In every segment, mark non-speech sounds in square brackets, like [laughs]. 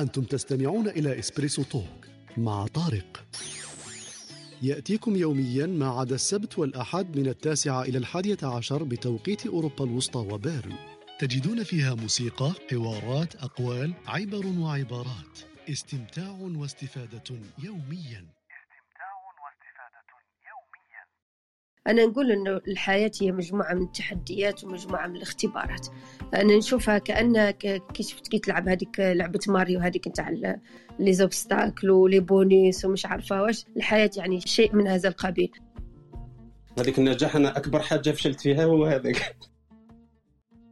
أنتم تستمعون إلى إسبريسو توك مع طارق. يأتيكم يوميا ما عدا السبت والأحد من التاسعة إلى الحادية عشر بتوقيت أوروبا الوسطى وبيرن. تجدون فيها موسيقى، حوارات، أقوال، عبر وعبارات. استمتاع واستفادة يوميا. أنا نقول إنه الحياة هي مجموعة من التحديات ومجموعة من الاختبارات. أنا نشوفها كأنها كي شفت كي تلعب هذيك لعبة ماريو هذيك نتاع les obstacles و les bonus ومش عارفة واش الحياة يعني شيء من هذا القبيل. هذيك النجاح أنا أكبر حاجة فشلت فيها هو هذاك.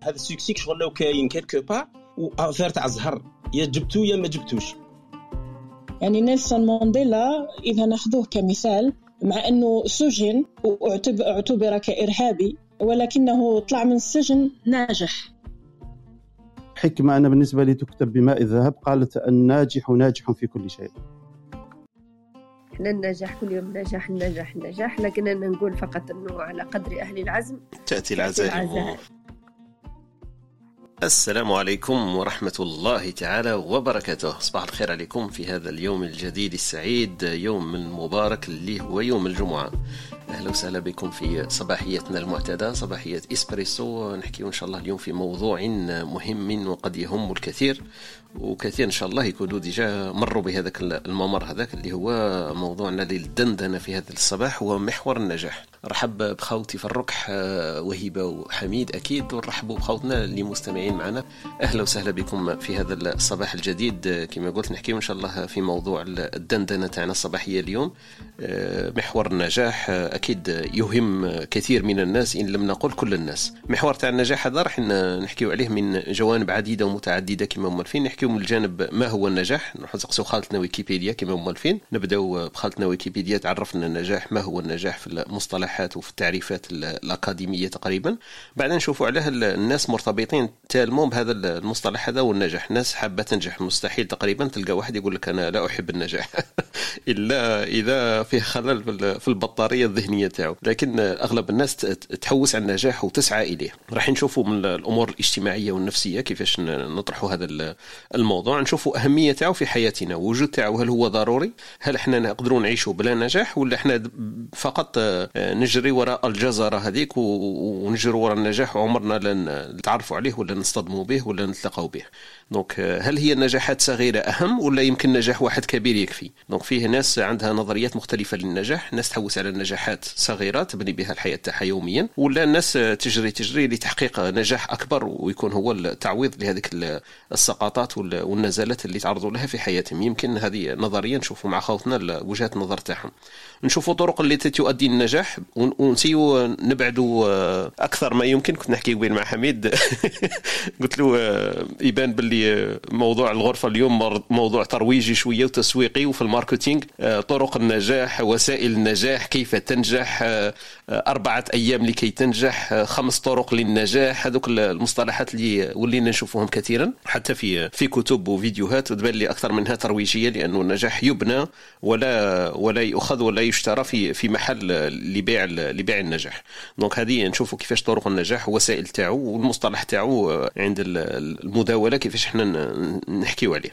هذا السكسيك شغل لو كاين quelque part une affaire تاع الزهر. يا جبتو يا ما جبتوش. يعني نيلسون مانديلا إذا ناخذوه كمثال مع أنه سجن واعتبر كإرهابي ولكنه طلع من السجن ناجح. حكمة أنا بالنسبة لي تكتب بماء الذهب قالت الناجح ناجح في كل شيء. إحنا النجاح كل يوم نجاح النجاح النجاح لكن أنا نقول فقط أنه على قدر أهل العزم. تأتي العزائم. السلام عليكم ورحمة الله تعالى وبركاته. صباح الخير عليكم في هذا اليوم الجديد السعيد يوم المبارك اللي هو يوم الجمعة. أهلا وسهلا بكم في صباحيتنا المعتادة صباحية إسبريسو. نحكي إن شاء الله اليوم في موضوع مهم وقد يهم الكثير. وكثير إن شاء الله يكونوا ديجا مروا بهذاك الممر هذاك اللي هو موضوعنا للدندنه في هذا الصباح هو محور النجاح. رحب بخوتي في الركح آه، وهبه وحميد أكيد ونرحبوا بخوتنا اللي مستمعين معنا. أهلا وسهلا بكم في هذا الصباح الجديد. كما قلت نحكي إن شاء الله في موضوع الدندنة تاعنا الصباحية اليوم. آه، محور النجاح آه، أكيد يهم كثير من الناس إن لم نقل كل الناس. محور تاع النجاح هذا راح نحكيو عليه من جوانب عديدة ومتعددة كما موالفين نحكيو من الجانب ما هو النجاح. نروح نسقسيو خالتنا ويكيبيديا كما موالفين نبداو بخالتنا ويكيبيديا تعرفنا النجاح ما هو النجاح في المصطلحات وفي التعريفات الأكاديمية تقريبا. بعدين نشوفوا علاه الناس مرتبطين تالمون بهذا المصطلح هذا والنجاح. الناس حابة تنجح مستحيل تقريبا تلقى واحد يقول لك أنا لا أحب النجاح. [laughs] إلا إذا فيه خلل في البطارية الذهنية تاعو. لكن أغلب الناس تحوس على النجاح وتسعى إليه. راح نشوفوا من الأمور الاجتماعية والنفسية كيفاش نطرحوا هذا الموضوع نشوفوا أهمية تاعو في حياتنا. وجود تاعو هل هو ضروري؟ هل إحنا نقدروا نعيشوا بلا نجاح؟ ولا إحنا فقط آه، نجري وراء الجزرة هذيك ونجري وراء النجاح وعمرنا لن نتعرفوا عليه ولا نصطدموا به ولا نتلاقوا به. donc euh, هل هي النجاحات صغيرة أهم ولا يمكن نجاح واحد كبير يكفي؟ donc فيه ناس عندها نظريات مختلفة للنجاح ناس تحوس على النجاحات صغيرة تبني بها الحياة تاعها يوميا ولا الناس تجري تجري لتحقيق نجاح أكبر ويكون هو التعويض لهذيك السقطات والنزلات اللي تعرضوا لها في حياتهم. يمكن هذه نظريا نشوفوا مع خوتنا وجهات النظر تاعهم. نشوفوا طرق اللي تؤدي للنجاح ونسيو نبعدوا آه، أكثر ما يمكن. كنت نحكي قبيل مع حميد. [laughs] قلت له آه، يبان باللي موضوع الغرفة اليوم موضوع ترويجي شوية وتسويقي وفي الماركتينغ آه، طرق النجاح وسائل النجاح كيف تنجح أربعة أيام لكي تنجح خمس طرق للنجاح هذوك المصطلحات اللي ولينا نشوفوهم كثيرا. حتى في في كتب وفيديوهات وتبان لي أكثر منها ترويجية لأنه النجاح يبنى ولا ولا يؤخذ ولا يشترى في في محل لبيع لبيع النجاح. donc هذه نشوفوا كيفاش طرق النجاح ووسائل تاعو والمصطلح تاعو عند المداولة كيفاش إحنا نحكيو عليه.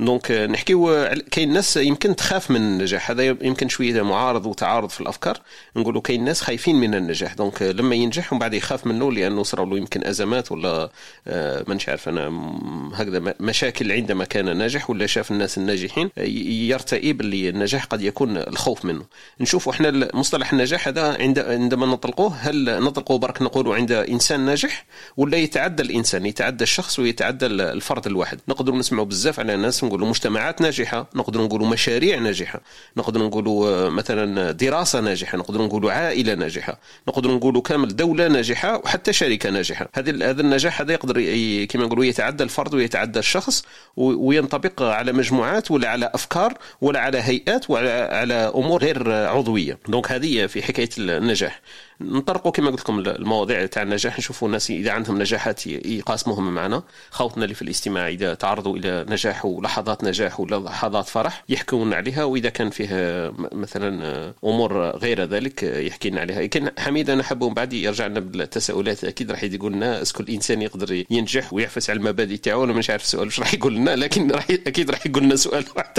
donc نحكيو كاين ناس يمكن تخاف من النجاح. هذا يمكن شوية معارض وتعارض في الأفكار. نقولوا كاين ناس خايفين من النجاح. donc لما ينجح ومن بعد يخاف منه لأنه صار له يمكن أزمات ولا آه، مانيش عارف أنا هكذا مشاكل عندما كان ناجح ولا شاف الناس الناجحين يرتئي باللي النجاح قد يكون الخوف منه. نشوفوا إحنا مصطلح النجاح هذا عند عندما نطلقوه هل نطلقوه برك نقولوا عند إنسان ناجح ولا يتعدى الإنسان؟ يتعدى الشخص ويتعدى الفرد الواحد. نقدر نسمعوا بزاف على ناس نقولوا مجتمعات ناجحة نقدر نقولوا مشاريع ناجحة نقدر نقولوا آه، مثلا دراسة ناجحة نقدر نقولوا عائلة ناجحة نقدر نقولوا كامل دولة ناجحة وحتى شركة ناجحة. هذا هذا النجاح هذا يقدر كما نقولوا يتعدى الفرد ويتعدى الشخص وينطبق على مجموعات ولا على أفكار ولا على هيئات ولا على أمور غير عضوية. donc هذه في حكاية النجاح. نطرقوا كما قلت لكم المواضيع تاع النجاح نشوفوا الناس إذا عندهم نجاحات يقاسموهم معنا. خوتنا اللي في الاستماع إذا تعرضوا إلى نجاح ولحظات نجاح ولا لحظات فرح يحكون عليها. وإذا كان فيه مثلا أمور غير ذلك يحكي لنا عليها. لكن حميد أنا حابه من بعد يرجع لنا بالتساؤلات أكيد راح يقول لنا est-ce que الإنسان يقدر ينجح ويحفز على المبادئ تاعو. أنا مش عارف السؤال واش راح يقول لنا لكن راح أكيد راح يقول لنا سؤال واحد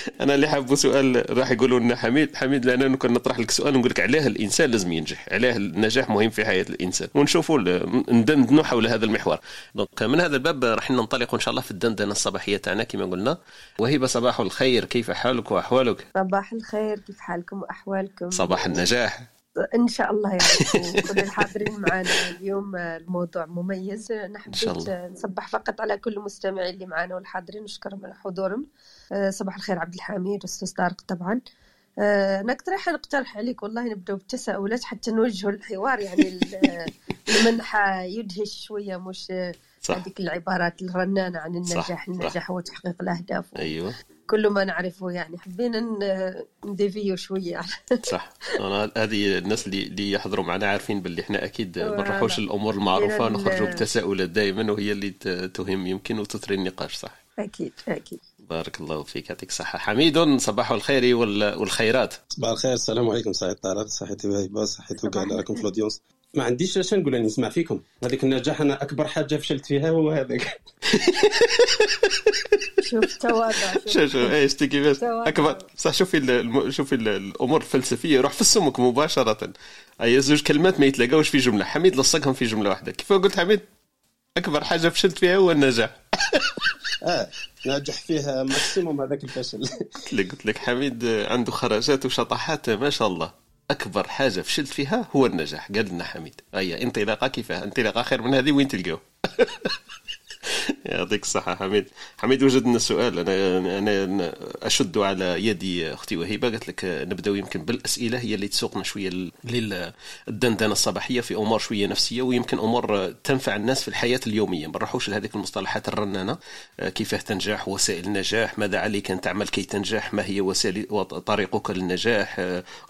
[laughs] أنا اللي حابه سؤال راح يقولوا لنا حميد. حميد لأن كنا نطرح لك سؤال نقول لك علاه الإنسان لازم ينجح علاه النجاح مهم في حياة الإنسان. ونشوفوا ندندنوا حول هذا المحور. دونك من هذا الباب راح ننطلق إن شاء الله في الدندنة الصباحية تاعنا كما قلنا. وهبة صباح الخير. كيف حالك وأحوالك؟ صباح الخير. كيف حالكم وأحوالكم؟ صباح النجاح. إن شاء الله يا رب. [laughs] كل الحاضرين معنا اليوم الموضوع مميز. أنا حبيت نصبح فقط على كل المستمعين اللي معنا والحاضرين نشكرهم على حضورهم. صباح الخير عبد الحميد واستاذ طارق طبعا. نقترح نقترح عليك والله نبداو بالتساؤلات حتى نوجهوا الحوار يعني المنح يدهش شوية مش صح. هذيك العبارات الرنانة عن النجاح صح. النجاح هو تحقيق الأهداف. أيوه. كل ما نعرفه يعني. حبينا نديفيو شوية. صح. أنا هذه الناس اللي اللي يحضروا معنا عارفين باللي إحنا أكيد ما نروحوش الأمور المعروفة نخرجوا بتساؤلات دائما وهي اللي تهم يمكن وتثري النقاش صح. أكيد أكيد. بارك الله فيك. يعطيك الصحة. حميد صباح الخير والخيرات. صباح الخير. السلام عليكم سعيد طارق صحتي وهبة صحتي وكاع راكم في الأودينس. ما عنديش اش نقول راني نسمع فيكم. هذيك النجاح أنا أكبر حاجة فشلت فيها هو هذاك. [laughs] شوف تواضع شوف. شوف إيش كيفاش أكبر. صح شوفي الم... شوفي الأمور الفلسفية. روح في السمك مباشرة. أي زوج كلمات ما يتلاقاوش في جملة. حميد لصقهم في جملة واحدة. كيف قلت حميد؟ أكبر حاجة فشلت فيها هو النجاح. آه ناجح فيها ماكسيموم هذاك الفشل. قلت لك قلت لك حميد عنده خرجات وشطحات ما شاء الله. أكبر حاجة فشلت فيها هو النجاح قال لنا حميد. هيا انطلاقة كيفاه انطلاقة خير من هذه؟ وين تلقاوه؟ [laughs] [laughs] يعطيك الصحة. حميد حميد وجد لنا سؤال. أنا أنا أشد على يدي أختي وهبة قالت لك نبدأ يمكن بالأسئلة هي اللي تسوقنا شوية للدندنة الصباحية في أمور شوية نفسية ويمكن أمور تنفع الناس في الحياة اليومية. ما نروحوش لهذيك المصطلحات الرنانة. كيف تنجح وسائل النجاح ماذا عليك أن تعمل كي تنجح ما هي وسائل طريقك للنجاح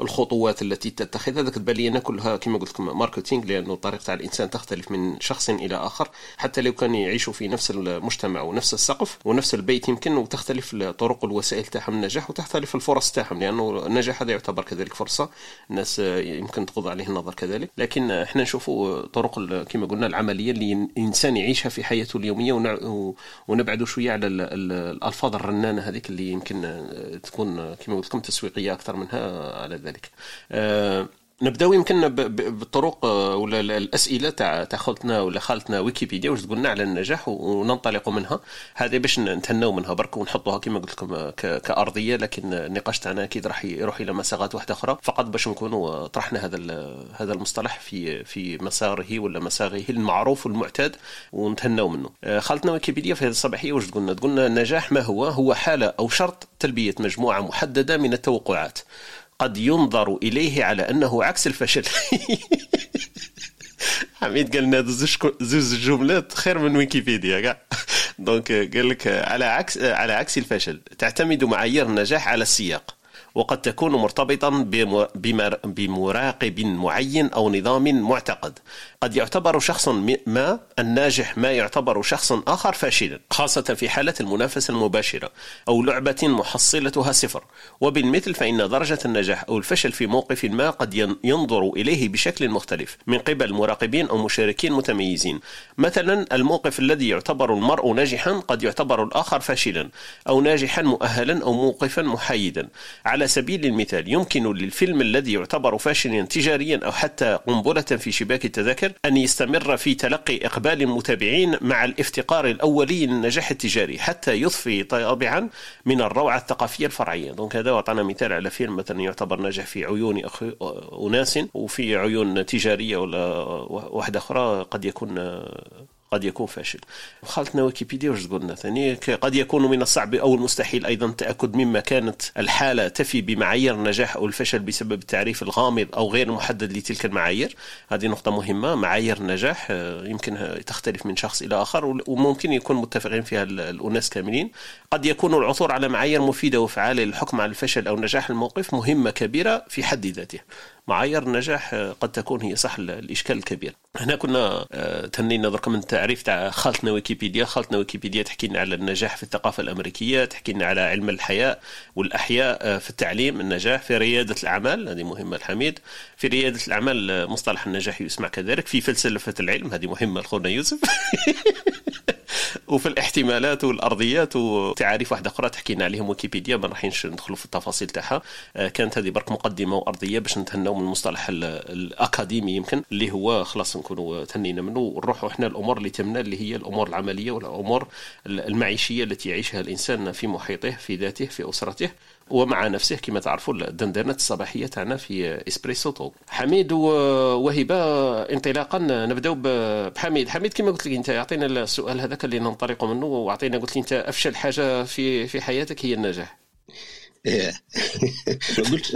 الخطوات التي تتخذ. هذاك تبان كلها كما قلت لكم ماركتينغ لأنه طريقة الإنسان تختلف من شخص إلى آخر. حتى لو كان يعيشوا في نفس المجتمع ونفس السقف ونفس البيت يمكن وتختلف الطرق والوسائل تاعهم النجاح وتختلف الفرص تاعهم لأنه النجاح هذا يعتبر كذلك فرصة الناس يمكن تغض عليه النظر كذلك. لكن إحنا نشوفوا طرق كما قلنا العملية اللي الإنسان يعيشها في حياته اليومية ونبعدوا شوية على الألفاظ الرنانة هذيك اللي يمكن تكون كما قلت لكم تسويقية أكثر منها على ذلك. أه نبداو يمكن بالطرق آه، ولا الأسئلة تاع تاع خالتنا ولا خالتنا ويكيبيديا واش تقولنا على النجاح وننطلق منها. هذه باش نتهناو منها برك ونحطوها كما قلت لكم آه، كأرضية لكن النقاش تاعنا أكيد راح يروح إلى مساغات واحدة أخرى. فقط باش نكونوا طرحنا هذا هذا المصطلح في في مساره ولا مساغه المعروف والمعتاد ونتهناو منه. آه، خالتنا ويكيبيديا في هذه الصباحية واش تقولنا؟ تقولنا النجاح ما هو؟ هو حالة أو شرط تلبية مجموعة محددة من التوقعات. قد ينظر إليه على أنه عكس الفشل. [laughs] حميد قال لنا زوج جملات خير من ويكيبيديا كاع. دونك قال لك على عكس على عكس الفشل تعتمد معايير النجاح على السياق. وقد تكون مرتبطا بمراقب معين أو نظام معتقد. قد يعتبر شخص ما الناجح ما يعتبر شخص آخر فاشلا خاصة في حالة المنافسة المباشرة أو لعبة محصلتها صفر. وبالمثل فإن درجة النجاح أو الفشل في موقف ما قد ينظر إليه بشكل مختلف من قبل مراقبين أو مشاركين متميزين. مثلا الموقف الذي يعتبر المرء ناجحا قد يعتبر الآخر فاشلا أو ناجحا مؤهلا أو موقفا محايدا. على سبيل المثال يمكن للفيلم الذي يعتبر فاشلا تجاريا أو حتى قنبلة في شباك التذاكر أن يستمر في تلقي إقبال المتابعين مع الافتقار الأولي للنجاح التجاري حتى يضفي طابعا من الروعة الثقافية الفرعية. دونك هذا أعطانا مثال على فيلم مثلا يعتبر ناجح في عيون أناس وفي عيون تجارية ولا واحدة أخرى قد يكون قد يكون فاشل. خالتنا ويكيبيديا واش تقولنا ثاني؟ قد يكون من الصعب أو المستحيل أيضا التاكد مما كانت الحالة تفي بمعايير النجاح أو الفشل بسبب التعريف الغامض أو غير محدد لتلك المعايير. هذه نقطة مهمة. معايير النجاح آه، يمكن تختلف من شخص إلى آخر وممكن يكون متفقين فيها الأناس كاملين. قد يكون العثور على معايير مفيدة وفعالة للحكم على الفشل أو نجاح الموقف مهمة كبيرة في حد ذاته معايير النجاح قد تكون هي صح الإشكال الكبير. هنا كنا تهنينا درك من التعريف تاع خالتنا ويكيبيديا خالتنا ويكيبيديا تحكي لنا على النجاح في الثقافة الأمريكية تحكي لنا على علم الحياة والأحياء في التعليم النجاح في ريادة الأعمال هذه مهمة الحميد. في ريادة الأعمال مصطلح النجاح يسمع كذلك. في فلسفة العلم هذه مهمة لخونا يوسف. [laughs] وفي الاحتمالات والأرضيات وتعاريف واحدة أخرى تحكينا عليهم ويكيبيديا ما راحينش ندخلوا في التفاصيل تاعها. آه، كانت هذه برك مقدمة وأرضية باش نتهناو من المصطلح الأكاديمي يمكن اللي هو خلاص نكونوا تهنينا منه ونروحوا إحنا الأمور اللي تمنا اللي هي الأمور العملية والأمور المعيشية التي يعيشها الإنسان في محيطه في ذاته في أسرته ومع نفسه. كما تعرفوا الدندنات الصباحية تاعنا في إسبريسو توك. حميد وهبة انطلاقا نبداو بحميد. حميد كما قلت لك أنت أعطينا السؤال هذاك اللي ننطلق منه وأعطينا قلت لي أنت أفشل حاجة في في حياتك هي النجاح. ما قلتش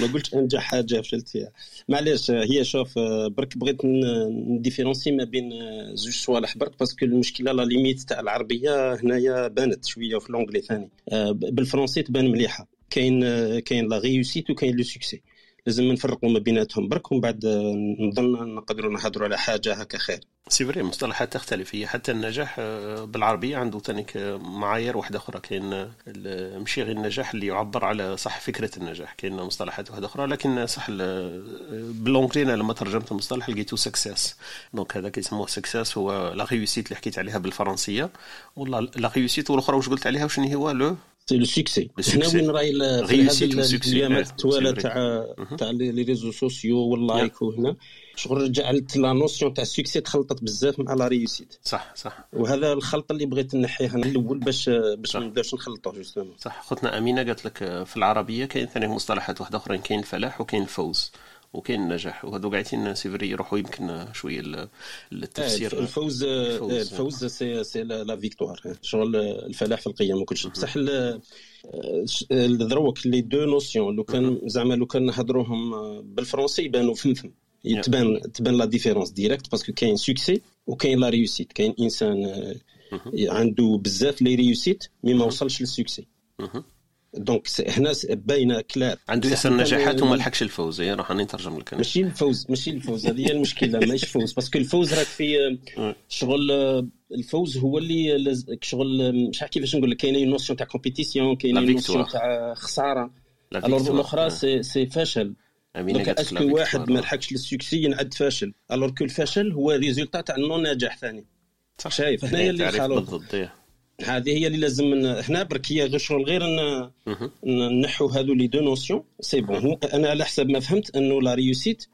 ما قلتش أنجح حاجة فشلت فيها معليش هي شوف برك بغيت ن différencier ما بين زوج صوالح برك parce que المشكلة la limite تاع العربية هنايا بانت شوية في l'anglais ثاني. بالفرنسي تبان مليحة. كاين كاين la réussite وكاين le succès. لازم نفرقوا ما بيناتهم. برك ومن بعد نظن نقدروا نهضروا على حاجة هكا خير. c'est vrai مصطلحات تختلف. هي حتى النجاح آه، بالعربية عنده ثاني معايير واحدة أخرى. كاين ماشي غير النجاح اللي يعبر على صح فكرة النجاح. كاين مصطلحات واحدة أخرى لكن صح ب l'anglais لما ترجمت المصطلح لقيتو success donc هذا كيسموه success هو la réussite اللي حكيت عليها بالفرنسية. ولا la réussite والأخرى واش قلت عليها؟ وشنو هو le suc- le succès هنا وين راهي الايامات التوالى تاع تاع les réseaux sociaux وال like وهنا شغل جعلت la notion تاع ال succès تخلطت بزاف مع la réussite صح صح. وهذا الخلط اللي بغيت نحيه أنا الأول باش باش ما نبداوش نخلطوا justement صح. خوتنا أمينة قالت لك في العربية كاين ثاني مصطلحات واحدة أخرى كاين الفلاح وكاين الفوز. وكاين النجاح وهذو قاعدين c'est vrai يروحوا يمكن شوية التفسير. الفوز الفوز c'est c'est la victoire. شغل الفلاح في القيم ما كلش بصح دروك les deux notions لو كان زعما لو كان نهضروهم بالفرنسي يبانوا فمفم تبان تبان la différence directe parce que كاين succès وكاين la réussite. كاين إنسان عنده بزاف les réussites mais ما وصلش لل succès. donc هنا باينة كلار عنده ياسر نجاحات وما لحقش الفوز. يا راح نترجم لك ماشي الفوز ماشي الفوز. هذه هي المشكلة ماشي الفوز parce que الفوز راك في شغل الفوز هو اللي شغل مش عارف كيفاش نقول لك كاينة notion تاع compétition كاينة notion تاع خسارة. alors الاخرى سي سي فشل donc est-ce que واحد ما لحقش لل succès ينعد فاشل alors que الفشل هو résultat تاع ال non ناجح ثاني. شايف؟ هنا هي اللي خلط هذه هي اللي لازم هنا برك هي غير شغل غير نحو هذو les deux notions. c'est bon. أنا على حسب ما فهمت أنه la réussite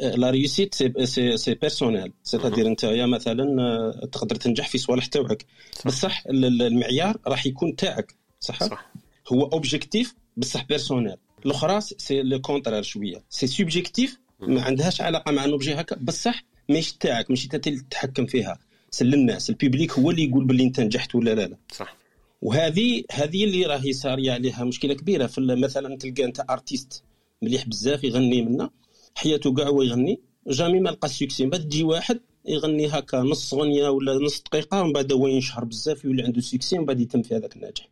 la réussite c'est c'est c'est personnel c'est-à-dire أنت يا مثلا آه، تقدر تنجح في صوالح تاعك بصح المعيار راح يكون تاعك. صح؟, صح. هو objectif بصح personnel الأخرى c'est le contraire شوية. c'est subjectif ما عندهاش علاقة مع un objet هكا. بصح ماشي تاعك ماشي أنت تتحكم فيها. الناس ال public هو اللي يقول باللي انت نجحت ولا لا لا. صح. وهذه هذه اللي راهي صاريه عليها مشكلة كبيرة. في مثلا تلقى أنت artiste مليح بزاف يغني منا حياته كاع هو يغني. jamais ما لقى succès من بعد تجي واحد يغني هكا نص غنية ولا نص دقيقة ومن بعد هو ينشهر بزاف يولي عنده succès ومن بعد يتم في هذاك الناجح.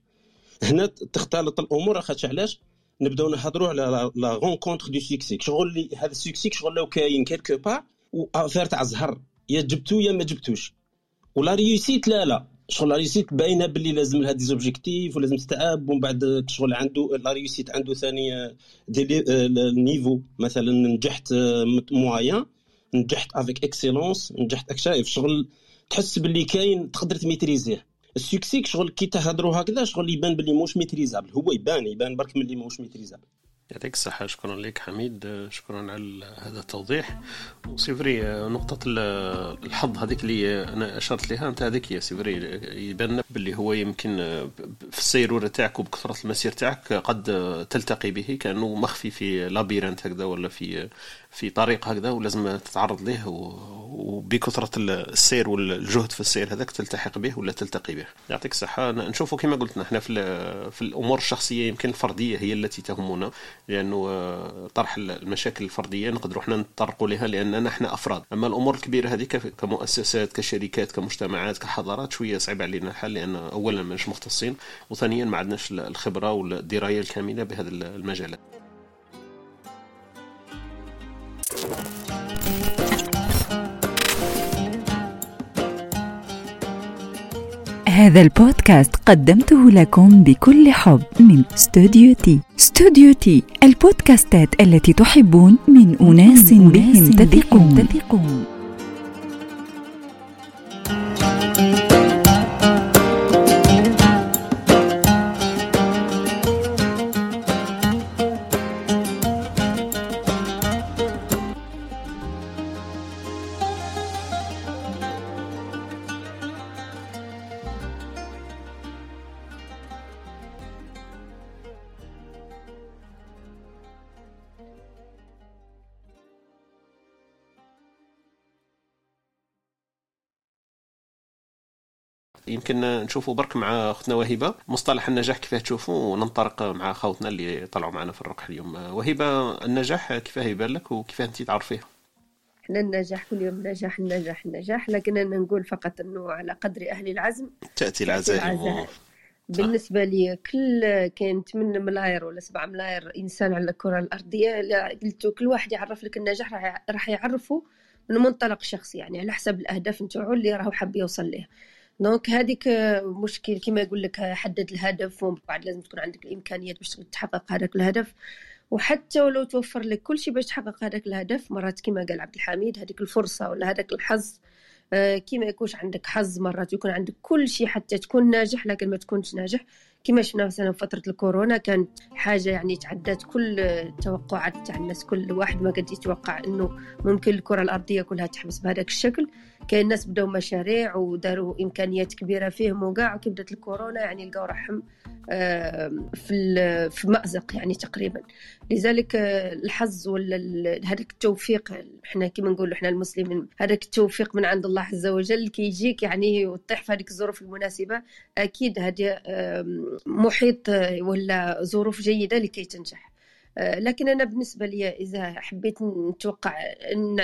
هنا تختلط الأمور. خاطش علاش؟ نبداو نهضروا على la rencontre du succès شغل هذا ال succès شغل لو كاين quelque part une affaire تاع زهر يا جبتو يا ما جبتوش. و la réussite لا لا. شغل réussite باينة باللي لازم لها des objectifs ولازم تتعب ومن بعد شغل عنده la réussite عنده ثاني آه، des niveaux آه، مثلا نجحت آه، نجحت avec excellence نجحت شايف. شغل تحس باللي كاين تقدر ت maîtriser يه. ال succès شغل كي تهضروا هكذا شغل يبان باللي موش maîtrisable. هو يبان يبان برك من اللي موش maîtrisable. يعطيك الصحة. شكرا لك حميد. شكرا على هذا التوضيح. و c'est vrai نقطة الحظ هذيك اللي أنا أشرت لها أنت هذيك يا c'est vrai يبان باللي هو يمكن في السيرورة تاعك وبكثرة المسير تاعك قد تلتقي به كأنه مخفي في labyrinthe هكذا ولا في في طريق هكذا ولازم تتعرض له وبكثرة السير والجهد في السير هذاك تلتحق به ولا تلتقي به. يعطيك الصحة. نشوفوا كما قلت نحن في, في الأمور الشخصية يمكن الفردية هي التي تهمنا لأنه آه، طرح المشاكل الفردية نقدروا إحنا نتطرقوا لها لأننا إحنا أفراد. أما الأمور الكبيرة هذيك كمؤسسات كشركات كمجتمعات كحضارات شوية صعب علينا الحل لأن أولا مش مختصين وثانيا ما عندناش الخبرة والدراية الكاملة بهذه المجالات هذا البودكاست قدمته لكم بكل حب من ستوديو تي. ستوديو تي البودكاستات التي تحبون من أناس بهم تثقون. يمكن نشوفوا برك مع اختنا وهبه مصطلح النجاح كيفاه تشوفوا وننطلق مع خوتنا اللي طلعوا معنا في الرقح اليوم. وهبه النجاح كيفاه يبان لك وكيفاه انت تعرفيه؟ إحنا النجاح كل يوم نجاح النجاح النجاح لكن أنا نقول فقط إنه على قدر أهل العزم تأتي العزائم بالنسبة لي كل كان 8 ملاير ولا 7 ملاير إنسان على الكرة الأرضية قلت كل واحد يعرف لك النجاح راح يعرفه من منطلق شخصي يعني على حسب الأهداف نتاعو اللي راهو حاب يوصل لها دونك هذيك مشكل كما يقول لك حدد الهدف ومن بعد لازم تكون عندك الامكانيات باش تحقق هذاك الهدف. وحتى ولو توفر لك كل شيء باش تحقق هذاك الهدف مرات كما قال عبد الحميد هذيك الفرصة ولا هذاك الحظ آه، كيما يكونش عندك حظ مرات يكون عندك كل شيء حتى تكون ناجح لكن ما تكونش ناجح. كما شفنا مثلا فترة الكورونا كانت حاجة يعني تعدت كل التوقعات تاع الناس كل واحد ما قد يتوقع إنه ممكن الكرة الأرضية كلها تحبس بهذاك الشكل. كاين الناس بداو مشاريع وداروا إمكانيات كبيرة فيهم وكاع كي بدات الكورونا يعني لقاو روحهم في في مأزق يعني تقريبا. لذلك آه، الحظ ولا هذاك التوفيق إحنا كما نقول إحنا المسلمين هذاك التوفيق من عند الله عز وجل كي يجيك يعني وتطيح في هذيك الظروف المناسبة أكيد هذه محيط آه، ولا ظروف جيدة لكي تنجح. لكن أنا بالنسبة لي إذا حبيت نتوقع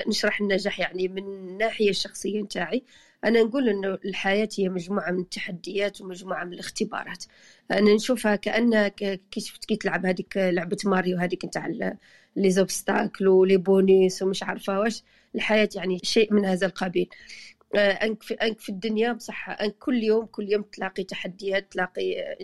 نشرح النجاح يعني من الناحية الشخصية نتاعي أنا نقول إنه الحياة هي مجموعة من التحديات ومجموعة من الاختبارات. أنا نشوفها كأنها كي شفت كي تلعب هذيك لعبة ماريو هذيك نتاع les obstacles و les bonus ومش عارفة واش الحياة يعني شيء من هذا القبيل. آه، أنك في أنك في الدنيا بصح أنك كل يوم كل يوم تلاقي تحديات تلاقي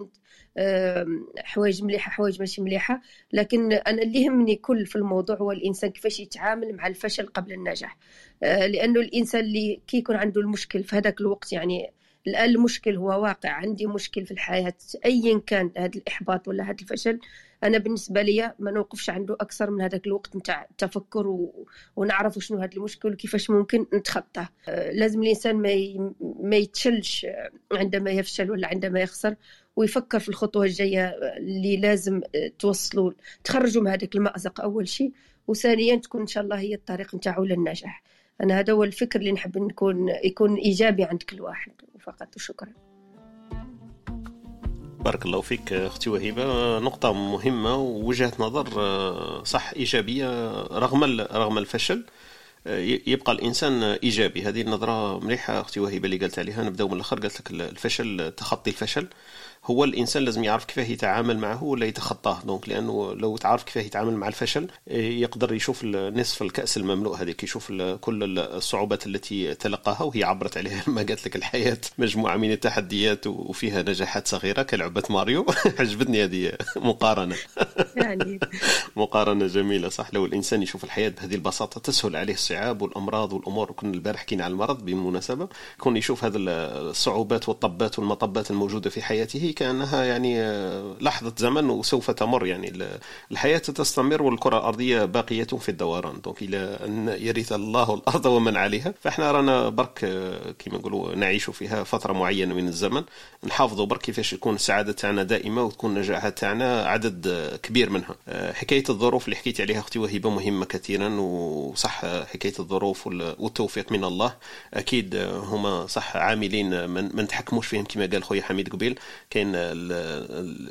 حوايج مليحة حوايج ماشي مليحة. لكن أنا اللي يهمني كل في الموضوع هو الإنسان كيفاش يتعامل مع الفشل قبل النجاح. آه، لأنه الإنسان اللي كي يكون عنده المشكل في هذاك الوقت يعني الآن المشكل هو واقع عندي مشكل في الحياة ايا كان هذا الإحباط ولا هذا الفشل أنا بالنسبة لي ما نوقفش عنده أكثر من هذاك الوقت نتاع التفكر و... ونعرف شنو هذا المشكل وكيفاش ممكن نتخطاه. آه، لازم الإنسان ما ي... ما يتشلش عندما يفشل ولا عندما يخسر ويفكر في الخطوة الجاية اللي لازم توصلوا تخرجوا من هذاك المأزق أول شيء وثانيا تكون إن شاء الله هي الطريق نتاعو للنجاح. أنا هذا هو الفكر اللي نحب نكون يكون إيجابي عند كل واحد. فقط وشكرا بارك الله فيك أختي وهبه نقطة مهمة ووجهة نظر صح إيجابية رغم رغم الفشل يبقى الإنسان إيجابي. هذه النظرة مليحة أختي وهبه اللي قالت عليها. نبداو من الأخر. قالت لك الفشل تخطي الفشل. هو الإنسان لازم يعرف كيفاه يتعامل معه ولا يتخطاه. دونك لأنه لو تعرف كيفاه يتعامل مع الفشل يقدر يشوف نصف الكأس المملوء هذيك يشوف كل الصعوبات التي تلقاها وهي عبرت عليها. [laughs] لما قالت لك الحياة مجموعة من التحديات وفيها نجاحات صغيرة كلعبة ماريو. [laughs] عجبتني هذه مقارنة. يعني. [laughs] مقارنة جميلة صح. لو الإنسان يشوف الحياة بهذه البساطة تسهل عليه الصعاب والأمراض والأمور. كنا البارح حكينا على المرض بالمناسبه كون يشوف هذه الصعوبات والطبات والمطبات الموجودة في حياته كأنها يعني آه، لحظة زمن وسوف تمر يعني. الحياة تستمر والكرة الأرضية باقية في الدوران. دونك إلى أن يرث الله الأرض ومن عليها. فإحنا رانا برك آه، كما نقولوا نعيش فيها فترة معينة من الزمن. نحافظوا برك كيفاش تكون السعادة تاعنا دائمة وتكون النجاحات تاعنا عدد آه، كبير منها. حكاية الظروف اللي حكيت عليها أختي وهبة مهمة كثيرا. وصح حكاية الظروف والتوفيق من الله. أكيد هما صح عاملين ما نتحكموش فيهم كما قال خويا حميد قبيل. كاين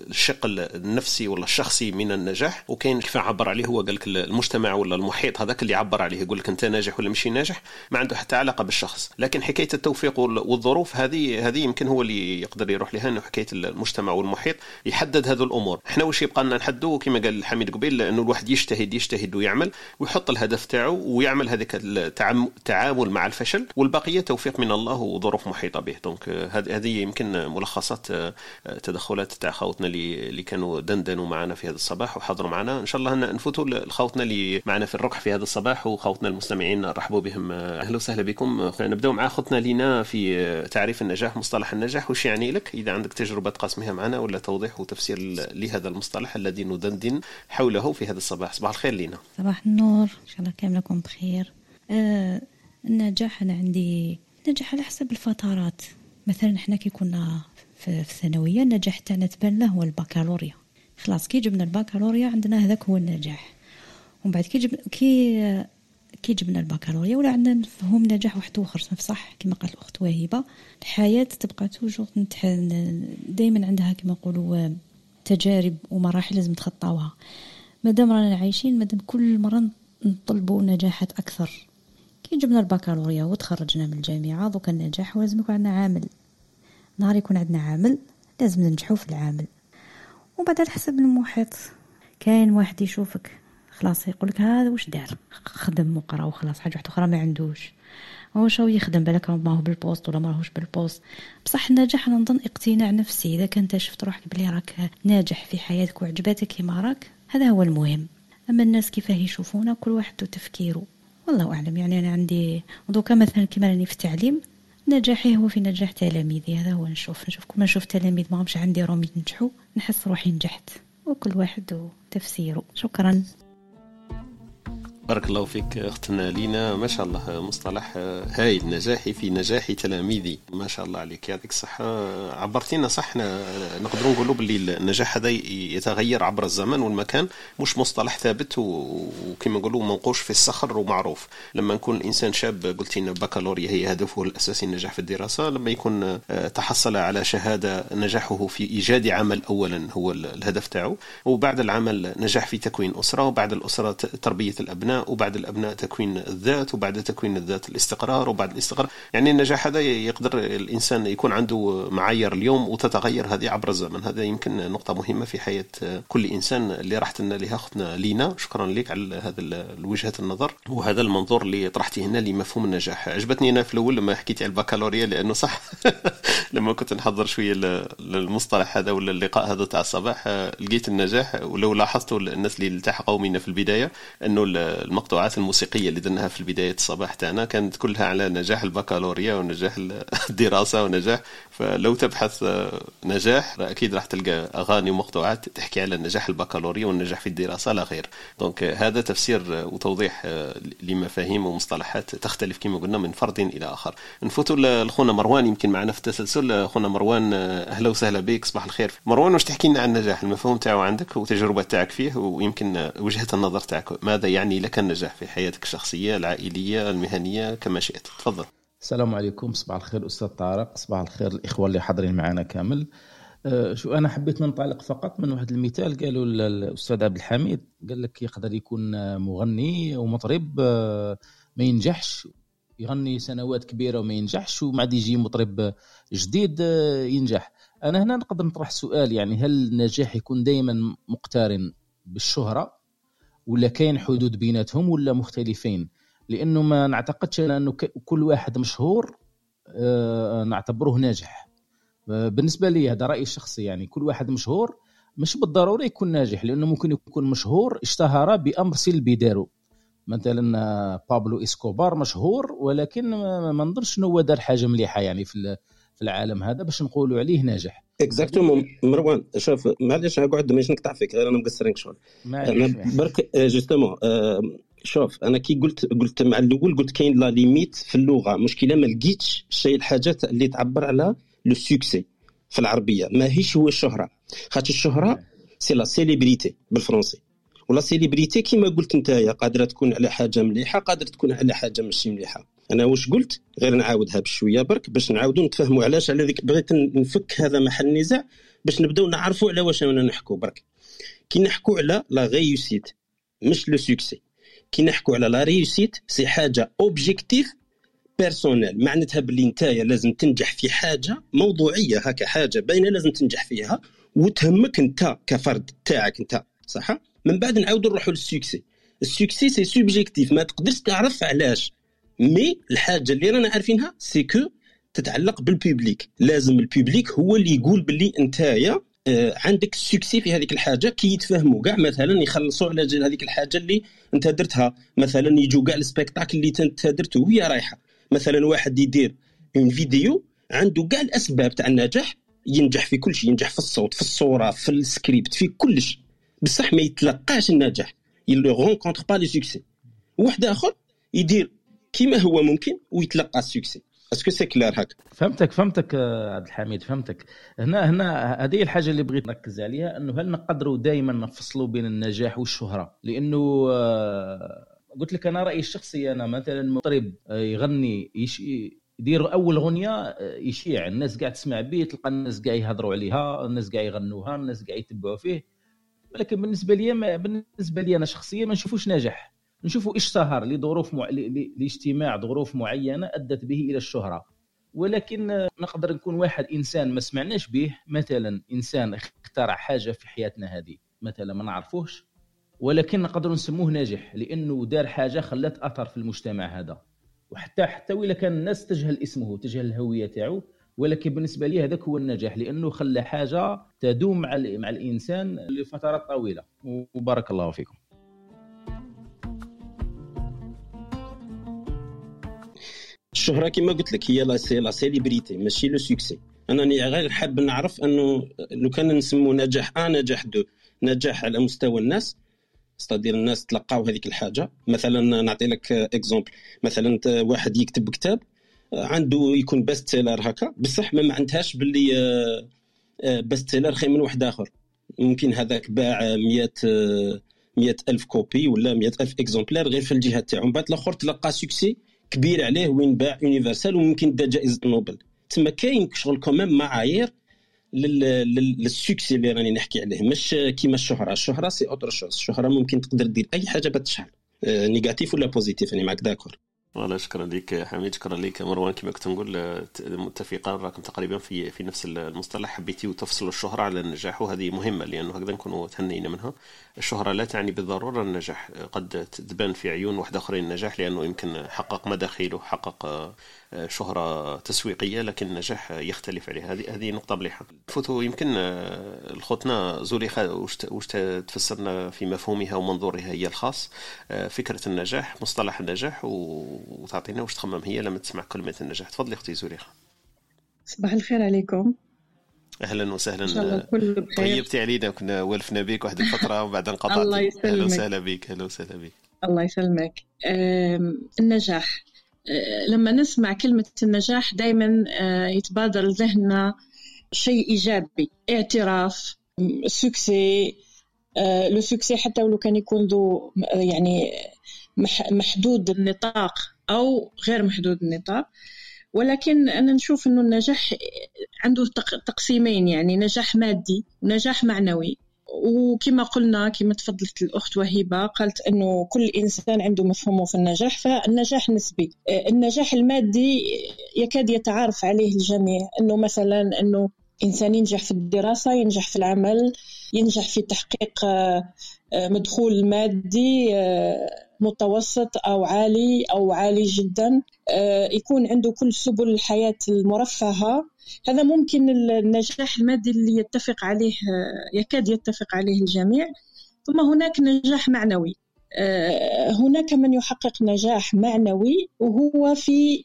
الشق النفسي ولا الشخصي من النجاح وكاين كيف عبر عليه هو قال لك المجتمع ولا المحيط هذاك اللي عبر عليه يقول لك أنت ناجح ولا ماشي ناجح ما عنده حتى علاقة بالشخص. لكن حكاية التوفيق والظروف هذه هذه يمكن هو اللي يقدر يروح لها إنه حكاية المجتمع والمحيط يحدد هذه الأمور. إحنا واش يبقى لنا نحدوا كما قال حميد قبيل إنه الواحد يجتهد يجتهد ويعمل ويحط الهدف تاعو ويعمل هذاك التعامل مع الفشل والبقية توفيق من الله وظروف محيطة به. دونك هذه يمكن ملخصات تدخلات تاع خوتنا اللي كانوا دندنوا معنا في هذا الصباح وحضروا معنا. إن شاء الله نفوتوا لخوتنا اللي معنا في الركح في هذا الصباح وخوتنا المستمعين رحبوا بهم. أهلا وسهلا بكم. نبداو مع خوتنا لينا في تعريف النجاح مصطلح النجاح. وش يعني لك؟ إذا عندك تجربة تقاسمها معنا ولا توضيح وتفسير لهذا المصطلح الذي ندندن حوله في هذا الصباح. صباح الخير لينا. صباح النور. إن شاء الله كاملكم بخير. آه النجاح أنا عندي نجاح على حسب الفترات. مثلا إحنا كي كنا في الثانويه النجاح تاعنا تبان هو البكالوريا. خلاص كي جبنا البكالوريا عندنا هذاك هو النجاح. ومن بعد كي جب... كي كي جبنا البكالوريا ولا عندنا نفهم نجاح واحد آخر صح كما قالت الأخت وهبه الحياة تبقى توجور دائما عندها كما نقولوا تجارب ومراحل لازم تخطاوها. مادام رانا عايشين مادام كل مرة نطلبوا نجاحات أكثر. كي جبنا البكالوريا وتخرجنا من الجامعة دوك النجاح ولازم يكون عندنا عامل. نهار يكون عندنا عامل لازم ننجحوا في العامل. وبعد على حسب المحيط. كاين واحد يشوفك خلاص يقولك هذا واش دار؟ خدم وقرأ وخلاص حاجة أخرى ما عندوش. هو شو يخدم؟ بالك ما هو بال poste ولا ما هوش بال poste. بصح النجاح أنا نظن اقتناع نفسي. إذا كنت شفت روحك بلي راك ناجح في حياتك وعجباتك كيما راك هذا هو المهم. أما الناس كيفاه يشوفونا؟ كل واحد وتفكيره والله أعلم. يعني أنا عندي دوكا مثلا كيما راني في التعليم نجاحي هو في نجاح تلاميذي هذا هو نشوف نشوف كل ما نشوف تلاميذ ما همش عندي روم ينجحوا نحس روحي نجحت. وكل واحد وتفسيره. شكرا. بارك الله فيك أختنا لينا. ما شاء الله مصطلح هايل نجاحي في نجاح تلاميذي. ما شاء الله عليك. يعطيك الصحة. عبرتينا صح نقدروا نقولوا باللي النجاح هذا يتغير عبر الزمن والمكان. مش مصطلح ثابت وكما نقولوا منقوش في الصخر ومعروف. لما نكون الانسان شاب قلتي لنا بكالوريا هي هدفه الأساسي النجاح في الدراسة. لما يكون تحصل على شهادة نجاحه في إيجاد عمل اولا هو الهدف تاعو. وبعد العمل نجاح في تكوين أسرة. وبعد الأسرة تربية الأبناء. وبعد الأبناء تكوين الذات وبعد تكوين الذات الاستقرار وبعد الاستقرار. يعني النجاح هذا يقدر الإنسان يكون عنده معايير اليوم وتتغير هذه عبر الزمن. هذا يمكن نقطة مهمة في حياة كل إنسان اللي راحت لنا لها أختنا لينا. شكرا لك على هذا وجهه النظر وهذا المنظور اللي طرحتيه هنا لمفهوم النجاح. عجبتني أنا في الأول لما حكيتي على البكالوريا لأنه صح. [laughs] لما كنت نحضر شوية للمصطلح هذا ولا اللقاء هذا تاع الصباح لقيت النجاح ولو لاحظتوا الناس اللي التحقوا منا في البداية أنه المقطوعات الموسيقية اللي درناها في بداية الصباح تاعنا كانت كلها على نجاح البكالوريا ونجاح [laughs] الدراسة ونجاح. فلو تبحث نجاح أكيد راح تلقى أغاني ومقطوعات تحكي على نجاح البكالوريا والنجاح في الدراسة لا غير. دونك هذا تفسير وتوضيح لمفاهيم ومصطلحات تختلف كما قلنا من فرد إلى آخر. نفوتوا لخونا مروان يمكن معنا في التسلسل. خونا مروان أهلا وسهلا بك صباح الخير. مروان واش تحكي لنا عن النجاح؟ المفهوم تاعو عندك وتجربة تاعك فيه ويمكن وجهة النظر تاعك ماذا يعني لك؟ النجاح في حياتك الشخصية العائلية المهنية كما شئت. تفضل. السلام عليكم. صباح الخير أستاذ طارق. صباح الخير الإخوة اللي حاضرين معنا كامل. أه شو أنا حبيت ننطلق فقط من واحد المثال قالوا الأستاذ عبد الحميد قال لك يقدر يكون مغني ومطرب ما ينجحش. يغني سنوات كبيرة وما ينجحش ومع يجي مطرب جديد ينجح. أنا هنا نقدر نطرح سؤال يعني هل النجاح يكون دائما مقترن بالشهرة؟ ولا كاين حدود بيناتهم ولا مختلفين؟ لأنه ما نعتقدش أنه كل واحد مشهور نعتبره ناجح. بالنسبة لي هذا رأيي الشخصي يعني كل واحد مشهور مش بالضروره يكون ناجح لأنه ممكن يكون مشهور اشتهر بأمر سلبي دارو. مثلا بابلو إسكوبار مشهور ولكن ما نظنش إنه هو دار حاجة مليحة يعني في العالم هذا باش نقولوا عليه ناجح. exactement مروان شوف معليش نقعد ماشي نقطع فيك غير أنا مقصرين شغل أنا برك justement شوف أنا كي قلت قلت مع الأول قلت كاين la limite في اللغة. مشكلة ما لقيتش شيء الحاجات اللي تعبر على le succès في العربية. ماهيش هو الشهرة. خاطر الشهرة c'est la célébrité بالفرنسي. و la célébrité كيما قلت انت قادرة تكون على حاجة مليحة قادرة تكون على حاجة ماشي مليحة. أنا واش قلت؟ غير نعاودها بشوية برك باش نعاودوا نتفاهموا علاش على ذيك بغيت نفك هذا محل النزاع باش نبداو نعرفوا على واش أنا نحكوا برك. كي نحكوا على la réussite مش le succès كي نحكوا على la réussite c'est حاجة objective personnelle معناتها باللي نتايا لازم تنجح في حاجة موضوعية هكا حاجة باينة لازم تنجح فيها وتهمك انت كفرد تاعك انت صح؟ من بعد نعاودوا نروحوا لل succès ال succès c'est subjectif ما تقدرش تعرف علاش. mais الحاجة اللي رانا عارفينها c'est que تتعلق بال public لازم ال public هو اللي يقول باللي انتايا آه، عندك succès في هذيك الحاجة. كي يتفهموا كاع مثلا يخلصوا على هذيك الحاجة اللي انت درتها. مثلا يجوا كاع ال spectacle اللي انت درته وهي رايحة. مثلا واحد يدير une vidéo عنده كاع الأسباب تاع النجاح. ينجح في كل شيء. ينجح في الصوت في الصورة في السكريبت في كلش. بصح ما يتلقاش النجاح. Ne rencontre pas le succès. واحد آخر يدير كيما هو ممكن ويتلقى ال succès est-ce que c'est clair هكا؟ فهمتك فهمتك آه، عبد الحميد فهمتك. هنا هنا هذه الحاجة اللي بغيت نركز عليها إنه هل نقدروا دائما نفصلوا بين النجاح والشهرة؟ لأنه آه، قلت لك أنا رأيي الشخصي أنا مثلا مطرب آه، يغني يدير أول أغنية يشيع. الناس قاعد تسمع به تلقى الناس قاعد يهضروا عليها الناس قاعد يغنوها الناس قاعد يتبعوا فيه. ولكن بالنسبة لي ما بالنسبة لي أنا شخصيا ما نشوفوش ناجح. نشوفوا اشتهر لظروف مع... لاجتماع ظروف معينة أدت به إلى الشهرة. ولكن نقدر نكون واحد إنسان ما سمعناش به مثلا إنسان اخترع حاجة في حياتنا هذه مثلا ما نعرفوش ولكن نقدر نسموه ناجح لأنه دار حاجة خلات أثر في المجتمع هذا. وحتى حتى ولا كان الناس تجهل اسمه تجهل الهوية تاعو ولكن بالنسبة لي هذاك هو النجاح لأنه خلى حاجة تدوم مع مع الإنسان لفترات طويلة. وبارك الله فيكم. الشهرة كما قلت لك هي la célébrité ماشي le succès أنا غير حاب نعرف أنه لو كان نسمو نجاح أ نجاح دو نجاح على مستوى الناس c'est-à-dire الناس تلقاو هذيك الحاجة. مثلا نعطي لك exemple مثلا واحد يكتب كتاب عنده يكون best seller هكا. بصح ما معناتهاش باللي best seller خير من واحد آخر. ممكن هذاك باع 100 100 ألف copies ولا 100 ألف exemplaires غير في الجهة تاعو. من بعد الآخر تلقى succès كبير عليه وين باع universel وممكن دا جائزة نوبل. تما كاين شغل quand même معايير لل succès اللي راني نحكي عليه. مش كيما الشهرة. الشهرة c'est autre chose الشهرة ممكن تقدر دير أي حاجة باش تشهر négatif ولا positif راني معك d'accord والله شكرا لك حميد شكرا لك مروان كما كنت نقول متفقين راكم تقريبا في في نفس المصطلح. حبيتي تفصلوا الشهرة على النجاح وهذه مهمة لأنه هكذا نكونوا تهنينا منها. الشهرة لا تعني بالضرورة النجاح. قد تبان في عيون واحد آخرين النجاح لأنه يمكن حقق مداخيل حقق شهرة تسويقية لكن النجاح يختلف عليه. هذه هذه نقطة مليحة. فوتو يمكن آه، الخوتنا زوليخة وش تفسرنا في مفهومها ومنظورها هي الخاص. آه، فكرة النجاح مصطلح النجاح وتعطينا وش تخمم. هي لما تسمع كلمة النجاح. تفضلي أختي زوليخة صباح الخير عليكم. أهلا وسهلا. طيبتي علينا كنا ولفنا بك واحد الفترة وبعد انقطعت. [laughs] الله يسلمك. أهلا وسهلا بك أهلا وسهلا بك الله يسلمك. النجاح. لما نسمع كلمة النجاح دايما آه، يتبادر لذهننا شيء إيجابي. اعتراف succès آه، le succès حتى ولو كان يكون ذو يعني محدود النطاق أو غير محدود النطاق. ولكن أنا نشوف أنه النجاح عنده تقسيمين يعني نجاح مادي ونجاح معنوي. وكما قلنا كما تفضلت الأخت وهبة قالت أنه كل إنسان عنده مفهومه في النجاح فالنجاح نسبي. النجاح المادي يكاد يتعارف عليه الجميع. أنه مثلا أنه إنسان ينجح في الدراسة ينجح في العمل ينجح في تحقيق مدخول مادي متوسط أو عالي أو عالي جدا يكون عنده كل سبل الحياة المرفهة. هذا ممكن النجاح المادي اللي يتفق عليه يكاد يتفق عليه الجميع. ثم هناك نجاح معنوي. آه، هناك من يحقق نجاح معنوي وهو في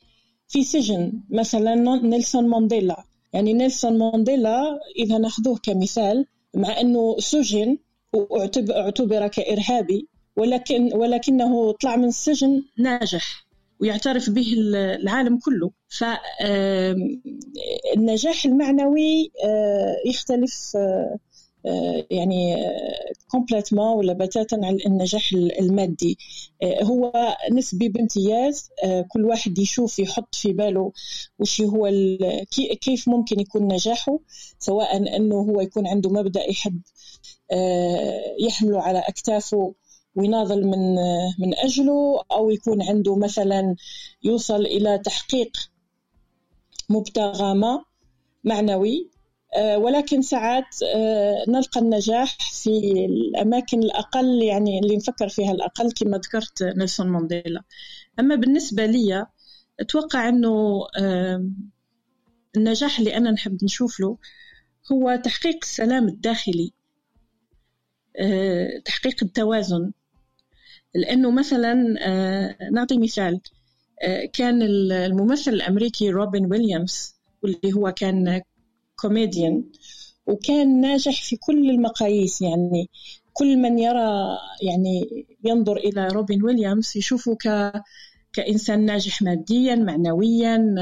في سجن مثلا نيلسون مانديلا. يعني نيلسون مانديلا إذا نأخذه كمثال مع أنه سجن واعتبر كإرهابي ولكن ولكنه طلع من السجن ناجح ويعترف به العالم كله. فالنجاح المعنوي يختلف يعني كومبليتمون ولا بتاتا على النجاح المادي. هو نسبي بامتياز كل واحد يشوف يحط في باله وش هو كيف ممكن يكون نجاحه سواء أنه هو يكون عنده مبدأ يحب يحمله على أكتافه ويناضل من من أجله أو يكون عنده مثلا يوصل إلى تحقيق مبتغى ما معنوي. آه، ولكن ساعات آه، نلقى النجاح في الأماكن الأقل يعني اللي نفكر فيها الأقل كما ذكرت نيلسون مانديلا. أما بالنسبة لي أتوقع أنه النجاح اللي أنا نحب نشوف له هو تحقيق السلام الداخلي آه، تحقيق التوازن لأنه مثلا نعطي مثال كان الممثل الأمريكي روبن ويليامز واللي هو كان comédien وكان ناجح في كل المقاييس يعني كل من يرى يعني ينظر إلى روبن ويليامز يشوفه ك كإنسان ناجح ماديا معنويا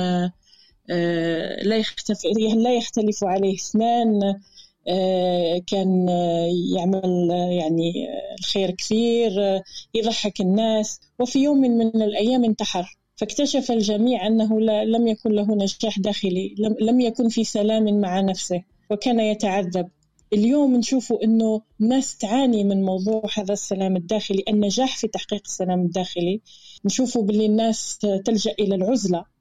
آه، لا يختلف لا يختلف عليه اثنان آه، كان يعمل يعني الخير كثير يضحك الناس. وفي يوم من الأيام انتحر فاكتشف الجميع أنه لم يكن له نجاح داخلي لم يكن في سلام مع نفسه وكان يتعذب. اليوم نشوف أنه الناس تعاني من موضوع هذا السلام الداخلي النجاح في تحقيق السلام الداخلي. نشوف باللي الناس تلجأ إلى العزلة. آه،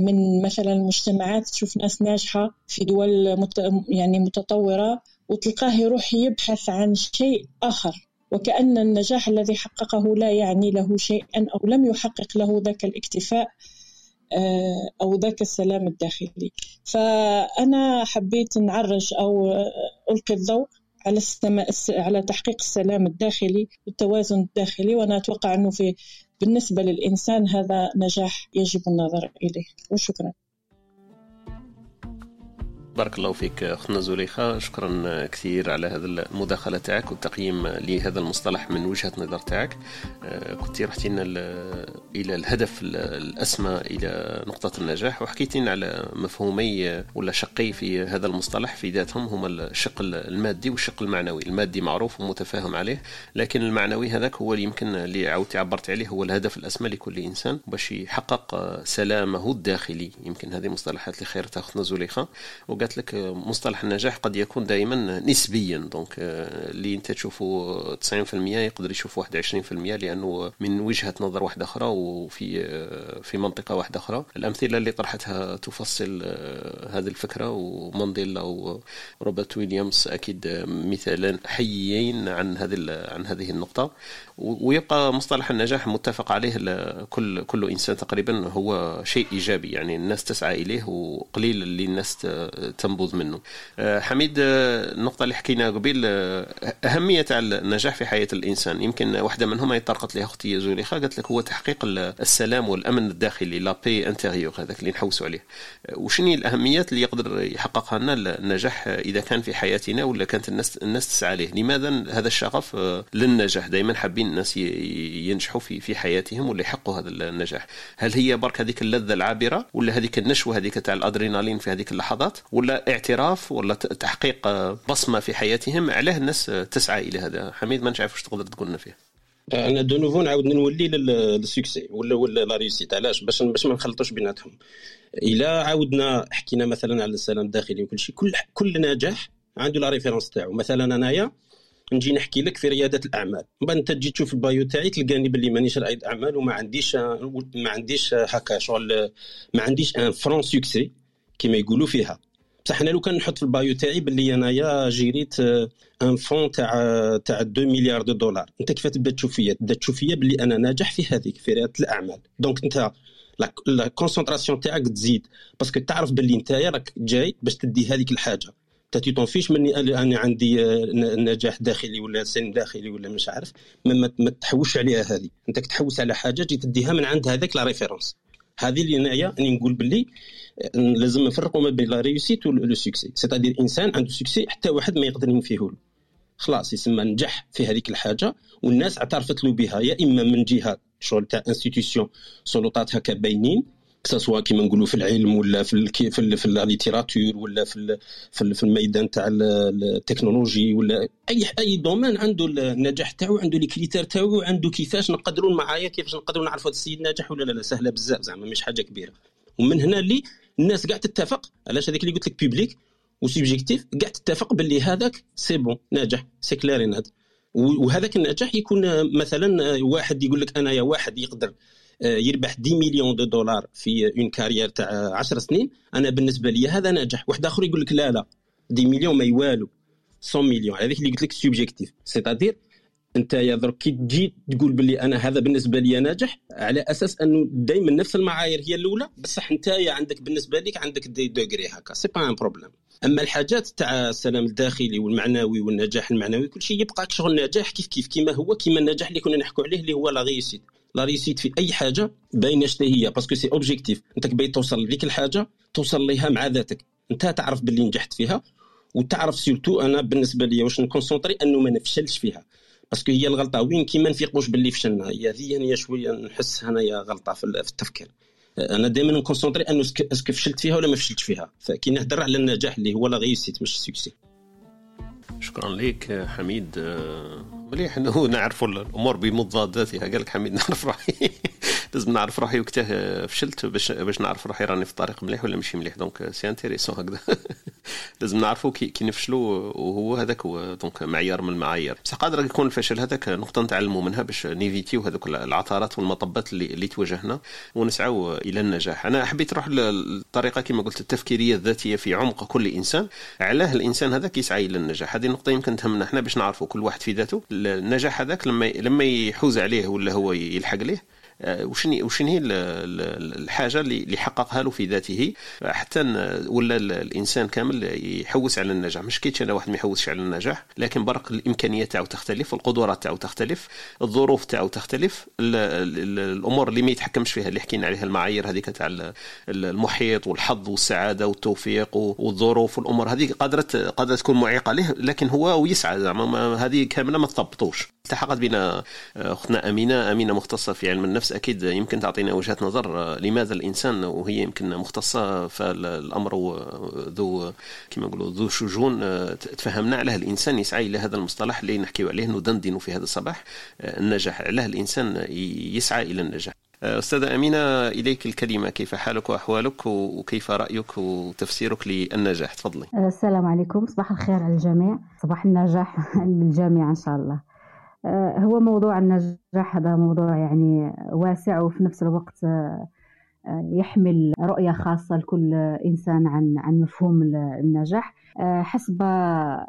من مثلا المجتمعات تشوف ناس ناجحة في دول يعني متطورة وتلقاه يروح يبحث عن شيء آخر وكأن النجاح الذي حققه لا يعني له شيئا أو لم يحقق له ذاك الاكتفاء آه، أو ذاك السلام الداخلي. فأنا حبيت نعرج أو ألقي الضوء على السما... على تحقيق السلام الداخلي والتوازن الداخلي وأنا أتوقع أنه في بالنسبة للإنسان هذا نجاح يجب النظر إليه. وشكرا. بارك الله فيك أختنا زليخة. شكرا كثير على هذا المداخلة تاعك والتقييم لهذا المصطلح من وجهة نظر تاعك. آه، كنت رحتي لنا إلى الهدف الأسمى إلى نقطة النجاح وحكيتي لنا على مفهومي ولا شقي في هذا المصطلح في ذاتهم هما الشق المادي والشق المعنوي. المادي معروف ومتفاهم عليه لكن المعنوي هذاك هو اللي يمكن اللي عاودتي عبرت عليه هو الهدف الأسمى لكل إنسان باش يحقق سلامه الداخلي. يمكن هذه مصطلحات اللي خيرتها أختنا زليخة. قالت لك مصطلح النجاح قد يكون دائما نسبيا. دونك آه، اللي أنت تشوفه 90% يقدر يشوفه 21% لأنه من وجهة نظر واحدة أخرى وفي آه، في منطقة واحدة أخرى. الأمثلة اللي طرحتها تفصل آه، هذه الفكرة ومانديلا وروبرت ويليامز أكيد مثالان حيين عن هذه عن هذه النقطة. ويبقى مصطلح النجاح متفق عليه كل كل إنسان تقريبا هو شيء إيجابي. يعني الناس تسعى إليه وقليل اللي الناس تنبذ منه. آه، حميد آه، النقطة اللي حكينا قبل آه، أهمية النجاح في حياة الإنسان. يمكن واحدة منهم هي طرقت لها أختي زوليخة قالت لك هو تحقيق السلام والأمن الداخلي la paix intérieure هذاك اللي نحوسوا عليه. وشنو الأهميات اللي يقدر يحققها لنا النجاح إذا كان في حياتنا ولا كانت الناس الناس تسعى له لماذا هذا الشغف للنجاح؟ دائما حابين الناس ينجحوا في في حياتهم ولا يحققوا هذا النجاح؟ هل هي برك هذيك اللذة العابرة ولا هذيك النشوة هذيك تاع الأدرينالين في هذيك اللحظات؟ ولا اعتراف ولا تحقيق بصمة في حياتهم علاه الناس تسعى إلى هذا. حميد ما نعرف واش تقدر تقول لنا فيه؟ أنا de nouveau نعاود نولي لل succès ولا ولا la réussite. علاش؟ باش باش ما نخلطوش بيناتهم. إلا عاودنا حكينا مثلا على السلام الداخلي وكل شيء كل كل نجاح عنده la référence تاعو. مثلا أنايا نجي نحكي لك في ريادة الأعمال. من بعد أنت تجي تشوف ال bio تاعي تلقاني باللي مانيش رائد أعمال وما عنديش ما عنديش هكا شغل ما عنديش un grand succès كما يقولوا فيها. بصح أنا لو كان نحط في ال bio تاعي باللي انايا جيريت un آه، fonds تاع تاع 2 مليار de dollars انت كيف تبدا تشوف فيا؟ تبدا تشوف فيا باللي أنا ناجح في هذيك في رياده الأعمال. donc انت la concentration تاعك تزيد. parce que تعرف باللي انت راك جاي باش تدي هذيك الحاجة. انت تنفيش مني أنا عندي آه، نجاح داخلي ولا سلم داخلي ولا مش عارف. ما, ما تحوش عليها هذه. انت تحوس على حاجة تجي تديها من عند هذاك la référence هذه اللي هنايا راني نقول باللي لازم نفرقوا ما بين la réussite le succès. c'est-à-dire إنسان عنده succès حتى واحد ما يقدر ينفيه له. خلاص يسمى نجح في هذيك الحاجة والناس اعترفت له بها يا إما من جهة شغل تاع institutions سلطات هكا باينين سواء كيما نقولوا في العلم ولا في ال في ال في ال littérature ولا في في الميدان تاع التكنولوجي ولا أي أي domaine عنده النجاح تاعو عنده les critères تاعو عنده كيفاش نقدروا المعايير كيفاش نقدروا نعرفوا هذا السيد ناجح ولا لا, لا سهلة بزاف زعما مش حاجة كبيرة. ومن هنا اللي الناس قاعد تتفق علاش هذاك اللي قلت لك public و subjectif قاعد تتفق باللي هذاك c'est bon ناجح c'est clair هذا وهذاك النجاح يكون مثلا واحد يقول لك أنا يا واحد يقدر آه، يربح 10 مليون de dollars في une carrière تاع 10 سنين أنا بالنسبة لي هذا نجاح واحد آخر يقول لك لا لا 10 مليون ما يوالو 100 مليون. هذيك اللي قلت لك subjectif c'est-à-dire انت يا درك كي تجي تقول باللي أنا هذا بالنسبة لي ناجح على أساس أنه دائما نفس المعايير هي الأولى بصح أنت عندك بالنسبة لك عندك des degrés هكا c'est pas un problème أما الحاجات تاع السلام الداخلي والمعنوي والنجاح المعنوي كل شيء يبقى شغل نجاح كيف كيف كيما هو كيما النجاح اللي كنا نحكوا عليه اللي هو la réussite la réussite في أي حاجة باينه هي؟ parce que c'est objectif أنت كي توصل لذيك الحاجة توصل ليها مع ذاتك. أنت تعرف باللي نجحت فيها وتعرف surtout أنا بالنسبة لي واش ن concentre أنه ما نفشلش فيها. parce que هي الغلطة. وين كي ما نفيقوش باللي فشلنا هي هذه هي شوية نحس هنايا غلطة في التفكير. أنا دائما ن concentrer أنه est-ce que فشلت فيها ولا ما فشلتش فيها؟ فكي نهضر على النجاح اللي هو la réussite مش ال succès شكرا لك حميد. مليح إنه نعرفوا الأمور بمضاداتها قال لك حميد [laughs] نعرف روحي لازم نعرف روحي وقتها فشلت باش باش نعرف روحي راني في الطريق مليح ولا ماشي مليح. donc c'est intéressant هكذا. [laughs] لازم نعرفوا كي, كي نفشلوا وهو هذاك هو. donc معيار من المعايير بصح قادر يكون الفشل هذاك نقطة نتعلموا منها باش نيفيتيو هذوك العثرات والمطبات اللي, اللي تواجهنا ونسعوا إلى النجاح. أنا حبيت نروح للطريقه كما قلت التفكيرية الذاتية في عمق كل إنسان. علاه الإنسان هذاك يسعى إلى النجاح. هذه النقطه يمكن تهمنا إحنا باش نعرفوا كل واحد في ذاته. النجاح هذاك لما لما يحوز عليه ولا هو يلحق ليه آه، وشنو وشنو هي الحاجة اللي حققها له في ذاته حتى ولا الإنسان كامل يحوس على النجاح. مش كيتش أنا واحد ما يحوسش على النجاح لكن برك الإمكانيات تاعو تختلف القدرات تاعو تختلف الظروف تاعو تختلف الأمور اللي ما يتحكمش فيها اللي حكينا عليها المعايير هذيك تاع المحيط والحظ والسعادة والتوفيق والظروف والأمور هذه قادره قادره تكون معيقة له لكن هو ويسعى زعما هذه كاملة ما تضبطوش. التحقت بنا أختنا أمينة أمينة مختصة في علم النفس. أكيد يمكن تعطينا وجهه نظر آه، لماذا الإنسان وهي يمكن مختصة فالأمر ذو كما نقولوا ذو شجون آه، تفهمنا علاه الإنسان يسعى إلى هذا المصطلح اللي نحكيو عليه ندندن في هذا الصباح النجاح. علاه الإنسان يسعى إلى النجاح. أستاذة أمينة إليك الكلمة. كيف حالك وأحوالك؟ وكيف رأيك وتفسيرك للنجاح؟ تفضلي. السلام عليكم. صباح الخير على الجميع. صباح النجاح [laughs] للجميع إن شاء الله. آه، هو موضوع النجاح هذا موضوع يعني واسع وفي نفس الوقت آه، يحمل رؤية خاصة لكل إنسان عن عن مفهوم النجاح. آه، حسب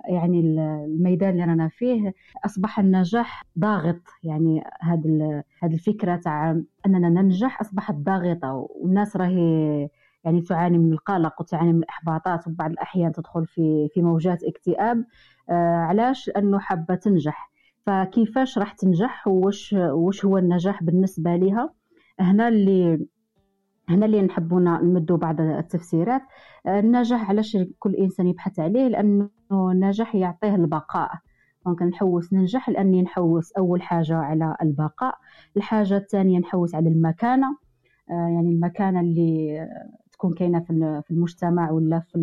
يعني الميدان اللي رانا فيه أصبح النجاح ضاغط. يعني هذه هذه الفكرة تاع أننا ننجح أصبحت ضاغطة والناس راهي يعني تعاني من القلق وتعاني من الإحباطات وبعض الأحيان تدخل في في موجات اكتئاب. علاش؟ لأنه حابة تنجح. فكيفاش راح تنجح وش وش هو النجاح بالنسبة لها هنا اللي هنا اللي نحبوا نمدوا بعض التفسيرات. النجاح علاش كل إنسان يبحث عليه؟ لأنه النجاح يعطيه البقاء. ممكن نحوس ننجح لأني نحوس أول حاجة على البقاء. الحاجة الثانية نحوس على المكانة. يعني المكانة اللي تكون كاينة في المجتمع ولا في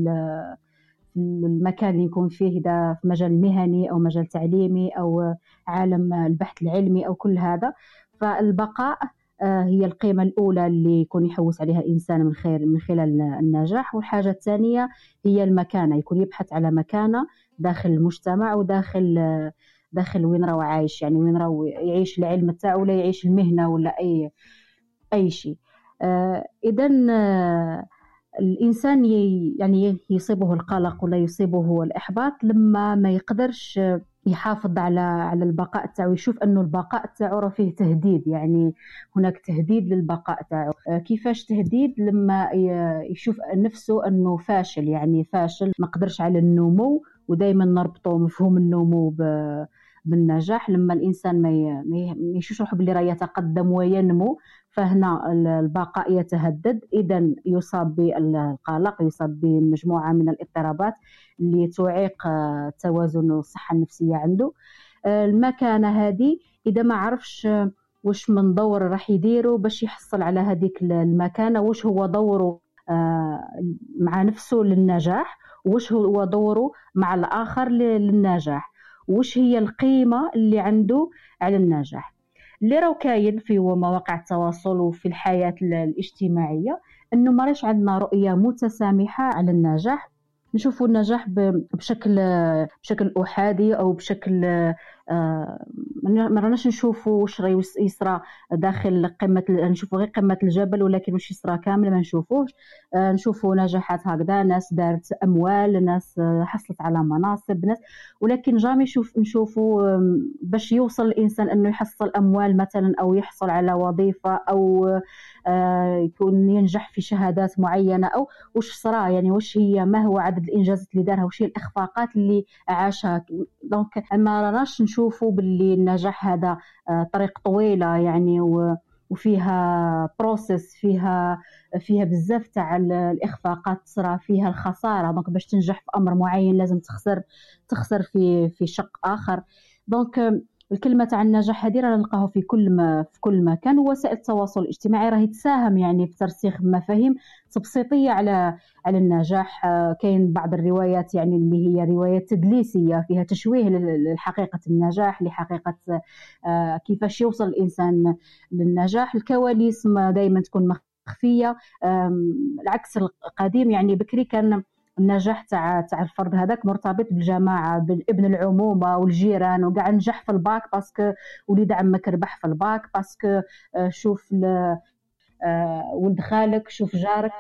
المكان اللي نكون فيه إذا في مجال مهني أو مجال تعليمي أو عالم البحث العلمي أو كل هذا. فالبقاء آه، هي القيمة الأولى اللي يكون يحوس عليها الإنسان من خير من خلال النجاح. والحاجة الثانية هي المكانة يكون يبحث على مكانة داخل المجتمع وداخل داخل وين راهو عايش يعني وين راهو يعيش العلم تاعو ولا يعيش المهنة ولا أي أي شيء. آه إذا آه الإنسان يعني يصيبه القلق ولا يصيبه الإحباط لما ما يقدرش يحافظ على على البقاء تاعو يشوف أنه البقاء تاعو راه فيه تهديد. يعني هناك تهديد للبقاء تاعو. آه، كيفاش تهديد؟ لما يشوف نفسه أنه فاشل. يعني فاشل ما قدرش على النمو ودائما نربطه مفهوم النمو بالنجاح. لما الإنسان ما يشوفش روحه باللي راه يتقدم وينمو فهنا البقاء يتهدد. اذا يصاب بالقلق يصاب بمجموعة من الاضطرابات اللي تعيق توازن الصحة النفسية عنده. المكانة هذه إذا ما عرفش واش من دور راح يديروا باش يحصل على هذيك المكانة واش هو دوره آه، مع نفسه للنجاح واش هو دوره مع الآخر للنجاح واش هي القيمة اللي عنده على النجاح. اللي راه كاين في مواقع التواصل وفي الحياة الاجتماعية. انه ما عندنا رؤية متسامحة على النجاح. نشوفوا النجاح بشكل بشكل أحادي أو بشكل ما راناش نشوفوا واش يصرى داخل قمة نشوفوا غير قمة الجبل ولكن واش يصرى كامل ما نشوفوش. آه، نشوفوا نجاحات هكذا ناس دارت أموال ناس آه، حصلت على مناصب ناس. ولكن جامي شوف نشوفوا باش يوصل الإنسان إنه يحصل أموال مثلا أو يحصل على وظيفة أو يكون ينجح في شهادات معينة أو واش صرا يعني واش هي ما هو عدد الإنجازات اللي دارها واش هي الإخفاقات اللي عاشها. donc ما راناش نشوفوا باللي النجاح هذا آه، طريق طويلة يعني وفيها process فيها فيها بزاف تاع الإخفاقات تصرى فيها الخسارة. donc باش تنجح في أمر معين لازم تخسر تخسر في في شق آخر. donc الكلمة تاع النجاح هذه راه نلقاها في كل ما في كل مكان. ووسائل التواصل الاجتماعي راهي تساهم يعني في ترسيخ مفاهيم تبسيطية على على النجاح. آه، كاين بعض الروايات يعني اللي هي روايات تدليسية فيها تشويه لحقيقة النجاح لحقيقة آه، كيفاش يوصل الإنسان للنجاح. الكواليس دائما تكون مخفية. العكس القديم يعني بكري كان النجاح تاع تاع الفرد هذاك مرتبط بالجماعة بالابن العمومة والجيران وكاع نجح في ال bac parce que وليد عمك ربح في ال bac parce que آه، شوف آه، ولد خالك شوف جارك.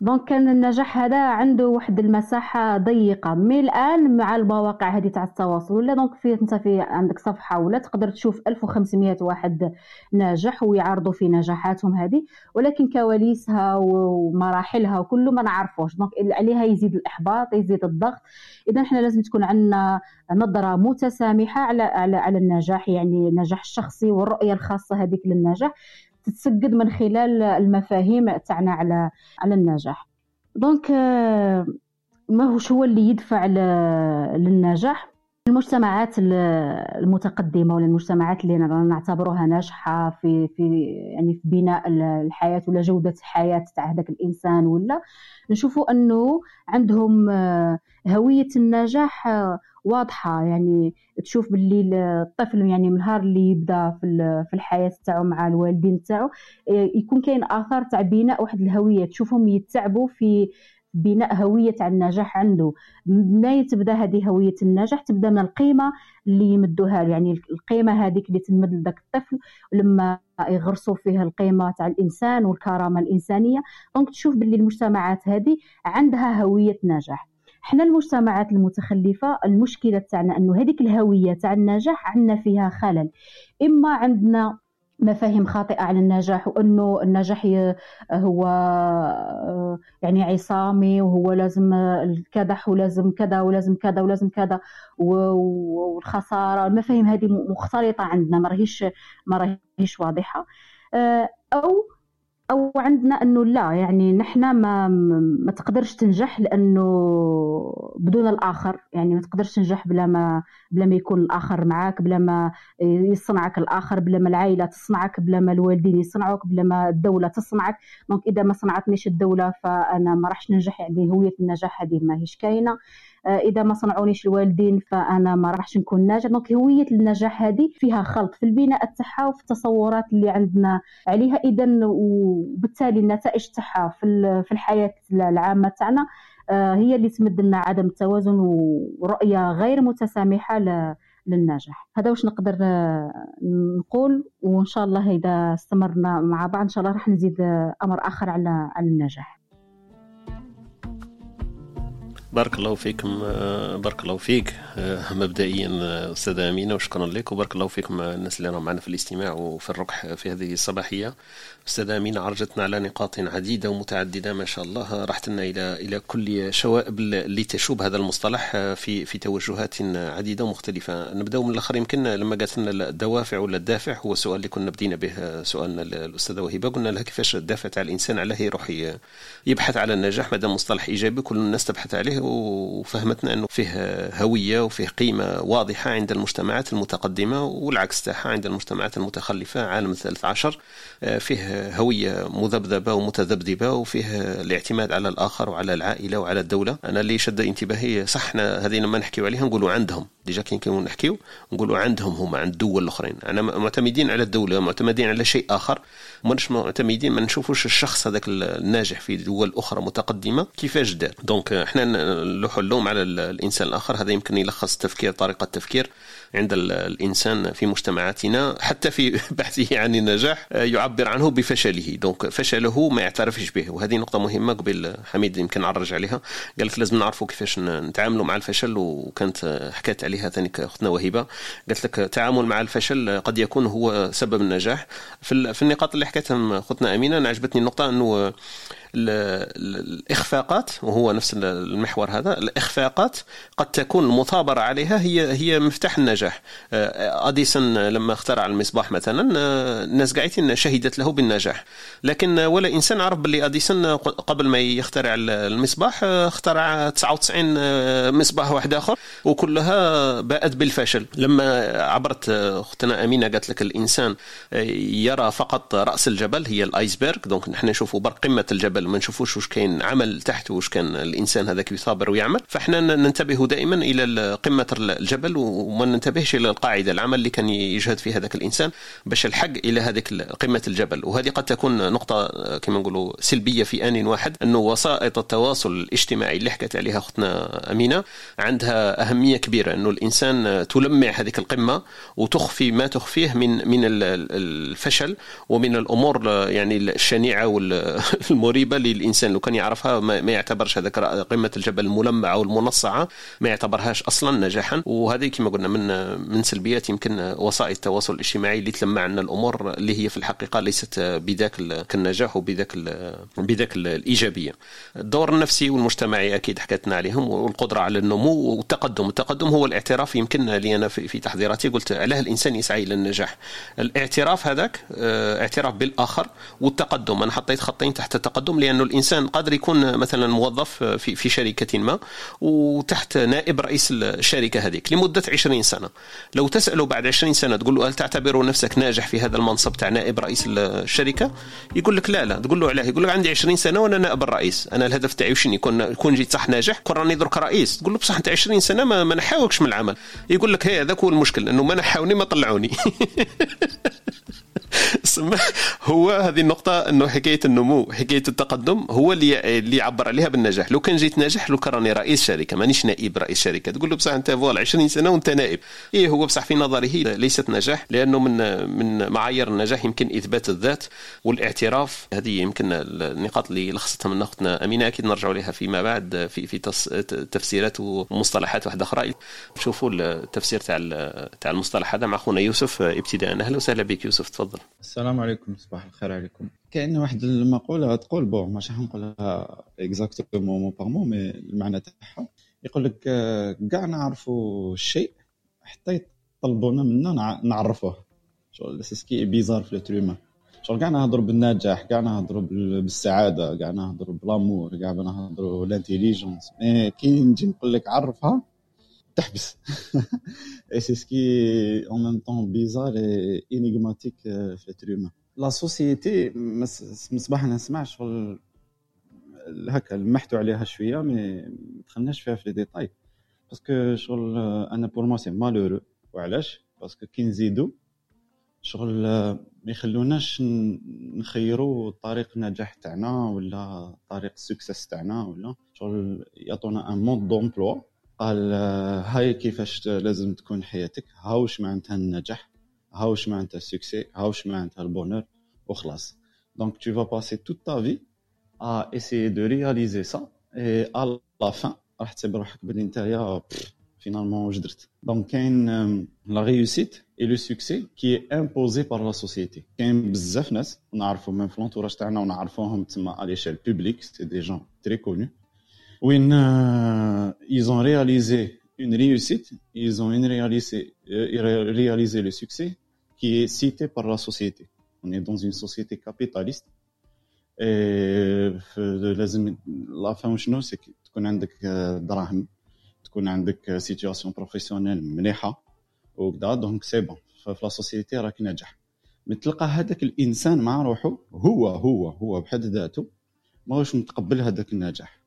donc كان النجاح هذا عنده واحد المساحة ضيقة. mais الآن مع المواقع هذه تاع التواصل ولا donc في انت في عندك صفحة ولا تقدر تشوف 1500 واحد ناجح ويعرضوا في نجاحاتهم هذه ولكن كواليسها ومراحلها وكله ما نعرفوش. donc عليها يزيد الإحباط يزيد الضغط. اذا إحنا لازم تكون عندنا نظرة متسامحة على على على النجاح يعني النجاح الشخصي والرؤية الخاصة هذيك للنجاح. تتسقد من خلال المفاهيم تاعنا على على النجاح. دونك آه، ما هو اللي يدفع للنجاح؟ المجتمعات المتقدمة ولا المجتمعات اللي نعتبروها ناجحة في في يعني في بناء الحياة ولا جودة الحياة تاع هذاك الإنسان ولا نشوفوا أنه عندهم آه، هوية النجاح آه، واضحة يعني تشوف باللي الطفل يعني من النهار اللي يبدأ في في الحياة تاعو مع الوالدين تاعو آه، يكون كاين آثار تاع بناء واحد الهوية تشوفهم يتعبوا في بناء هوية تاع النجاح عنده منين تبدأ هذه هوية النجاح تبدأ من القيمة اللي يمدوها يعني القيمة هذيك اللي تمد لذاك الطفل لما يغرسوا فيها القيمة تاع الإنسان والكرامة الإنسانية. دونك تشوف باللي المجتمعات هذه عندها هوية نجاح. حنا المجتمعات المتخلفة المشكلة تاعنا أنه هذيك الهوية تاع النجاح عندنا فيها خلل. إما عندنا مفاهيم خاطئة عن النجاح وأنه النجاح هو يعني عصامي وهو لازم الكدح ولازم كذا ولازم كذا ولازم كذا والخسارة. المفاهيم هذه مختلطة عندنا ما راهيش ما راهيش واضحة. أو أو عندنا أنه لا يعني نحن ما ما تقدرش تنجح لأنه بدون الآخر يعني ما تقدرش تنجح بلا ما بلا ما يكون الآخر معك بلا ما يصنعك الآخر بلا ما العائلة تصنعك بلا ما الوالدين يصنعوك بلا ما الدولة تصنعك. donc إذا ما صنعتنيش الدولة فأنا ما راحش ننجح يعني هوية النجاح هذه ما هيش كاينة. إذا ما صنعونيش الوالدين فأنا ما راحش نكون ناجح. donc هوية النجاح هذه فيها خلط في البناء تاعها وفي التصورات اللي عندنا عليها. اذا وبالتالي النتائج تاعها في الحياة العامة تاعنا آه، هي اللي تمد لنا عدم التوازن ورؤية غير متسامحة للنجاح هذا واش نقدر آه، نقول؟ وإن شاء الله إذا استمرنا مع بعض إن شاء الله راح نزيد أمر آخر على على النجاح. بارك الله فيكم آه، بارك الله فيك آه، مبدئيا آه، أستاذة أمينة وشكرا لك وبارك الله فيكم الناس اللي راهم معنا في الاستماع وفي الركح في هذه الصباحية. أستاذة أمينة عرجتنا على نقاط عديدة ومتعددة ما شاء الله. راحت لنا إلى إلى كل شوائب اللي تشوب هذا المصطلح في في توجهات عديدة ومختلفة. نبداو من الآخر يمكن لما قالت لنا الدوافع ولا الدافع هو السؤال اللي كنا بدينا به سؤالنا الأستاذة وهبه قلنا لها كيفاش الدافع تاع الإنسان علاه يروح يبحث على النجاح مادام مصطلح إيجابي كل الناس تبحث عليه. وفهمتنا إنه فيه هوية وفيه قيمة واضحة عند المجتمعات المتقدمة والعكس تاعها عند المجتمعات المتخلفة عالم الثالث عشر. آه، فيه هوية مذبذبة ومتذبذبة وفيه الاعتماد على الآخر وعلى العائلة وعلى الدولة. أنا اللي شد انتباهي صح إحنا هذه لما نحكيو عليها نقولوا عندهم. déjà كي نحكيو نقولوا عندهم هما عند الدول الأخرين. أنا معتمدين على الدولة معتمدين على شيء آخر. ماناش معتمدين ما نشوفوش الشخص هذاك الناجح في دول أخرى متقدمة. كيفاش دار donc إحنا نلوحوا اللوم على الإنسان الآخر. هذا يمكن يلخص التفكير طريقة التفكير عند الإنسان في مجتمعاتنا حتى في [laughs] بحثه عن النجاح آه، يعبر عنه بفشله. دونك فشله ما يعترفش به. وهذه نقطة مهمة قبل حميد يمكن عرج عليها. قال لازم نعرفوا كيفاش نتعاملوا مع الفشل وكانت حكات عليها ثاني أختنا وهبه قالت لك التعامل مع الفشل قد يكون هو سبب النجاح. في النقاط اللي حكتهم أختنا أمينة أنا عجبتني النقطة أنه الإخفاقات وهو نفس المحور هذا الإخفاقات قد تكون المثابرة عليها هي هي مفتاح النجاح. آه، أديسون لما اخترع المصباح مثلا آه، الناس قاعدين شهدت له بالنجاح. لكن ولا إنسان عرف باللي أديسون قبل ما يخترع المصباح آه، اخترع 99 مصباح واحد آخر وكلها باءت بالفشل. لما عبرت أختنا أمينة قالت لك الإنسان يرى فقط رأس الجبل هي ال iceberg. donc نحن نشوفوا بر قمة الجبل ما نشوفوش واش كاين عمل تحت واش كان الإنسان هذاك يصابر ويعمل فإحنا ننتبه دائما إلى قمة الجبل وما ننتبهش إلى القاعدة العمل اللي كان يجهد فيه هذاك الإنسان باش الحق إلى هذيك قمة الجبل. وهذه قد تكون نقطة كما نقولوا سلبية في آن واحد أنه وسائط التواصل الاجتماعي اللي حكت عليها أختنا أمينة عندها أهمية كبيرة أنه الإنسان تلمع هذيك القمة وتخفي ما تخفيه من من الفشل ومن الأمور يعني الشنيعة والمريبه [laughs] غريبه للإنسان. لو كان يعرفها ما, يعتبرش هذاك قمة الجبل الملمعة والمنصعه ما يعتبرهاش أصلا نجاحا وهذه كما قلنا من من سلبيات يمكن وسائل التواصل الاجتماعي اللي تلمع لنا الأمور اللي هي في الحقيقة ليست بذاك النجاح وبذاك بذاك الإيجابية. الدور النفسي والمجتمعي أكيد حكيتنا عليهم والقدرة على النمو والتقدم، التقدم هو الاعتراف يمكن لي أنا في تحضيراتي قلت علاه الإنسان يسعى إلى النجاح. الاعتراف هذاك آه، اعتراف بالآخر والتقدم. أنا حطيت خطين تحت التقدم. لأنه الإنسان قادر يكون مثلا موظف في في شركة ما وتحت نائب رئيس الشركة هذيك لمدة 20 سنة. لو تسأله بعد 20 سنة تقول له هل تعتبر نفسك ناجح في هذا المنصب تاع نائب رئيس الشركة؟ يقول لك لا لا. تقول له علاه. يقول لك عندي 20 سنة وأنا نائب الرئيس. أنا الهدف تاعي وشني يكون كون جيت صح ناجح؟ كون راني درك رئيس. تقول له بصح أنت 20 سنة ما, ما نحاوكش من العمل. يقول لك هي هذاك هو المشكل إنه ما نحاوني ما طلعوني. [laughs] هو هذه النقطة إنه حكاية النمو حكاية التقدم هو اللي اللي يعبر عليها بالنجاح. لو كان جيت ناجح لو كان راني رئيس شركة مانيش نائب رئيس شركة. تقول له بصح أنت voilà 20 سنة وأنت نائب. إيه هو بصح في نظره ليست نجاح لأنه من من معايير النجاح يمكن إثبات الذات والاعتراف. هذه يمكن النقاط اللي لخصتها من أختنا أمينة أكيد نرجع لها فيما بعد في في تفسيرات ومصطلحات واحدة أخرى. شوفوا التفسير تاع تاع المصطلح هذا مع أخونا يوسف ابتداء. أهلا وسهلا بك يوسف تفضل. السلام عليكم صباح الخير عليكم. كاين واحد المقولة تقول bon ماشي حنقولها exactement mot par mot mais المعنى تاعها. يقول لك كاع نعرفوا الشيء حتى يطلبونا منا نعرفوه. شغل سي سكي بيزار في لتر شغل كاع نهضروا بالنجاح كاع نهضروا بالسعادة كاع نهضروا بالأمور كاع نهضروا بالانتيليجونس مي كي نجي نقول لك عرفها تحبس. اي سي سكي اون ميم طون بيزار اي انيغماتيك في لتر لا سوسيتي مصباح نسمع شغل هكا لمحتوا عليها شوية mais ما دخلناش فيها في les détails parce que شغل أنا pour moi c'est malheureux وعلاش parce que كي نزيدو شغل ما يخلوناش نخيروا طريق النجاح تاعنا ولا طريق ال success تاعنا ولا شغل يعطونا un mode d'emploi قال هاي كيفاش لازم تكون حياتك؟ هاوش معناتها النجاح؟ هاوش معناتها ال succès هاوش معناتها ال bonheur؟ وخلاص. donc tu vas passer toute ta vie à essayer de réaliser ça et à la fin راح تحسب روحك بلي نتايا finalement واش درت donc كاين la réussite et le succès qui est imposé par la société كاين بزاف ناس نعرفهم من في l'entourage تاعنا ونعرفوهم تما على l'échelle publique c'est des gens très connus وين ils ont réalisé une réussite, ils ont une réalisé, réalisé le succès qui est cité par la société. On est dans une société capitaliste. Et la fin, c'est que تكون عندك دراهم تكون عندك situation professionnelle مليحه وكذا donc c'est bon في la société راك ناجح mais تلقى هذاك الانسان مع روحه هو هو هو بحد ذاته ماهوش متقبل هذاك النجاح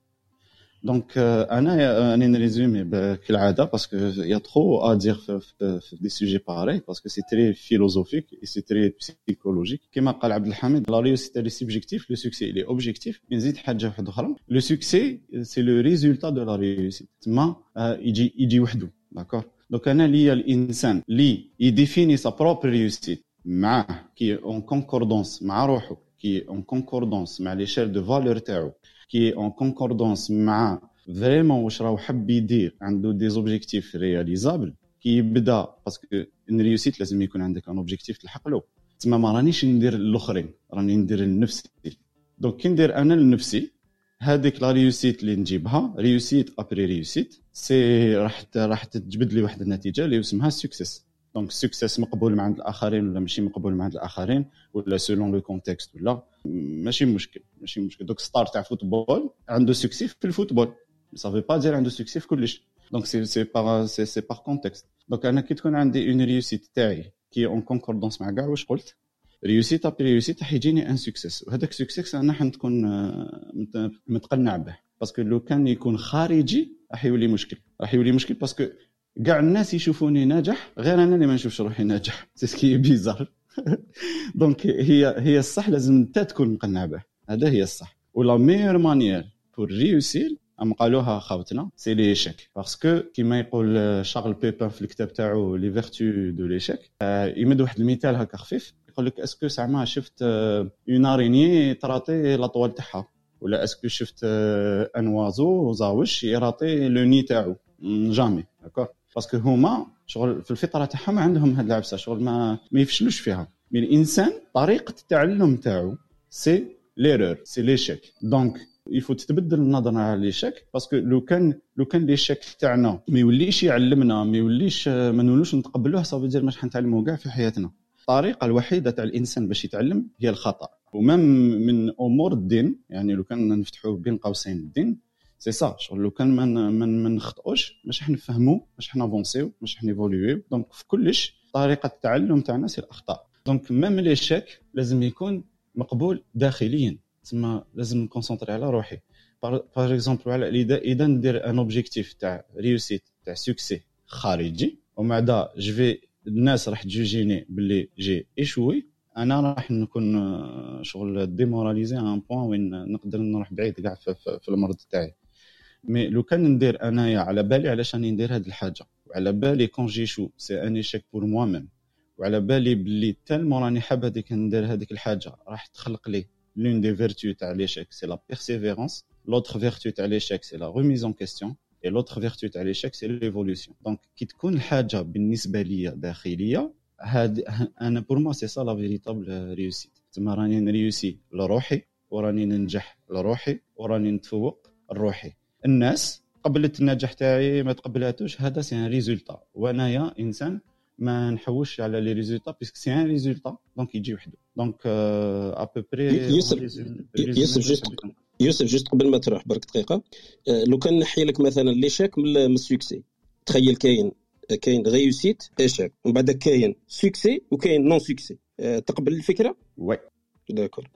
donc أنا راني ن résumer كالعاده parce que y a trop à dire في des sujets pareils parce que c'est très philosophique et c'est très psychologique كيما قال عبد الحميد la réussite elle est subjective le succès il est objectif نزيد حاجة واحدة أخرى le succès c'est le résultat de la réussite تما يجي يجي وحده d'accord donc أنا ليا الانسان لي ي définit sa propre réussite معاه qui est en concordance مع روحه qui est en concordance مع l'échelle de valeurs تاعو qui est en concordance مع vraiment واش راهو حب يدير عنده des objectifs réalisables كي يبدا parce que une réussite لازم يكون عندك un objectif تلحق له. تما ما رانيش ندير الأخرين راني ندير لنفسي donc كي ندير أنا لنفسي هذيك la réussite اللي نجيبها réussite après réussite c'est راح راح تجبد لي واحد النتيجة اللي اسمها succès donc succès مقبول مع عند الاخرين ولا ماشي مقبول مع عند الاخرين ولا selon le contexte ولا ماشي مشكل ماشي مشكل دوك star تاع football عنده succès في ال football ça veut pas dire عنده succès في كلش donc c'est c'est par c'est c'est par contexte donc أنا كي تكون عندي une réussite تاعي qui est en concordance مع كاع واش قلت réussite après réussite راح يجيني un succès وهذاك succès أنا حنكون متقنع به parce que لو كان يكون خارجي راح يولي مشكل راح يولي مشكل parce que كاع الناس يشوفوني ناجح غير أنا اللي ما نشوفش روحي ناجح. [laughs] c'est ce qui est bizarre. [laughs] donc هي هي الصح لازم انت تكون مقنع به. هذا هي الصح. و la meilleure manière pour réussir أم قالوها خاوتنا c'est l'échec parce que كيما يقول Charles Pépin في الكتاب تاعو Les Vertus de l'échec يمد واحد المثال هكا خفيف. يقول لك est-ce que زعما شفت une araignée ت rater la toile تاعها؟ ولا est-ce que شفت un oiseau زاوش ي rater le nid تاعو؟ jamais d'accord parce que هما شغل في الفطرة تاعهم عندهم هاد العبسة شغل ما ما يفشلوش فيها. mais الإنسان طريقة التعلم تاعو c'est l'erreur c'est l'échec donc il faut تتبدل النظره على l'échec parce que لو كان لو كان l'échec تاعنا ما يوليش يعلمنا ما يوليش ما نولوش نتقبلوه ça veut dire ما نتعلموا كاع في حياتنا. الطريقة الوحيدة تاع الإنسان باش يتعلم هي الخطأ. و même من أمور الدين يعني لو كان نفتحوا بين قوسين الدين سي سا شغل لو كان ما من ما نخطئوش مش حنفهموا مش حنافونسيو مش حنيفوليو donc في كلش طريقه التعلم تاعنا c'est الاخطاء donc même l'échec لازم يكون مقبول داخليا تسمى لازم ن concentrer على روحي par exemple على اذا اذا ندير un objectif تاع réussite تاع succès خارجي ومع دا جو الناس راح تجوجيني باللي j'ai échoué أنا راح نكون شغل démoralisé un point وين نقدر نروح بعيد كاع في المرض تاعي mais لو كان ندير أنايا على بالي علاش راني ندير هاد الحاجة؟ وعلى بالي quand j'échoue c'est un échec pour moi-même وعلى بالي بلي tellement راني حاب هذيك ندير هذيك الحاجة راح تخلق لي l'une des vertus تاع l'échec c'est la persévérance l'autre vertu تاع l'échec c'est la remise en question et l'autre vertu تاع l'échec c'est l'évolution donc كي تكون الحاجة بالنسبة ليا داخلية هاد أنا pour moi c'est ça la véritable réussite تما راني ن réussir لروحي وراني ننجح لروحي وراني نتفوق لروحي. الناس قبلت النجاح تاعي ما تقبلاتوش. هذا c'est un résultat. وأنايا إنسان ما نحوش على les résultats puisque c'est un résultat. donc يجي وحده. donc à peu près يوسف يوسف juste يوسف juste قبل ما تروح برك دقيقة. لو كان نحي لك مثلا l'échec من ال succès تخيل كاين كاين ريوسيت ايشاك ومن بعد كاين سوكسي وكاين نون سوكسي تقبل الفكرة؟ وي. داكور.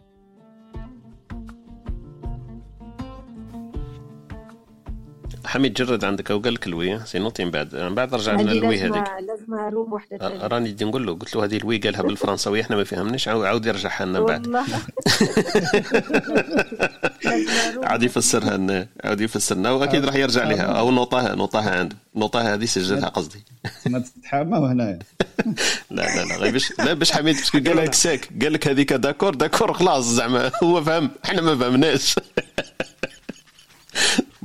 حميد جرد عندك أو قال لك الوي سينوتي من بعد. من بعد رجع لنا الوي هذيك. لازم روم وحده ثانية. راني بدي نقول له قلت له هذه الوي قالها بالفرنساوي إحنا ما فهمناش عاود يرجعها لنا بعد. والله. عاد يفسرها لنا عاود يفسرنا وأكيد راح يرجع لها. أو نوطاها نوطاها عنده نوطاها هذه سجلها قصدي. [laughs] ما تتحامى هنايا لا لا لا غير باش لا باش حميد باش قال لك ساك قال لك هذيك داكور داكور خلاص زعما هو فهم إحنا ما فهمناش.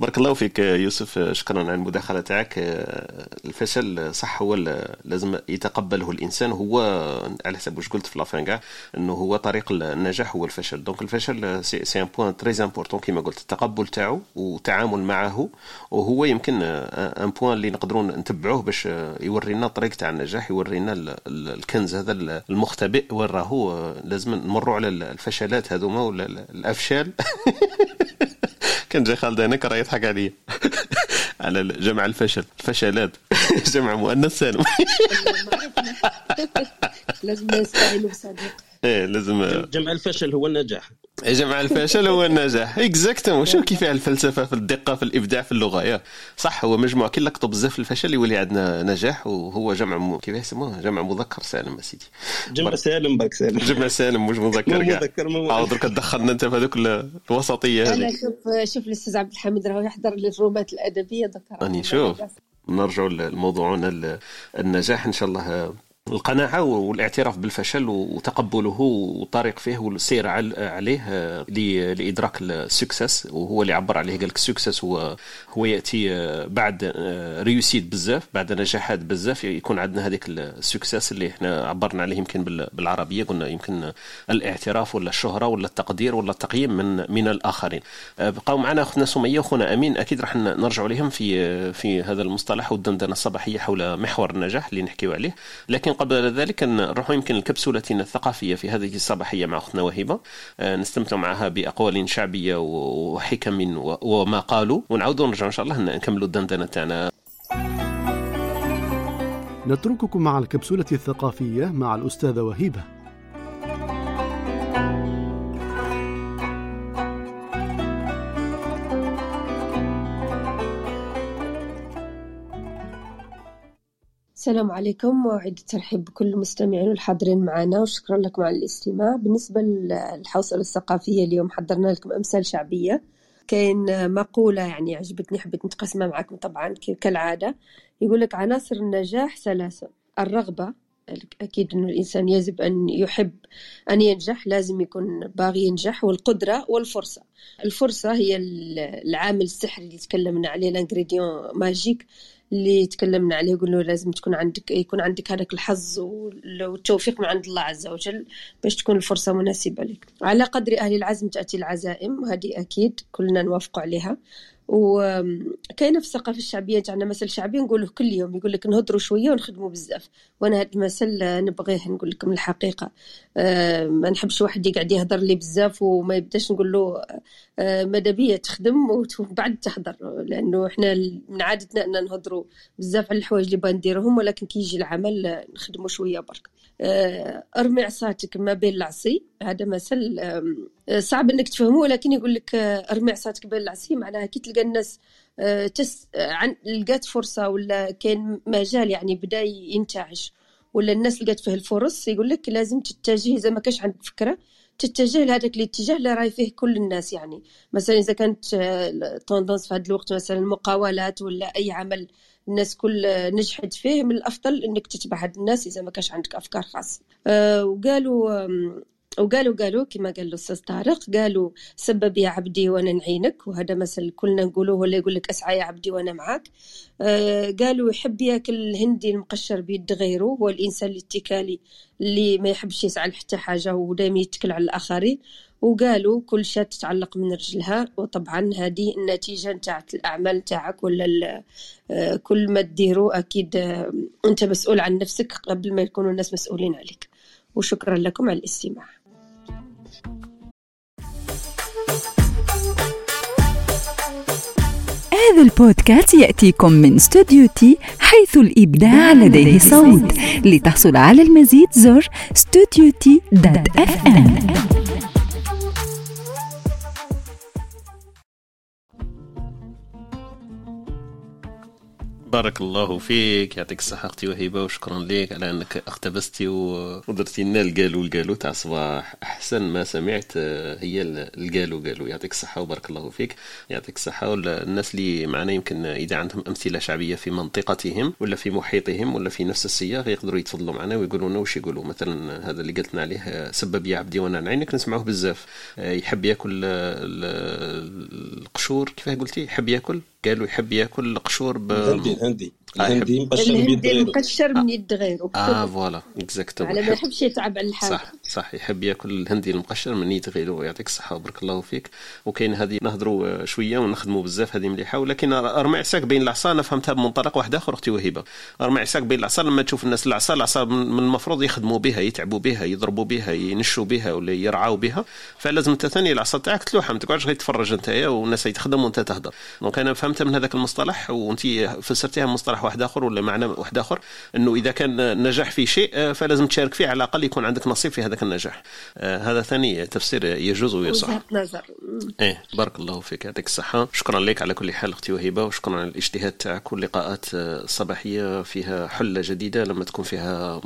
بارك الله فيك يوسف شكرا على المداخلة تاعك. الفشل صح هو لازم يتقبله الإنسان. هو على حسب واش قلت في لافان كاع أنه هو طريق النجاح هو الفشل. donc الفشل c'est un point très important كيما قلت التقبل تاعو والتعامل معه. وهو يمكن un point اللي نقدروا نتبعوه باش يورينا الطريق تاع النجاح يورينا الكنز هذا المختبئ. وين راهو؟ لازم نمروا على الفشلات هذوما ولا الأفشال. [laughs] كان جاي خالد هناك راه يضحك عليا. [laughs] على جمع الفشل. الفشلات [laughs] جمع مؤنث سالم. [laughs] لازم نستعينوا بصديق. إيه لازم جمع الفشل هو النجاح. جمع الفشل هو النجاح. exactement شوف كيف الفلسفة في الدقة في الإبداع في اللغة؟ يا. صح هو مجموع كي لقطوا بزاف الفشل يولي عندنا نجاح وهو جمع م... كيف يسموه؟ جمع مذكر سالم أسيدي. جمع سالم برك سالم. جمع سالم مش مذكر كاع. مذكر عاود درك دخلنا أنت في هذوك الوسطية هذه. أنا شوف شوف الأستاذ عبد الحميد راه يحضر الرومات الأدبية ذكر. أني شوف نرجعوا لموضوعنا النجاح. إن شاء الله القناعة والاعتراف بالفشل وتقبله والطريق فيه والسير عليه آه، لإدراك ال success. وهو اللي عبر عليه قال لك ال success هو هو يأتي آه، بعد آه، بزاف بعد نجاحات بزاف يكون عندنا هذيك ال success اللي إحنا عبرنا عليه يمكن بالعربية قلنا يمكن الاعتراف ولا الشهرة ولا التقدير ولا التقييم من من الآخرين. بقاو معنا أختنا سمية وأخونا أمين أكيد راح نرجع لهم في في هذا المصطلح والدندنة الصباحية حول محور النجاح اللي نحكيو عليه. لكن قبل ذلك نروح يمكن لكبسولتنا الثقافية في هذه الصباحية مع أختنا وهبة آه، نستمتع معها بأقوال شعبية وحكم وما قالوا. ونعود ونرجع إن شاء الله نكملوا الدندنة تاعنا. نترككم مع الكبسولة الثقافية مع الأستاذة وهبة السلام عليكم وأعيد الترحيب بكل المستمعين والحاضرين معنا وشكرا لكم على الاستماع. بالنسبة للحوصلة الثقافية اليوم حضرنا لكم أمثال شعبية. كاين مقولة يعني عجبتني حبيت نتقسمها معكم طبعا كالعادة. يقول لك عناصر النجاح ثلاثة. الرغبة أكيد أن الإنسان يجب أن يحب أن ينجح لازم يكون باغي ينجح والقدرة والفرصة. الفرصة هي العامل السحري اللي تكلمنا عليه الإنغريديون ماجيك. اللي تكلمنا عليه قلنا لازم تكون عندك يكون عندك هذاك الحظ والتوفيق من عند الله عز وجل باش تكون الفرصة مناسبة لك. على قدر أهل العزم تأتي العزائم وهذه أكيد كلنا نوافق عليها. وكاينه في الثقافة الشعبية تاعنا مثل شعبي نقوله كل يوم يقول لك نهضروا شوية ونخدموا بزاف. وأنا هذا المثل نبغيه نقول لكم الحقيقة. ما نحبش واحد يقعد يهضر لي بزاف وما يبداش نقول له بيا تخدم وبعد تهضر لأنه إحنا من عادتنا أن نهضروا بزاف على الحوايج اللي بغا نديرهم ولكن كي يجي العمل نخدموا شوية برك. أه أرمي عصاتك ما بين العصي هذا مثل صعب إنك تفهمه ولكن يقول لك آه، أرمي عصاتك بين العصي معناها كي تلقى الناس آه، تس آه، عن لقات فرصة ولا كاين مجال يعني بدا ينتعش ولا الناس لقات فيه الفرص يقول لك لازم تتجه إذا ما كانش عندك فكرة تتجه لهذاك الاتجاه اللي راي فيه كل الناس يعني. مثلا إذا كانت توندونس في هذا الوقت مثلا المقاولات ولا أي عمل الناس كل نجحت فيه من الأفضل إنك تتبع هاد الناس إذا ما كانش عندك أفكار خاصة. أه وقالوا وقالوا قالوا كما قال الأستاذ طارق قالوا سبب يا عبدي وأنا نعينك وهذا مثل كلنا نقولوه ولا يقول لك أسعى يا عبدي وأنا معاك. آه قالوا يحب ياكل الهندي المقشر بيد غيره هو الإنسان الاتكالي اللي ما يحبش يسعى لحتى حاجة ودائما يتكل على الآخرين. وقالوا كل شيء تتعلق من رجلها وطبعا هذه النتيجة نتاعت الأعمال نتاعك ولا آه، كل ما تديروا أكيد آه، أنت مسؤول عن نفسك قبل ما يكونوا الناس مسؤولين عليك. وشكرا لكم على الاستماع. هذا البودكاست يأتيكم من استوديو تي حيث الإبداع لديه صوت. لتحصل على المزيد زر استوديو T dot FM بارك الله فيك يعطيك الصحة أختي وهبة وشكرا لك على أنك اقتبستي ودرتي لنا القالو القالو تاع صباح أحسن ما سمعت آه، هي القالو قالو. يعطيك الصحة وبارك الله فيك. يعطيك الصحة والناس اللي معنا يمكن إذا عندهم أمثلة شعبية في منطقتهم ولا في محيطهم ولا في نفس السياق يقدروا يتفضلوا معنا ويقولوا لنا وش يقولوا. مثلا هذا اللي قلتنا عليه آه، سبب يا عبدي وأنا نعينك نسمعوه بزاف. آه، يحب ياكل القشور كيف قلتي؟ يحب ياكل؟ قالوا يحب ياكل القشور ب هندي هندي الهندي مقشر الهندي مقشر من يد غيره آه voilà exactement على ما يحبش يتعب على الحاجة صح صح يحب ياكل الهندي المقشر من يد غيره يعطيك الصحة وبارك الله فيك. وكاين هذه نهضروا شوية ونخدموا بزاف هذه مليحة. ولكن رمي عصاك بين العصا أنا فهمتها بمنطلق واحد آخر أختي وهبه رمي عصاك بين العصا لما تشوف الناس العصا العصا من المفروض يخدموا بها يتعبوا بها يضربوا بها ينشوا بها ولا يرعاو بها. فلازم أنت ثاني العصا تاعك تلوحها ما تقعدش غير تتفرج أنت والناس يتخدم وأنت تهدر. دونك أنا فهمتها من هذاك المصطلح وانت فسرتيها بمصطلح واحد آخر ولا معنى واحد آخر؟ إنه إذا كان النجاح في شيء آه، فلازم تشارك فيه على الأقل يكون عندك نصيب في هذاك النجاح. آه، هذا ثاني تفسير يجوز ويصح. نظر. إيه بارك الله فيك يعطيك الصحة. شكرا لك على كل حال أختي وهبه وشكرا على الاجتهاد تاعك واللقاءات الصباحيه فيها حلة جديدة لما تكون فيها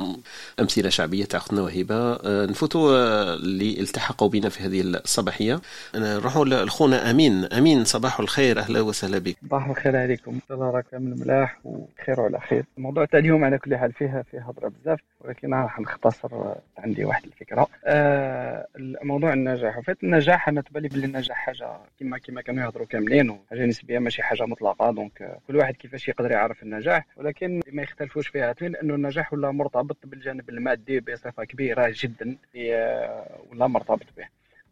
أمثلة شعبية تاع أختنا وهبه آه، نفوتوا اللي التحقوا بنا في هذه الصباحية. نروحوا لأخونا أمين. أمين صباح الخير أهلا وسهلا بك. صباح الخير عليكم. الله راك من ملاح وخير وعلى خير. الموضوع تاع اليوم على كل حال فيها فيها هضرة بزاف ولكن راح نختصر عندي واحد الفكرة. آه موضوع النجاح. وفات النجاح أنا تبالي بلي النجاح حاجة كما كما كانوا يهضروا كاملين وحاجة نسبية ماشي حاجة مطلقة. دونك كل واحد كيفاش يقدر يعرف النجاح. ولكن ما يختلفوش فيها اثنين لأنه النجاح ولا مرتبط بالجانب المادي بصفة كبيرة جدا آه، ولا مرتبط به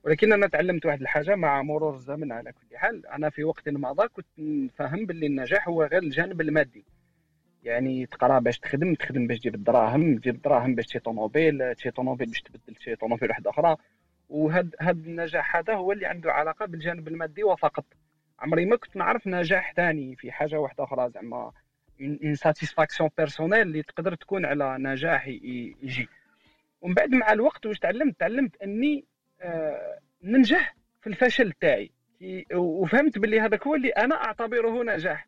ولكن أنا تعلمت واحد الحاجة مع مرور الزمن على كل حال. أنا في وقت مضى كنت فاهم باللي النجاح هو غير الجانب المادي. يعني تقرا باش تخدم تخدم باش تجيب الدراهم تجيب الدراهم باش تشري طوموبيل تشري طوموبيل باش تبدل تشري طوموبيل واحدة أخرى. وهاد هاد النجاح هذا هو اللي عنده علاقة بالجانب المادي وفقط. عمري ما كنت نعرف نجاح ثاني في حاجة واحدة أخرى. زعما une satisfaction personnelle اللي تقدر تكون على نجاح يجي. ومن بعد مع الوقت واش تعلمت؟ تعلمت أني ننجح في الفشل تاعي. وفهمت باللي هذاك هو اللي أنا أعتبره نجاح.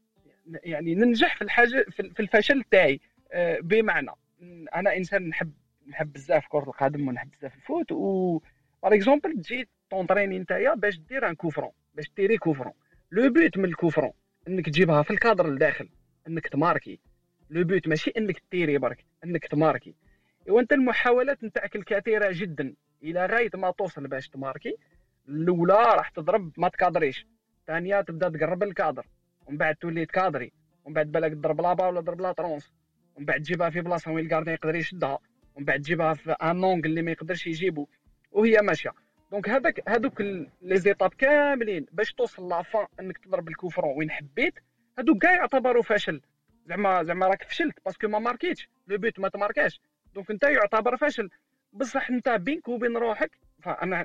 يعني ننجح في الحاجة في الفشل تاعي. آه، بمعنى أنا إنسان نحب نحب بزاف كرة القدم ونحب بزاف ال foot. و par exemple تجي تونطريني نتايا باش دير un coup franc باش تيري coup franc le but من ال coup franc إنك تجيبها في الكادر لداخل إنك تماركي. le but ماشي إنك تيري برك إنك تماركي. وأنت المحاولات نتاعك الكثيرة جدا. إلى غايه ما توصل باش تماركي. الأولى راح تضرب ما تكادريش الثانية تبدأ تقرب الكادر. ومن بعد تولي تكادري. ومن بعد بالك تضرب la barre ولا تضرب لا ترونس. ومن بعد تجيبها في بلاصة وين ال gardien يقدر يشدها ومن بعد تجيبها في ان لونغ اللي ما يقدرش يجيبو. وهي ماشية. donc هذاك هذوك les étapes كاملين باش توصل la fin إنك تضرب ال coup franc وين حبيت. هذوك كاع يعتبروا فشل. زعما زعما راك فشلت parce que ما ماركيتش. le but ما تماركاش donc أنت يعتبر فشل. بصح انت بينك وبين روحك فانا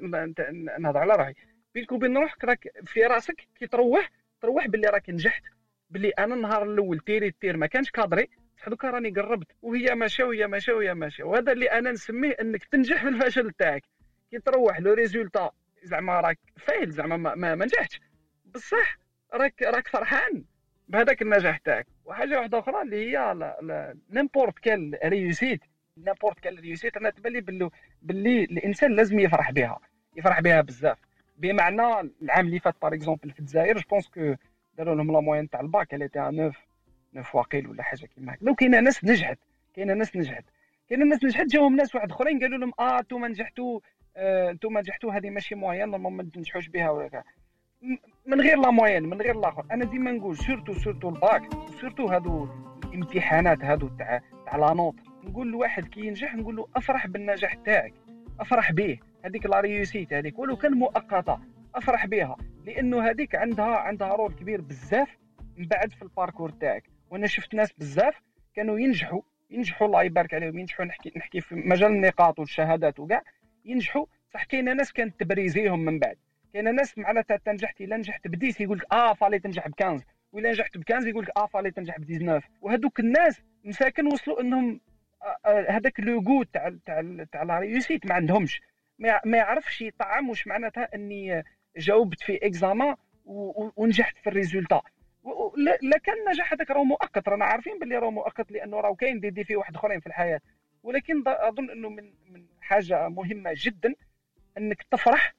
نهضر على روحي بينك وبين روحك راك في راسك كي تروح تروح باللي راك نجحت باللي أنا النهار الأول تيري ال tir ما كانش cadré دوكا راني قربت. وهي ماشيه وهي ماشيه وهي ماشيه. وهذا اللي أنا نسميه انك تنجح في الفشل تاعك. كي تروح le résultat زعما راك fail زعما ما, ما, ما نجحتش. بصح راك راك فرحان بهذاك النجاح تاعك. وحاجة واحدة أخرى اللي هي n'importe quelle réussite n'importe quelle réussite أنا تبان لي باللي الإنسان لازم يفرح بها يفرح بها بزاف. بمعنى العام اللي فات par exemple في الجزائر je pense que داروا لهم la moyenne تاع الباك اللي تاع 9 9 واقيل ولا حاجة كيما هكا. لو كاينة ناس نجحت كاينة ناس نجحت. كاينة ناس نجحت جاهم ناس واحد آخرين قالوا لهم آه أنتم نجحتوا آه أنتم نجحتوا هذه ماشي moyenne ما تنجحوش بها ولا من غير la moyenne من غير الآخر. أنا ديما نقول surtout surtout ال bac surtout هادو الامتحانات هادو تاع تاع la note نقول لواحد كي ينجح نقول له أفرح بالنجاح تاعك أفرح به. هذيك la réussite هذيك ولو كان مؤقتة أفرح بها. لأنه هذيك عندها عندها rôle كبير بزاف من بعد في ال parcours تاعك. وأنا شفت ناس بزاف كانوا ينجحوا ينجحوا الله يبارك عليهم ينجحوا نحكي نحكي في مجال النقاط والشهادات وكاع ينجحوا. صح كاينة ناس كانت تبريزيهم من بعد. كاينة ناس معناتها تنجحت إلا نجحت ب dix يقول لك آه fallait تنجح ب 15 ولا نجحت ب 15 يقول لك آه fallait تنجح ب 19 وهذوك الناس مساكن وصلوا إنهم هذاك لو جو تاع تاع تاع la réussite ما عندهمش. ما يعرفش يطعم واش معناتها اني جاوبت في examen ونجحت في ال résultat. لا كان النجاح هذاك راه مؤقت. رانا عارفين باللي راه مؤقت لأنه راه كاين des défis واحد أخرين في الحياة. ولكن أظن إنه من من حاجة مهمة جدا إنك تفرح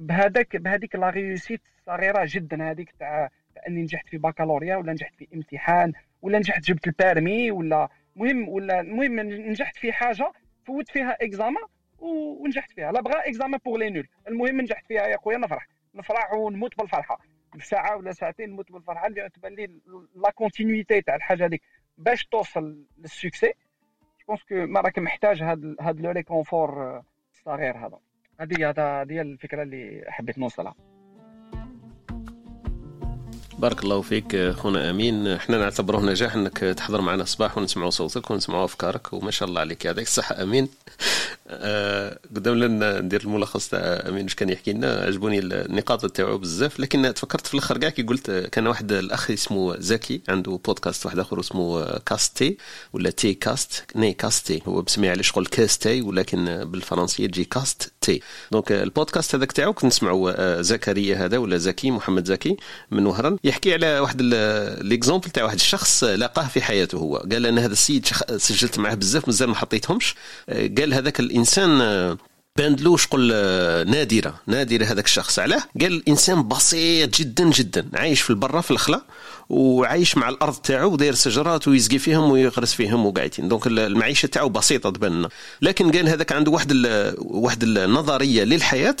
بهذاك بهذيك la réussite صغيرة جدا هذيك تاع إني نجحت في بكالوريا ولا نجحت في امتحان ولا نجحت جبت ال permis ولا مهم ولا المهم نجحت في حاجة فوت فيها examen ونجحت فيها. لا بغا examen pour les nuls المهم نجحت فيها يا خويا نفرح. نفرح ونموت بالفرحة. بساعه ولا ساعتين نموت بالفرحة اللي تبان لي la continuité تاع الحاجة هذيك. باش توصل لل succès جو كو ما راك محتاج هاد هاد le réconfort الصغير هذا. هذه هذا هي الفكرة اللي حبيت نوصلها. بارك الله فيك خونا أمين. إحنا نعتبره نجاح إنك تحضر معنا الصباح ونسمعوا صوتك ونسمعوا أفكارك وما شاء الله عليك. يعطيك الصحة أمين. [laughs] آه قدام لنا ندير الملخص تاع أمين واش كان يحكي لنا. عجبوني النقاط تاعو بزاف. لكن تفكرت في الأخر كاع كي قلت كان واحد الأخ اسمه زكي عنده بودكاست واحد آخر اسمه كاستي ولا تي كاست ني كاستي هو بسميه على شغل كاستي ولكن بالفرنسية تجي كاست تي donc البودكاست هذاك تاعو كنت نسمعوا آه، زكريا هذا ولا زكي محمد زكي من وهران. يحكي على واحد l'exemple تاع واحد الشخص لاقاه في حياته هو. قال أنا هذا السيد سجلت معاه بزاف مازال ما حطيتهمش. آه، قال هذاك الإنسان آه، بان لو شغل نادرة نادرة هذاك الشخص. علاه؟ قال الإنسان بسيط جدا جدا عايش في البرة في الخلا. وعايش مع الأرض تاعو وداير شجرات ويسقي فيهم ويغرس فيهم وقاعدين. donc المعيشة تاعو بسيطة تبان. لكن قال هذاك عنده واحد واحد النظرية للحياة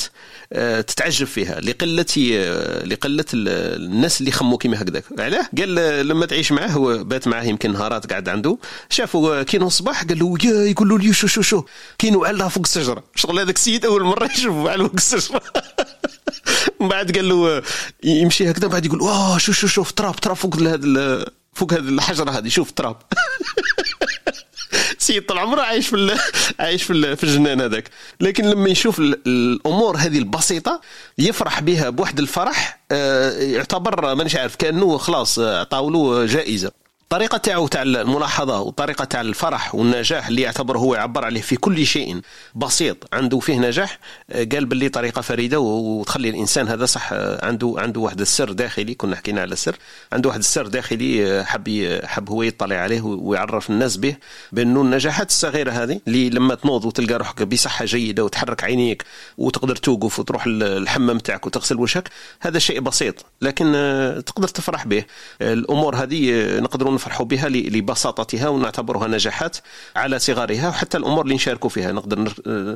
آه، تتعجب فيها لقلة آه، لقلة الناس اللي خموا كيما هكذاك. علاه؟ قال لما تعيش معاه هو بات معاه يمكن نهارات قاعد عنده شافوا كينو الصباح قال له يا يقول له شو شو شو؟ كينو على فوق الشجره شغل هذاك السيد أول مرة يشوفه على فوق الشجره [laughs] من بعد قال له يمشي هكذا بعد يقول واه شوف شوف شوف تراب تراب فوق هذا فوق هذه الحجرة هذه شوف تراب. [laughs] سيد طول عمره عايش في عايش في, في الجنان هذاك. لكن لما يشوف الأمور هذه البسيطة يفرح بها بواحد الفرح آه، يعتبر مانيش عارف كأنه خلاص عطاو له جائزة. الطريقة تاعو تاع الملاحظة والطريقة تاع الفرح والنجاح اللي يعتبر هو يعبر عليه في كل شيء بسيط عنده فيه نجاح آه، قال باللي طريقة فريدة وتخلي الإنسان هذا صح آه، عنده عنده واحد السر داخلي كنا حكينا على السر عنده واحد السر داخلي آه، حب حب هو يطلع عليه ويعرف الناس به بأنه النجاحات الصغيرة هذه اللي لما تنوض وتلقى روحك بصحة جيدة وتحرك عينيك وتقدر توقف وتروح الحمام تاعك وتغسل وشك هذا شيء بسيط لكن تقدر تفرح به. الأمور هذه نقدر نفرحوا بها لبساطتها ونعتبرها نجاحات على صغارها وحتى الأمور اللي نشاركوا فيها. نقدر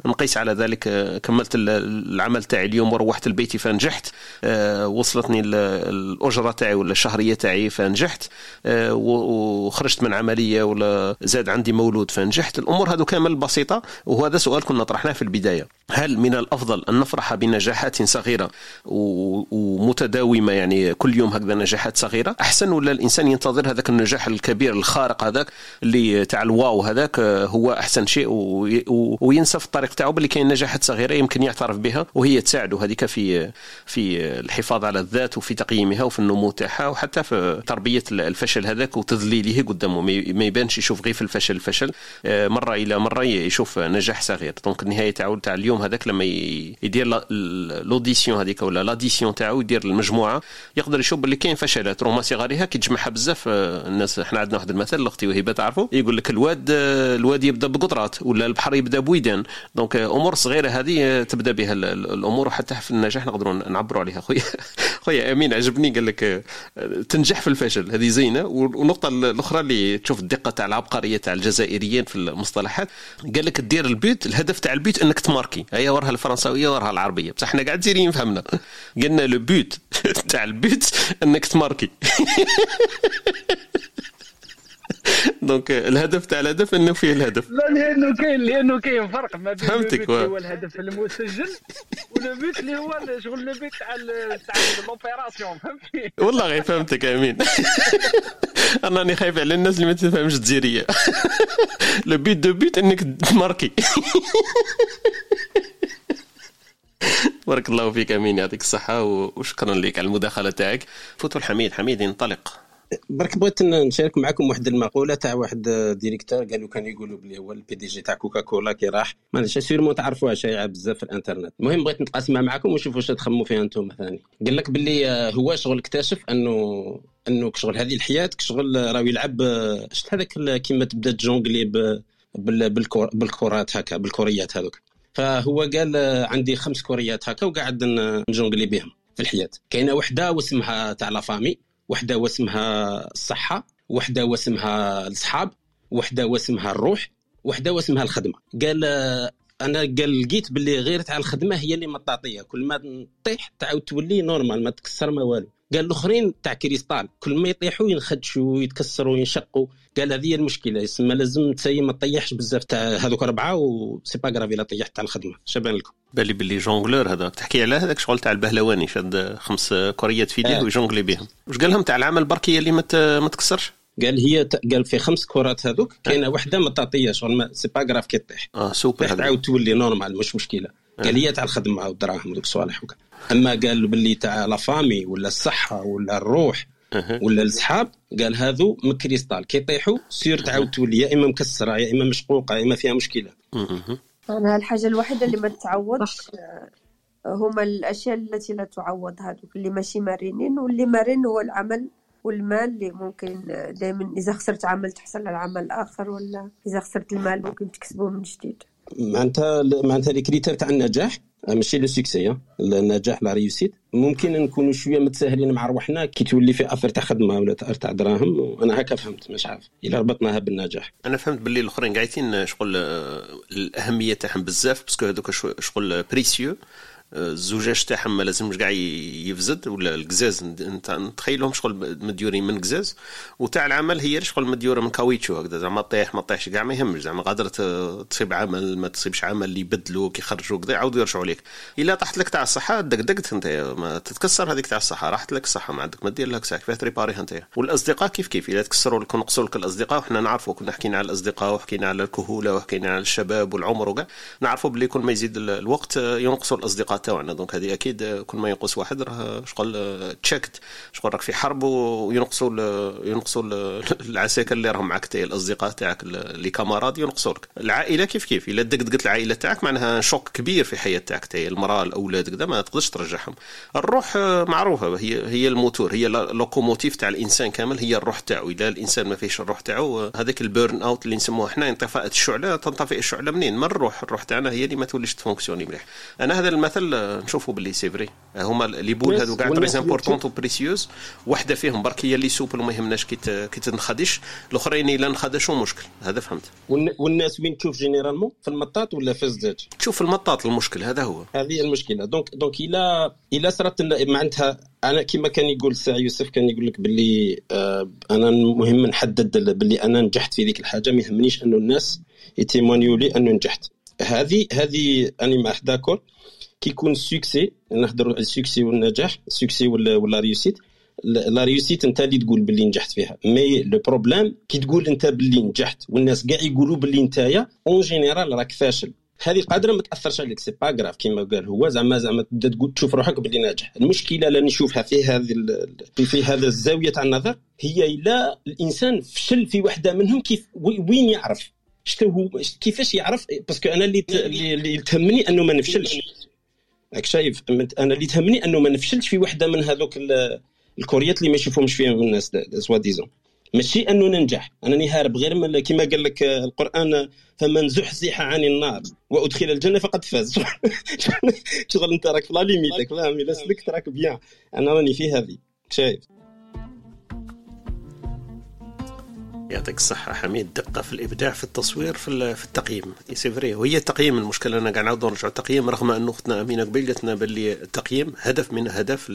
نقيس على ذلك كملت العمل تاعي اليوم وروحت لبيتي فنجحت آه، وصلتني الأجرة تاعي ولا الشهرية تاعي فنجحت آه، وخرجت من عملية ولا زاد عندي مولود فنجحت. الأمور هذو كامل بسيطة وهذا سؤال كنا طرحناه في البداية. هل من الأفضل أن نفرح بنجاحات صغيرة ومتداومة يعني كل يوم هكذا نجاحات صغيرة؟ أحسن ولا الإنسان ينتظر هذاك النجاح؟ الكبير الخارق هذاك اللي تاع الواو هذاك هو أحسن شيء وينسى في الطريق تاعو باللي كاين نجاحات صغيرة يمكن يعترف بها وهي تساعده هذيك في في الحفاظ على الذات وفي تقييمها وفي النمو تاعها وحتى في تربية الفشل هذاك وتذليله قدامه. ما يبانش يشوف غير في الفشل الفشل آه، مرة إلى مرة يشوف نجاح صغير. دونك النهاية تاعو تاع اليوم هذاك لما يدير l'addition هذيك ولا l'addition تاعو يدير المجموعة يقدر يشوف باللي كاين فشلات. روما صغارها كي تجمعها بزاف آه، الناس إحنا عندنا واحد المثل أختي وهبه تعرفوا يقول لك الواد الواد يبدأ بقطرات ولا البحر يبدأ بويدان. donc أمور صغيرة هذه تبدأ بها الأمور وحتى في النجاح نقدروا نعبروا عليها. خويا [laughs] خويا أمين عجبني قال لك تنجح في الفشل هذه زينة. والنقطة الأخرى اللي تشوف الدقة تاع العبقرية تاع الجزائريين في المصطلحات قال لك دير ال but الهدف تاع ال but إنك تماركي. هي وراها الفرنساوية وراها العربية. بصح إحنا كاع جزايريين فهمنا. قلنا le but [laughs] تاع ال but إنك تماركي. [laughs] [laughs] donc الهدف تاع الهدف إنه فيه الهدف. لا لأنه كاين لأنه كاين فرق ما بين فهمتك هو الهدف المسجل وال but اللي هو شغل ال but تاع تاع l'opération فهمتي؟ والله غير فهمتك آمين. [laughs] أنا راني خايف على الناس اللي ما تفهمش الجزيرية. le but du but إنك تماركي [laughs] بارك الله فيك آمين يعطيك الصحة وشكرا لك على المداخلة تاعك. فوتوا الحميد حميد انطلق برك بغيت نشارك معكم واحد المقولة تاع واحد directeur قالوا كان يقولوا بلي هو ال PDG تاع كوكا كولا كي راح. ما نعرفش sûrement تعرفوها شائعه بزاف في الإنترنت. المهم بغيت نتقاسمها معكم ونشوف واش تخموا فيها أنتم ثاني. قال لك بلي هو شغل اكتشف انه أنه شغل هذه الحياة شغل راه يلعب شفت هذاك كيما تبدا تجونغلي بالكرات هكا بالكوريات هذوك. فهو قال عندي خمس كوريات هكا وقاعد نجونغلي بهم في الحياة. كاينة وحدة واسمها تاع la famille. وحده واسمها الصحة وحده واسمها الصحاب وحده واسمها الروح وحده واسمها الخدمة. قال أنا قال لقيت باللي غير تاع الخدمة هي اللي مطاطيه كل ما نطيح تعاود تولي normal ما تكسر ما والو. قال الأخرين تاع cristal كل ما يطيحوا ينخدشوا ويتكسروا وينشقوا قال هذه هي المشكلة يسمى لازم تسي ما تطيحش بزاف تاع هذوك أربعة و c'est pas grave إلا طيحت تاع الخدمة. شبان لكم. بالي باللي jongleur هذاك تحكي على هذاك شغل تاع البهلواني شاد خمس كريات في يديه آه. ويجونغلي بهم. واش قال لهم تاع العمل بركيه اللي ما تكسرش؟ قال هي قال في خمس كرات هذوك كاينة وحدة مطاطيه شغل c'est pas grave كي طيح آه سوبر تعاود تولي normal مش مشكلة. آه. قال هي تاع الخدمة والدراهم ودوك الصوالح وكذا. أما قال باللي تاع لا فامي ولا الصحة ولا الروح ولا الصحاب قال هذو من كريستال. كي يطيحوا سير تعاود تولي يا إما مكسرة يا إما مشقوقة يا إما فيها مشكلة. أنا الحاجة الوحيدة اللي ما تعوضش آه، هما الأشياء التي لا تعوض هذوك اللي ماشي مرنين واللي مرن هو العمل والمال اللي ممكن آه، دائما إذا خسرت عمل تحصل على عمل آخر ولا إذا خسرت المال ممكن تكسبه من جديد. معناتها معناتها les critères تاع النجاح ماشي le succès النجاح la réussite. ممكن نكونوا شوية متساهلين مع روحنا كي تولي في affaire تاع خدمه ولا تاع دراهم وأنا هكا فهمت مش عارف. إلا ربطناها بالنجاح. أنا فهمت باللي الأخرين قاعدين شغل آه، الأهمية تاعهم بزاف parce que هذوك شغل précieux. الزجاج تاعهم ما لازمش كاع يفزد ولا القزاز نتخيلهم شغل مديورين من قزاز. وتاع العمل هي شغل مديورة من كاويتشو هكذا زعما طيح ما طيحش كاع ما يهمش زعما قادر تصيب عمل ما تصيبش عمل اللي يبدلوك يخرجوك يعاودوا يرجعوا لك إلا طحت لك تاع الصحة دق دقت انت ما تتكسر هذيك تاع الصحة راحت لك الصحة ما عندك ما دير لك كيفاه تريباريها انت. والأصدقاء كيف كيف؟ إلا تكسروا لك ونقصوا لك الأصدقاء وحنا نعرفوا كنا حكينا على الأصدقاء وحكينا على الكهولة وحكينا على الشباب والعمر وكاع نعرفوا باللي كل ما يزيد الوقت ينقصوا الأصدقاء. تاعنا donc هذه أكيد كل ما ينقص واحد راه شغل تشيكت شغل راك في حرب وينقصوا ينقصوا [laughs] العساكر اللي راهم معك الأصدقاء تاعك les camarades ينقصوا لك. العائلة كيف كيف؟ إلا دقدقت العائلة تاعك معناها choc كبير في حياة تاعك تاعي المرأة الأولاد كذا ما تقدرش ترجعهم. الروح معروفة هي هي الموتور هي ال locomotive تاع الإنسان كامل هي الروح تاعو. اذا الإنسان ما فيش الروح تاعو هذاك ال burn out اللي نسموه إحنا انطفاء الشعلة تنطفئ الشعلة منين؟ من الروح. الروح تاعنا هي اللي ما توليش ت fonctionner مليح. أنا هذا المثل نشوفه باللي c'est vrai. هما les boules هادو كاع très importantes و précieuses وحدة فيهم برك هي اللي souple وما يهمناش كي كي تنخدش. الأخرين إلا نخدشوا مشكل. هذا فهمت. والناس وين تشوف généralement في المطاط ولا في الزجاج تشوف في المطاط المشكل هذا هو. هذه المشكلة. donc donc الا إلا صرات معناتها أنا كما كان يقول ساعه يوسف كان يقول لك باللي آه أنا مهم نحدد باللي أنا نجحت في ذيك الحاجة. ما يهمنيش أنه الناس ي témoigner لي أنه نجحت. هذه هذه أنا معاه d'accord كي يكون ال succès نهضروا على ال succès والنجاح ال succès ولا ولا réussite la réussite أنت اللي تقول باللي نجحت فيها. mais le problème كي تقول أنت باللي نجحت والناس كاع يقولوا باللي نتايا en général راك فاشل. هذه قادرة ما تأثرش عليك c'est pas grave كيما قال هو. زعما زعما تبدا تقول تشوف روحك باللي ناجح. المشكلة اللي نشوفها في هذه في هذا الزاوية تاع النظر هي إلا الإنسان فشل في وحدة منهم كيف وين يعرف؟ شتو هو كيفاش يعرف؟ parce que أنا اللي اللي تهمني أنه ما نفشلش. راك شايف أنا اللي تهمني أنه ما نفشلش في وحدة من هذوك الكوريات اللي ما يشوفهمش فيهم الناس soi-disant ماشي أنه ننجح. انني هارب غير من كما قال لك القرآن فمن زحزح عن النار وأدخل الجنة فقد فاز. [laughs] شغل أنت راك في la limite فاهم الا سلكت راك bien. أنا راني في هذه. شايف. يعطيك الصحة حميد. دقة في الإبداع في التصوير في, في التقييم. سي وهي التقييم المشكلة. أنا قاعد نعاود نرجع التقييم رغم أن أختنا أمينة قبيل قالت لنا باللي التقييم هدف من أهداف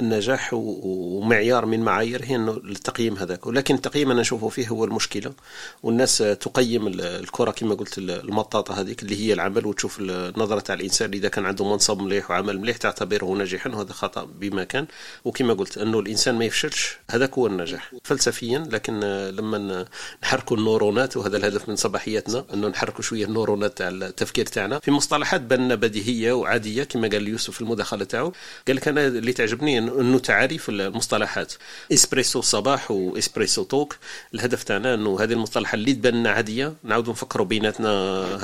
النجاح ومعيار من معايير هي أنه التقييم هذاك. ولكن التقييم أنا نشوفه فيه هو المشكلة. والناس تقيم الكرة كما قلت المطاطة هذيك اللي هي العمل. وتشوف النظرة تاع الإنسان إذا كان عنده منصب مليح وعمل مليح تعتبره ناجحا وهذا خطأ بما كان. وكما قلت أنه الإنسان ما يفشلش. هذاك هو النجاح. فلسفيا لكن لما نحركوا ال neurone ات وهذا الهدف من صباحيتنا انه نحركوا شوية ال neurone ات تاع التفكير تاعنا. في مصطلحات بان بديهية وعادية كما قال يوسف في المداخلة تاعو قال لك أنا اللي تعجبني أنه تعريف المصطلحات. إسبريسو صباح و Espresso Talk. الهدف تاعنا أنه هذه المصطلحات اللي تبان عادية. نعاودوا نفكروا بيناتنا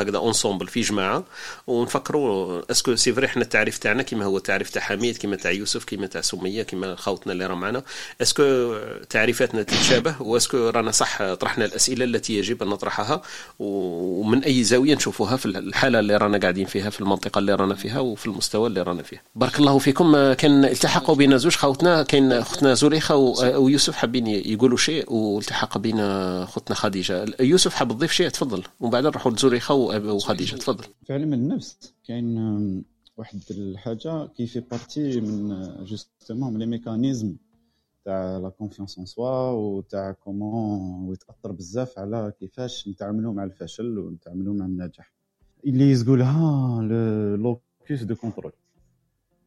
هكذا ensemble في جماعة ونفكروا est-ce que c'est vrai إحنا التعريف تاعنا كما هو التعريف تاع حميد كما تاع يوسف كما تاع سمية كما خوتنا اللي راه معنا. أسكو تعريفاتنا تتشابه وأسكو رانا صح طرحنا الأسئلة التي يجب أن نطرحها ومن أي زاوية نشوفوها في الحالة اللي رانا قاعدين فيها في المنطقة اللي رانا فيها وفي المستوى اللي رانا فيه. بارك الله فيكم. كان التحقوا بين زوج خوتنا كاين اختنا زريخه ويوسف حابين يقولوا شيء والتحق بين اختنا خديجة. يوسف حاب تضيف شيء؟ تفضل. ومن بعد نروحوا لزريخه وخديجة. تفضل. في علم النفس. كاين واحد الحاجة كيفي بارتي من جوستومون من لي ميكانيزم تاع لا كونفيونس ان سوا وتاع كومون ويتاثر بزاف على كيفاش نتعاملوا مع الفشل ونتعاملوا مع النجاح. اللي يقولها لوكوس دو كونترول.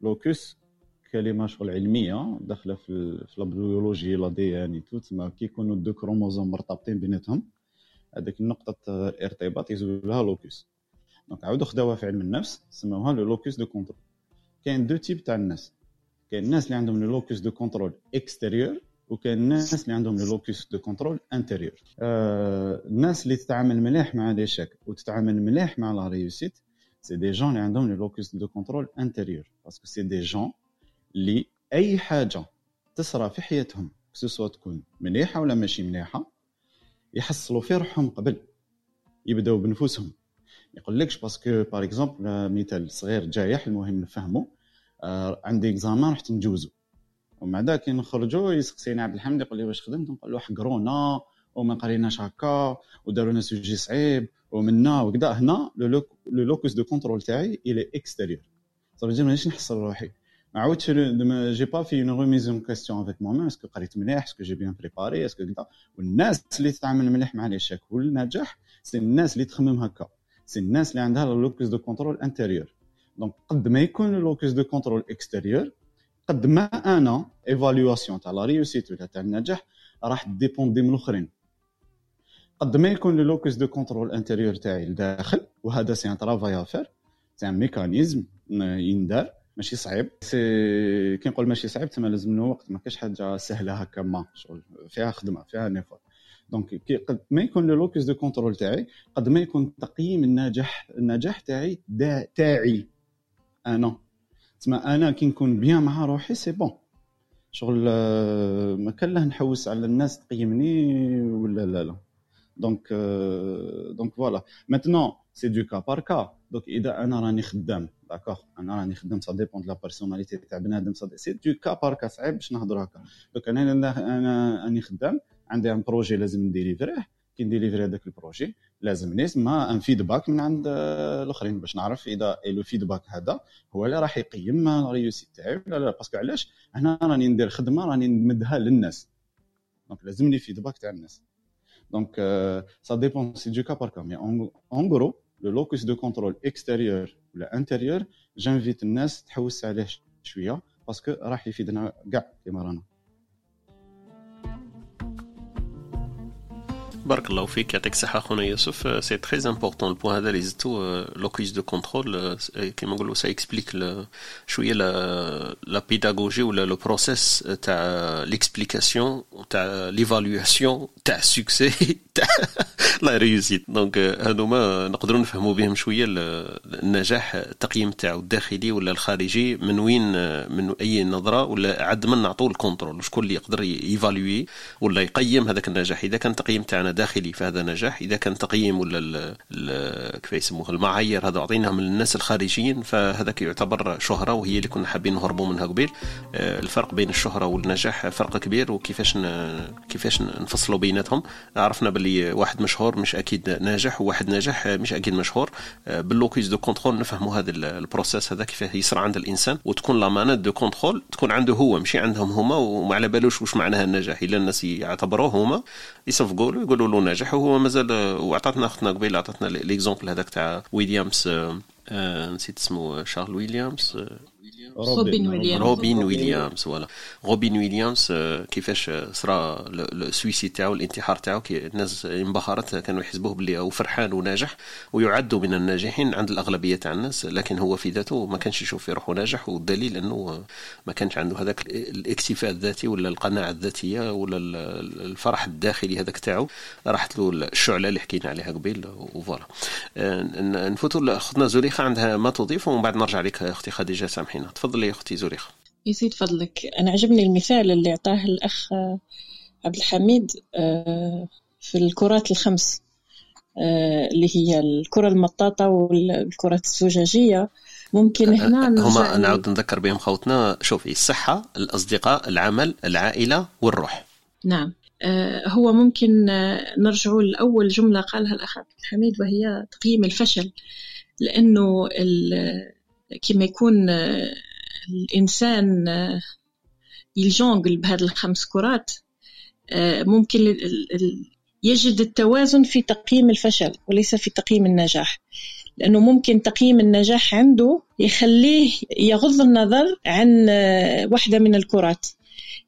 لوكوس كلمة شغل علمية داخلة في في البيولوجي لا دي ان تو تما يكونوا دو كروموزوم مرتبطين بيناتهم. هذيك النقطة الارتباط يزولها لوكوس دونك عاودوا خداوها في علم النفس سموها لو لوكوس دو كونترول. كاين deux types تاع الناس. كاين الناس اللي عندهم le locus de contrôle extérieur وكاين الناس اللي عندهم le locus de contrôle intérieur. الناس اللي تتعامل مليح مع les échecs وتتعامل مليح مع la réussite c'est des gens اللي عندهم le locus de contrôle intérieur. parce que c'est des gens اللي أي حاجة تصرى في حياتهم سواء تكون مليحة ولا ماشي مليحة يحصلوا في روحهم قبل يبداو بنفوسهم. يقول لكش parce que par exemple مثال صغير جايح المهم نفهمه. آه عندي examen رحت نجوزو ومع ذاك كي نخرجوا يسقسيني عبد الحميد يقول لي واش خدمت؟ نقول له حقرونا وما قريناش هكا وداروا لنا sujet صعيب ومنا وكذا هنا le locus de contrôle تاعي الي extérieur صافي مانيش نحصل روحي. ما عاودتش j'ai pas fait une remise en question avec moi-même est-ce que قريت مليح؟ est-ce que j'ai bien préparé est-ce que كذا والناس اللي تتعامل مليح مع les échecs والنجاح c'est الناس اللي تخمم هكا. c'est الناس اللي عندها locus de contrôle intérieur donc قد ما يكون locus de contrôle extérieur قد ما أنا évaluation تاع la réussite ولا تاع النجاح راح dépendre من الآخرين. قد ما يكون le locus de contrôle intérieur تاعي لداخل وهذا c'est un travail à faire c'est un mécanisme يندار ماشي صعيب. c'est كي نقول ماشي صعيب تما لازم له وقت ما كاش حاجة سهلة هكا ما شغل فيها خدمة فيها un effort donc قد ما يكون le locus de contrôle تاعي قد ما يكون تقييم النجاح النجاح تاعي تاعي. أنا تسمى أنا كي نكون bien مع روحي c'est bon شغل آه، ما كان له نحوس على الناس تقيمني ولا لا لا. donc donc voilà maintenant c'est du cas par cas donc إذا أنا راني خدام d'accord أنا راني خدام ça dépend la personnalité تاع بنادم c'est du cas par cas صعيب باش نهضر هكا. donc أنا أنا راني خدام عندي un projet لازم ن délivrer يه كي ن délivrer هذاك ال projet لازم نسمع un feedback من عند الأخرين باش نعرف إذا le feedback هذا هو اللي راح يقيم ال réussite تاعي ولا لا. parce que علاش؟ هنا راني ندير خدمة راني نمدها للناس. donc لازمني feedback تاع الناس. donc ça dépend c'est du cas par cas mais en gros le locus de contrôle extérieur ولا intérieur j'invite الناس تحوس عليه شوية parce que راح يفيدنا كاع كيما رانا. بارك الله فيك يعطيك الصحه خونا يوسف c'est très important ال point هذا اللي زدتو locus de contrôle كيما نقولوا ça explique شوية la pédagogie ولا le processus تاع l'explication تاع l'évaluation تاع ال succès تاع la réussite donc هذوما نقدروا نفهموا بهم شوية النجاح التقييم تاعو الداخلي ولا الخارجي من وين من اي نظره ولا عاد من نعطوه الكونترول شكون اللي يقدر يفالوي ولا يقيم هذاك النجاح اذا كان تقييم تاعنا داخلي فهذا نجاح إذا كان تقييم ولا كيف يسموه؟ المعايير هذا أعطيناهم للناس الخارجيين فهذاك يعتبر شهرة وهي اللي كنا حابين نهربوا منها قبيل. آه، الفرق بين الشهرة والنجاح فرق كبير وكيفاش كيفاش نفصلوا بيناتهم. عرفنا باللي واحد مشهور مش أكيد ناجح وواحد ناجح مش أكيد مشهور. آه، بال locus de contrôle نفهموا هذا ال processus هذا كيف يصير عند الإنسان وتكون la manette de contrôle تكون عنده هو ماشي عندهم هما وما على بالوش واش معناها النجاح. إلا الناس يعتبروه هما يصفقوا له يقولوا له ناجح وهو مازال وعطاتنا أختنا قبيل عطاتنا l'exemple هذاك تاع ويليامز آه، نسيت اسمه شارل ويليامز روبين ويليامز روبين ويليامز voilà روبين ويليامز كيفاش صرا ال suicide تاعو الانتحار تاعو الناس انبهرت كانوا يحسبوه بلي هو فرحان وناجح ويعد من الناجحين عند الاغلبيه تاع الناس لكن هو في ذاته ما كانش يشوف في روحه ناجح والدليل انه ما كانش عنده هذاك الاكتفاء الذاتي ولا القناعه الذاتيه ولا الفرح الداخلي هذاك تاعو راحت له الشعله اللي حكينا عليها قبيل وفوالا نفوتوا لاختنا زريخه عندها ما تضيف ومن بعد نرجع لك أختي خديجه سامحينا تفضلي يا أختي زريخه يزيد فضلك. أنا عجبني المثال اللي أعطاه الأخ عبد الحميد آه، في الكرات الخمس آه، اللي هي الكرة المطاطة والكرات الزجاجية. ممكن هنا هما نعود نذكر بهم خوتنا. شوفي الصحة الأصدقاء العمل العائلة والروح. نعم. آه، هو ممكن نرجع لأول جملة قالها الأخ عبد الحميد وهي تقييم الفشل. لأنه كما يكون الإنسان يلجونغل بهذه الخمس كرات ممكن يجد التوازن في تقييم الفشل وليس في تقييم النجاح. لأنه ممكن تقييم النجاح عنده يخليه يغض النظر عن واحدة من الكرات.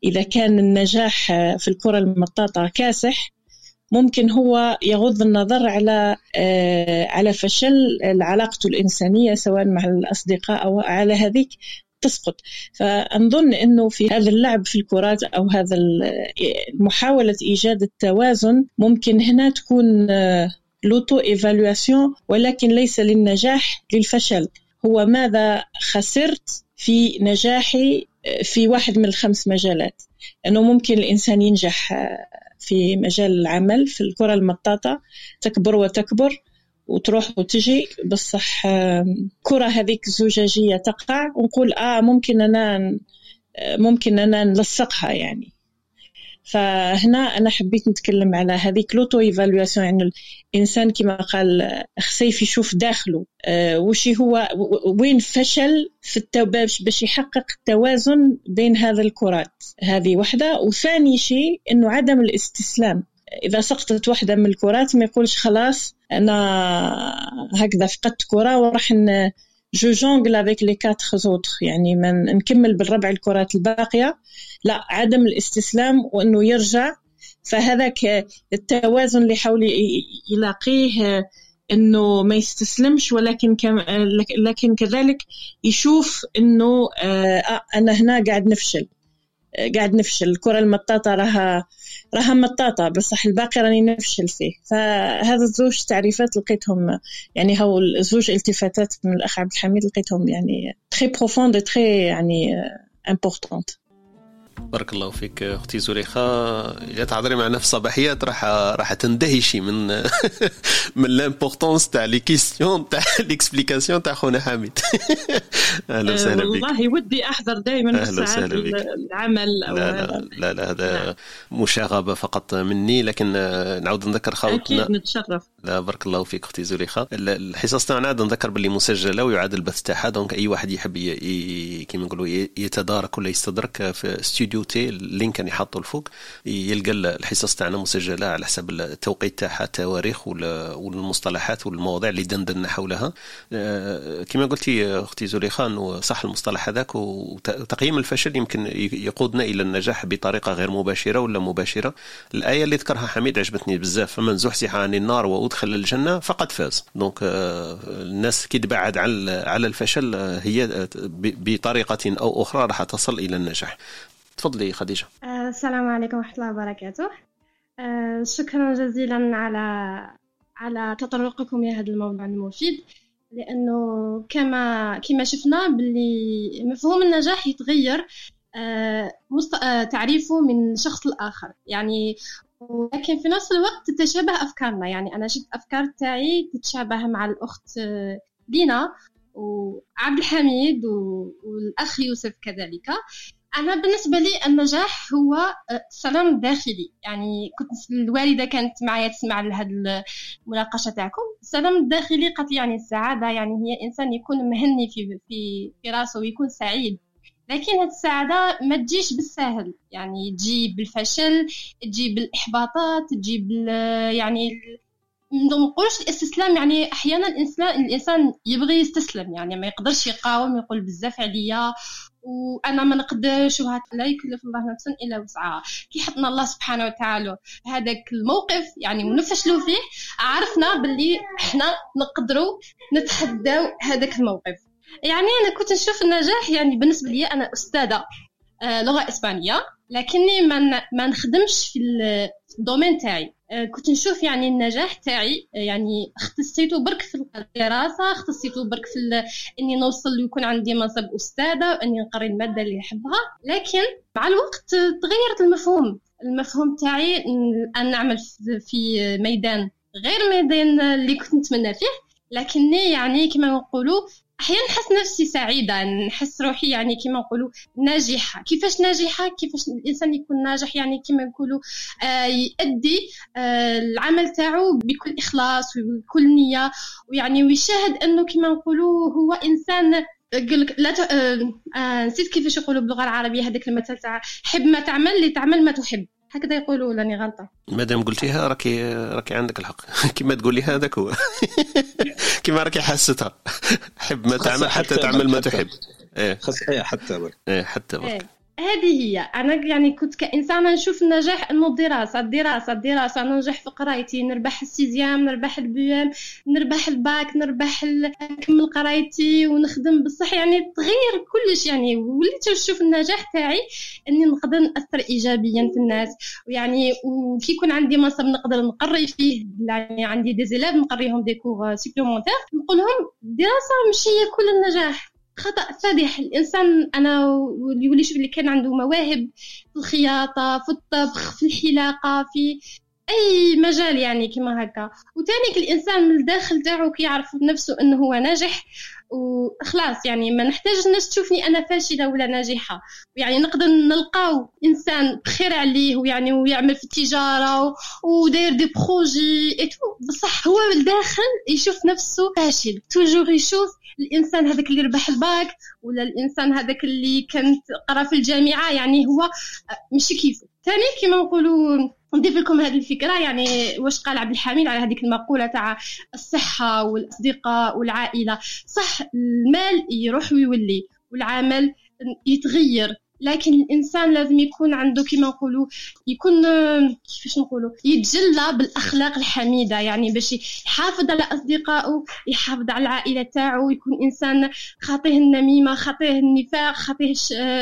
إذا كان النجاح في الكرة المطاطة كاسح ممكن هو يغض النظر على على فشل علاقته الإنسانية سواء مع الأصدقاء أو على هذيك. تسقط. فنظن إنه في هذا اللعب في الكرات أو هذا محاولة إيجاد التوازن ممكن هنا تكون l'auto-évaluation ولكن ليس للنجاح للفشل. هو ماذا خسرت في نجاحي في واحد من الخمس مجالات؟ انه ممكن الإنسان ينجح في مجال العمل في الكرة المطاطة تكبر وتكبر. وتروح وتجي. بصح كرة هذيك الزجاجية تقع. ونقول آه ممكن أنا ممكن أنا نلصقها يعني. فهنا أنا حبيت نتكلم على هذيك l'auto-évaluation يعني الإنسان كما قال خسيف يشوف داخله. آه وش هو وين فشل في التوباش باش يحقق التوازن بين هذا الكرات. هذه واحدة وثاني شيء إنه عدم الاستسلام. إذا سقطت واحدة من الكرات ما يقولش خلاص أنا هكذا فقدت كرة وراح je jongle avec les quatre autres يعني من نكمل بالربع الكرات الباقية. لا عدم الاستسلام وأنه يرجع. فهذاك التوازن اللي حاول يلاقيه إنه ما يستسلمش ولكن كم لكن كذلك يشوف إنه آه أنا هنا قاعد نفشل. قاعد نفشل. الكرة المطاطة راها راها مطاطة بصح الباقي راني نفشل فيه. فهذا الزوج تعريفات لقيتهم يعني هو الزوج التفاتات من الأخ عبد الحميد لقيتهم يعني très profondes très يعني importantes بارك الله فيك أختي زليخه إذا تهضري معنا في الصباحيات راح راح تندهشي من [laughs] من l'importance تاع les questions تاع [laughs] l'explication تاع خونا حميد. [laughs] أهلا وسهلا بك. والله ودي أحضر دائما في ساعات العمل أو لا, لا لا لا هذا مشاغبة فقط مني لكن نعاود نذكر خوتنا. أكيد نتشرف. لا بارك الله فيك أختي زليخه الحصص تاعنا عاد نذكر باللي مسجلة ويعاد البث تاعها donc أي واحد يحب كيما نقولوا يتدارك ولا يستدرك في استوديو تي ال link اللي حاطه الفوق يلقى الحصص تاعنا مسجلة على حسب التوقيت تاعها التواريخ والمصطلحات والمواضيع اللي دندنا حولها. آه، كما قلتي أختي زليخة إنه صح المصطلح هذاك وتقييم الفشل يمكن يقودنا إلى النجاح بطريقة غير مباشرة ولا مباشرة. الآية اللي ذكرها حميد عجبتني بزاف. فمن زحزح عن النار وأدخل الجنة فقد فاز. دونك آه، الناس كي تبعد على على الفشل آه، هي بطريقة أو أخرى راح تصل إلى النجاح. تفضلي خديجة. آه، السلام عليكم ورحمة الله وبركاته. آه، شكرا جزيلا على على تطرقكم لهذا الموضوع المفيد لأنه كما كما شفنا باللي مفهوم النجاح يتغير آه، تعريفه من شخص لآخر. يعني ولكن في نفس الوقت تتشابه أفكارنا. يعني أنا شفت أفكار تاعي تتشابه مع الأخت دينا وعبد الحميد والأخ يوسف كذلك. أنا بالنسبة لي النجاح هو السلام آه، الداخلي يعني كنت الوالدة كانت معايا تسمع لهذه المناقشة تاعكم. السلام الداخلي قالت يعني السعادة يعني هي إنسان يكون مهني في في في راسه ويكون سعيد. لكن هاد السعادة ما تجيش بالساهل. يعني تجي بالفشل تجي بالإحباطات تجي بال يعني ما الاستسلام يعني أحيانا الانسان الإنسان يبغي يستسلم يعني ما يقدرش يقاوم يقول بزاف عليا وأنا ما نقدرش وهات لا يكلف الله نفسا إلا وسعها. كي حطنا الله سبحانه وتعالى هذاك الموقف يعني ونفشلوا فيه عرفنا باللي إحنا نقدروا نتحداو هذاك الموقف. يعني أنا كنت نشوف النجاح يعني بالنسبة لي أنا أستاذة آه، لغة إسبانية لكني ما نخدمش في الدومين تاعي. كنت نشوف يعني النجاح تاعي آه، يعني اختصيته برك في الدراسة اختصيته برك في إني نوصل ويكون عندي منصب أستاذة واني نقري المادة اللي نحبها لكن مع الوقت تغيرت المفهوم. المفهوم تاعي أن نعمل في ميدان غير ميدان اللي كنت نتمنى فيه. لكني يعني كما نقولوا أحيانا نحس نفسي سعيدة نحس روحي يعني كما نقولوا ناجحة. كيفاش ناجحة؟ كيفاش الإنسان يكون ناجح؟ يعني كما نقولوا آه يؤدي آه العمل تاعو بكل إخلاص وبكل نية. ويعني ويشاهد أنه كما نقولوا هو إنسان يقول لك لا ت... آه... آه... نسيت كيفاش يقولوا باللغة العربية هذاك المثل تاع حب ما تعمل اللي تعمل ما تحب. هكذا يقولوا لاني غلطة. مادام قلتيها راكي راكي عندك الحق. [laughs] كما تقولي هذاك هو. [laughs] كما راكي حاستها. [laughs] حب ما تعمل حتى تعمل ما تحب. إيه. خاص حتى. إيه حتى برك. هذه هي. أنا يعني كنت كإنسانة نشوف النجاح إنه الدراسة الدراسة الدراسة ننجح في قرايتي. نربح ال sixième نربح ال BEM نربح الباك نربح نكمل قرايتي ونخدم بصح. يعني تغير كلش. يعني وليت نشوف النجاح تاعي إني نقدر نأثر ايجابيا في الناس. ويعني وكي يكون عندي منصب نقدر نقري فيه. يعني عندي دي زيلاف نقريهم دي كور نقول لهم الدراسه مش هي كل النجاح. خطأ فادح. الإنسان أنا واللي يولي يشوف اللي كان عنده مواهب في الخياطة في الطبخ في الحلاقة في أي مجال يعني كما هكا. وتانيك الإنسان من الداخل تاعو كيعرف بنفسه أنه هو ناجح وخلاص يعني ما نحتاج الناس تشوفني أنا فاشلة ولا ناجحة. يعني نقدر نلقاو إنسان بخير عليه ويعني ويعمل في التجارة وداير des projets et بصح هو من الداخل يشوف نفسه فاشل. toujours يشوف الإنسان هذاك اللي ربح الباك ولا الإنسان هذاك اللي كانت قرا في الجامعة يعني هو ماشي كيفه ثاني كما نقولوا نضيف لكم هذه الفكرة يعني واش قال عبد الحميد على هذيك المقولة تاع الصحة والأصدقاء والعائلة. صح المال يروح ويولي والعمل يتغير. لكن الإنسان لازم يكون عنده كما نقولوا يكون كيفاش نقولوا يتجلى بالأخلاق الحميدة. يعني باش يحافظ على أصدقائه يحافظ على العائلة تاعو يكون إنسان خاطيه النميمة خاطيه النفاق خاطيه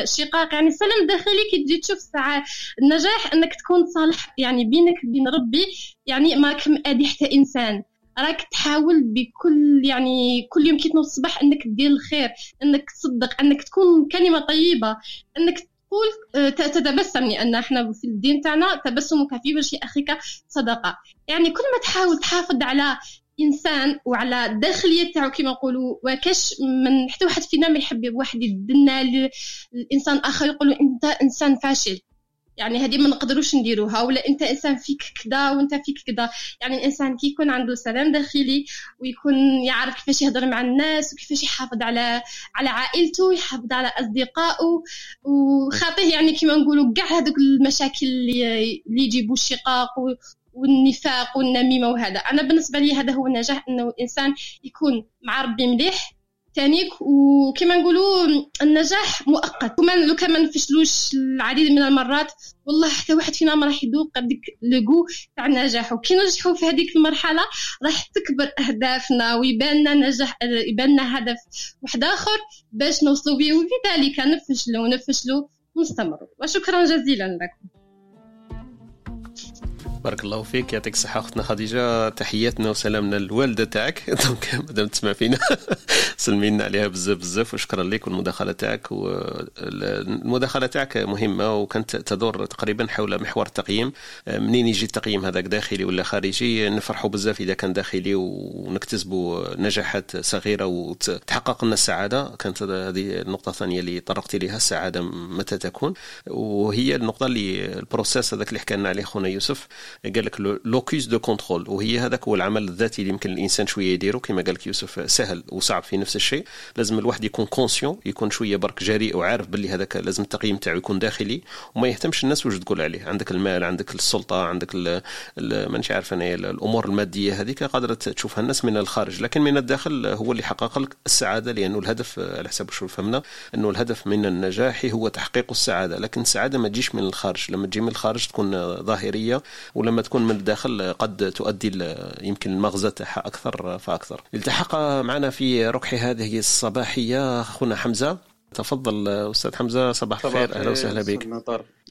الشقاق. يعني السلام الداخلي كي تجي تشوف ساعة النجاح إنك تكون صالح. يعني بينك وبين ربي يعني ماك مادي حتى إنسان. راك تحاول بكل يعني كل يوم كي تنوض الصباح انك دير الخير انك تصدق انك تكون كلمة طيبة انك تقول آه، تتبسم لأن إحنا في الدين تاعنا تبسمك في وجه أخيك صدقة. يعني كل ما تحاول تحافظ على إنسان وعلى الداخليه تاعو كما نقولوا وكاش من حتى واحد فينا ما يحب واحد يدنا الإنسان آخر يقول أنت إنسان فاشل. يعني هذه ما نقدروش نديروها. ولا أنت إنسان فيك كذا وأنت فيك كذا يعني الانسان كي يكون عنده سلام داخلي ويكون يعرف كيفاش يهضر مع الناس وكيفاش يحافظ على على عائلته يحافظ على أصدقائه. وخاطيه يعني كما نقولوا كاع هذوك المشاكل اللي يجيبوا الشقاق والنفاق والنميمة وهذا. أنا بالنسبة لي هذا هو النجاح إنه الانسان يكون مع ربي مليح تانيك وكما نقولوا النجاح مؤقت. كمان لو كان ما نفشلوش العديد من المرات والله حتى واحد فينا ما راح يذوق هذيك le goût تاع النجاح وكي ننجحوا في هذيك المرحلة راح تكبر أهدافنا ويبان لنا نجاح يبان هدف واحد آخر باش نوصلوا به. وبذلك نفشلوا ونفشلوا ونستمروا وشكرا جزيلا لكم. بارك الله فيك. يعطيك الصحة أختنا خديجة. تحياتنا وسلامنا للوالدة تاعك. [laughs] donc مادام تسمع فينا. [laughs] سلمي لنا عليها بزاف بزاف وشكرا لك والمداخلة تاعك. والمداخلة تاعك مهمة وكانت تدور تقريبا حول محور التقييم. منين يجي التقييم هذاك؟ داخلي ولا خارجي؟ نفرحوا بزاف إذا كان داخلي ونكتسبوا نجاحات صغيرة وتحقق لنا السعادة. كانت هذه النقطة الثانية اللي طرقت لها السعادة متى تكون؟ وهي النقطة اللي ال processus هذاك اللي حكى لنا عليه خونا يوسف. قال لك locus de contrôle وهي هذاك هو العمل الذاتي اللي يمكن الإنسان شوية يديره كما قال لك يوسف سهل وصعب في نفس الشيء. لازم الواحد يكون conscient يكون شوية برك جريء وعارف باللي هذاك لازم التقييم تاعو يكون داخلي وما يهتمش الناس واش تقول عليه. عندك المال عندك السلطة عندك مانيش عارف أنا الأمور المادية هذيك قادرة تشوفها الناس من الخارج. لكن من الداخل هو اللي حقق لك السعادة لأنه الهدف على حسب شو فهمنا أنه الهدف من النجاح هو تحقيق السعادة. لكن السعادة ما تجيش من الخارج. لما تجي من الخارج تكون ظاهرية ولما تكون من الداخل قد تؤدي يمكن المغزى تاعها أكثر فأكثر. التحق معنا في ركح هذه الصباحية أخونا حمزة. تفضل أستاذ حمزة صباح الخير. أهلا وسهلا بك.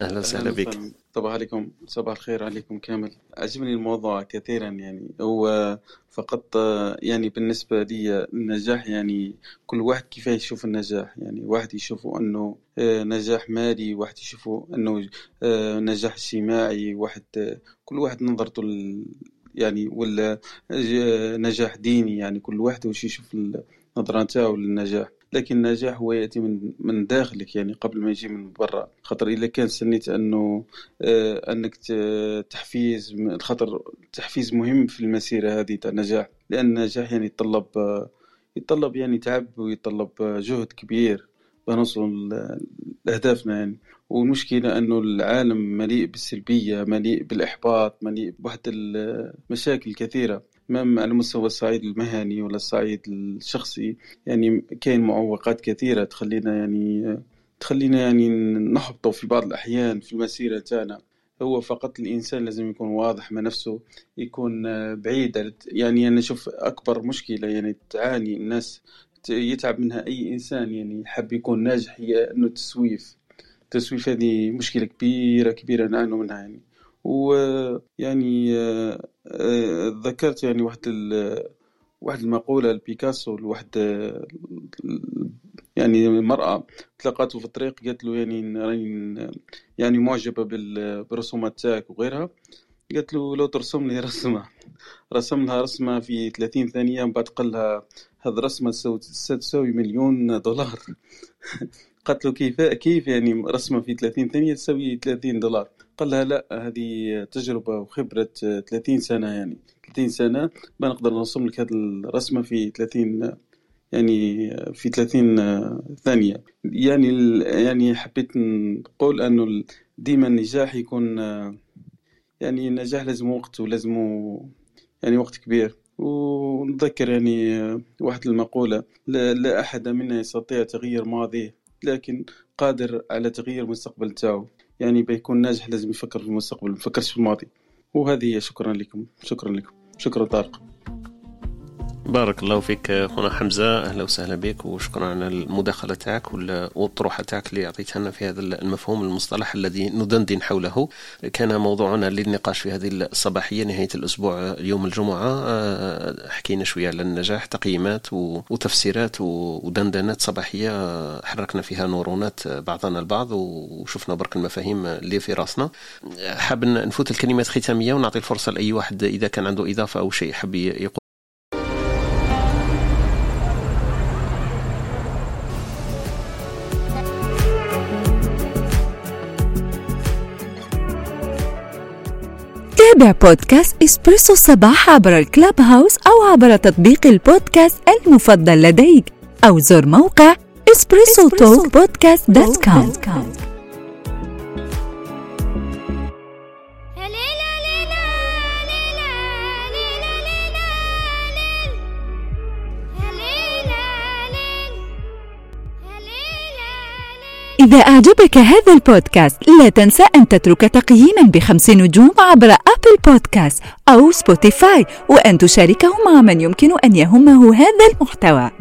أهلا وسهلا بك. صباح عليكم. صباح الخير عليكم كامل. عجبني الموضوع كثيرا يعني. هو فقط يعني بالنسبة لي النجاح يعني كل واحد كيف يشوف النجاح. يعني واحد يشوفه أنه نجاح مالي واحد يشوفه أنه نجاح اجتماعي واحد كل واحد نظرته يعني ولا نجاح ديني يعني كل واحد وش يشوف النظرة نتاعو للنجاح. لكن النجاح هو يأتي من من داخلك يعني قبل ما يجي من برا. خاطر اذا كان سنيت أنه آه أنك تحفيز خاطر تحفيز مهم في المسيرة هذه تاع النجاح لأن النجاح يعني يتطلب آه يتطلب يعني تعب ويتطلب جهد كبير. بنوصل لأهدافنا يعني. والمشكلة أنه العالم مليء بالسلبية مليء بالإحباط مليء بواحد المشاكل كثيرة. ما على مستوى الصعيد المهني ولا الصعيد الشخصي يعني كاين معوقات كثيرة تخلينا يعني تخلينا يعني نحبطوا في بعض الأحيان في المسيرة تاعنا. هو فقط الإنسان لازم يكون واضح مع نفسه يكون بعيد. يعني أنا أشوف أكبر مشكلة يعني تعاني الناس يتعب منها أي إنسان يعني يحب يكون ناجح هي أنه التسويف. التسويف هذه مشكلة كبيرة كبيرة نعانوا منها يعني. ويعني آه، ذكرت يعني واحد واحد المقولة لبيكاسو لواحد يعني مرأة تلاقاته في الطريق قالت له يعني راني يعني معجبة بالرسومات تاعك وغيرها. قالت له لو ترسم لي رسمة. رسم لها رسمة في 30 ثانية من بعد قال لها هذه رسمة ستساوي مليون دولار. [laughs] قالت له كيف كيف يعني رسمة في 30 ثانية تساوي 30 دولار؟ قال لها لا هذه تجربة وخبرة 30 سنة يعني. 30 سنة ما نقدر نرسم لك هذه الرسمة في 30 يعني في 30 ثانية. يعني يعني حبيت نقول أنه ديما النجاح يكون يعني النجاح لازم وقت ولازم يعني وقت كبير. ونذكر يعني واحد المقولة لا, لا أحد منا يستطيع تغيير ماضيه لكن قادر على تغيير المستقبل تاعو. يعني بيكون ناجح لازم يفكر في المستقبل ما يفكرش في الماضي. وهذه هي شكرا لكم شكرا لكم شكرا طارق بارك الله فيك خونا حمزة. أهلا وسهلا بك وشكرا على المداخلة تاعك والطروحة تاعك اللي اعطيتها لنا في هذا المفهوم المصطلح الذي ندندن حوله. كان موضوعنا للنقاش في هذه الصباحية نهاية الأسبوع اليوم الجمعة. آه، حكينا شوية على النجاح تقييمات وتفسيرات ودندنات صباحية حركنا فيها نورونات بعضنا البعض وشفنا برك المفاهيم اللي في راسنا. حاب نفوت الكلمات ختامية ونعطي الفرصة لأي واحد إذا كان عنده إضافة أو شيء حاب يقول تابع بودكاست إسبريسو الصباح عبر ال Clubhouse أو عبر تطبيق البودكاست المفضل لديك أو زر موقع EspressoTalk Podcast dot com إذا أعجبك هذا البودكاست لا تنسى أن تترك تقييما بخمس نجوم عبر Apple Podcast أو سبوتيفاي وأن تشاركه مع من يمكن أن يهمه هذا المحتوى.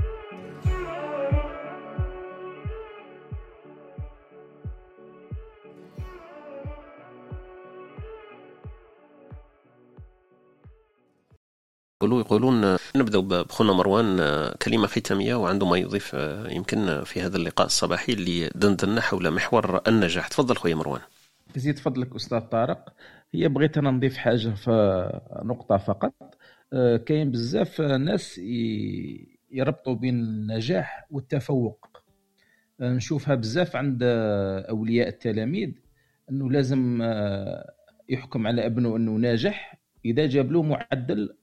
يقولوا يقولون نبدأ بخونا مروان كلمة ختامية وعنده ما يضيف يمكن في هذا اللقاء الصباحي اللي دندنا حول محور النجاح. تفضل خويا مروان. بزيد فضلك أستاذ طارق. هي بغيت أنا نضيف حاجة في نقطة فقط. كاين بزاف ناس يربطوا بين النجاح والتفوق. نشوفها بزاف عند أولياء التلاميذ أنه لازم يحكم على أبنه أنه ناجح. إذا جاب له معدل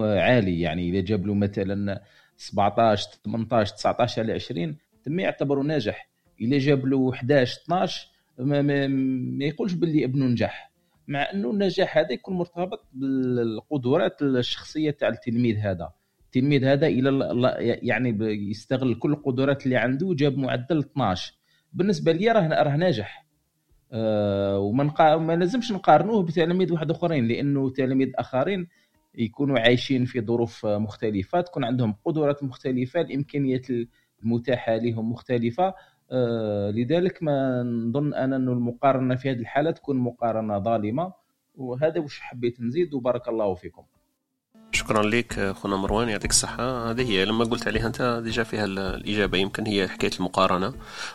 عالي. يعني إذا جاب له مثلا 17 18 19 على 20 تم يعتبره ناجح. إذا جاب له 11 12 ما, ما, ما يقولش باللي ابنه نجح. مع إنه النجاح هذا يكون مرتبط بالقدرات الشخصية تاع التلميذ هذا. التلميذ هذا إلى يعني يستغل كل القدرات اللي عنده وجاب معدل 12 بالنسبة لي راه راه ناجح. أه وما ما لازمش نقارنوه بتلاميذ واحد أخرين لأنه تلاميذ آخرين يكونوا عايشين في ظروف مختلفة تكون عندهم قدرات مختلفة الإمكانيات المتاحة لهم مختلفة. آه، لذلك ما نظن أنا أنه المقارنة في هذه الحالة تكون مقارنة ظالمة. وهذا وش حبيت نزيد وبارك الله فيكم. شكرا لك خونا مروان يعطيك الصحة. هذه هي لما قلت عليها أنت déjà فيها الإجابة. يمكن هي حكاية المقارنة.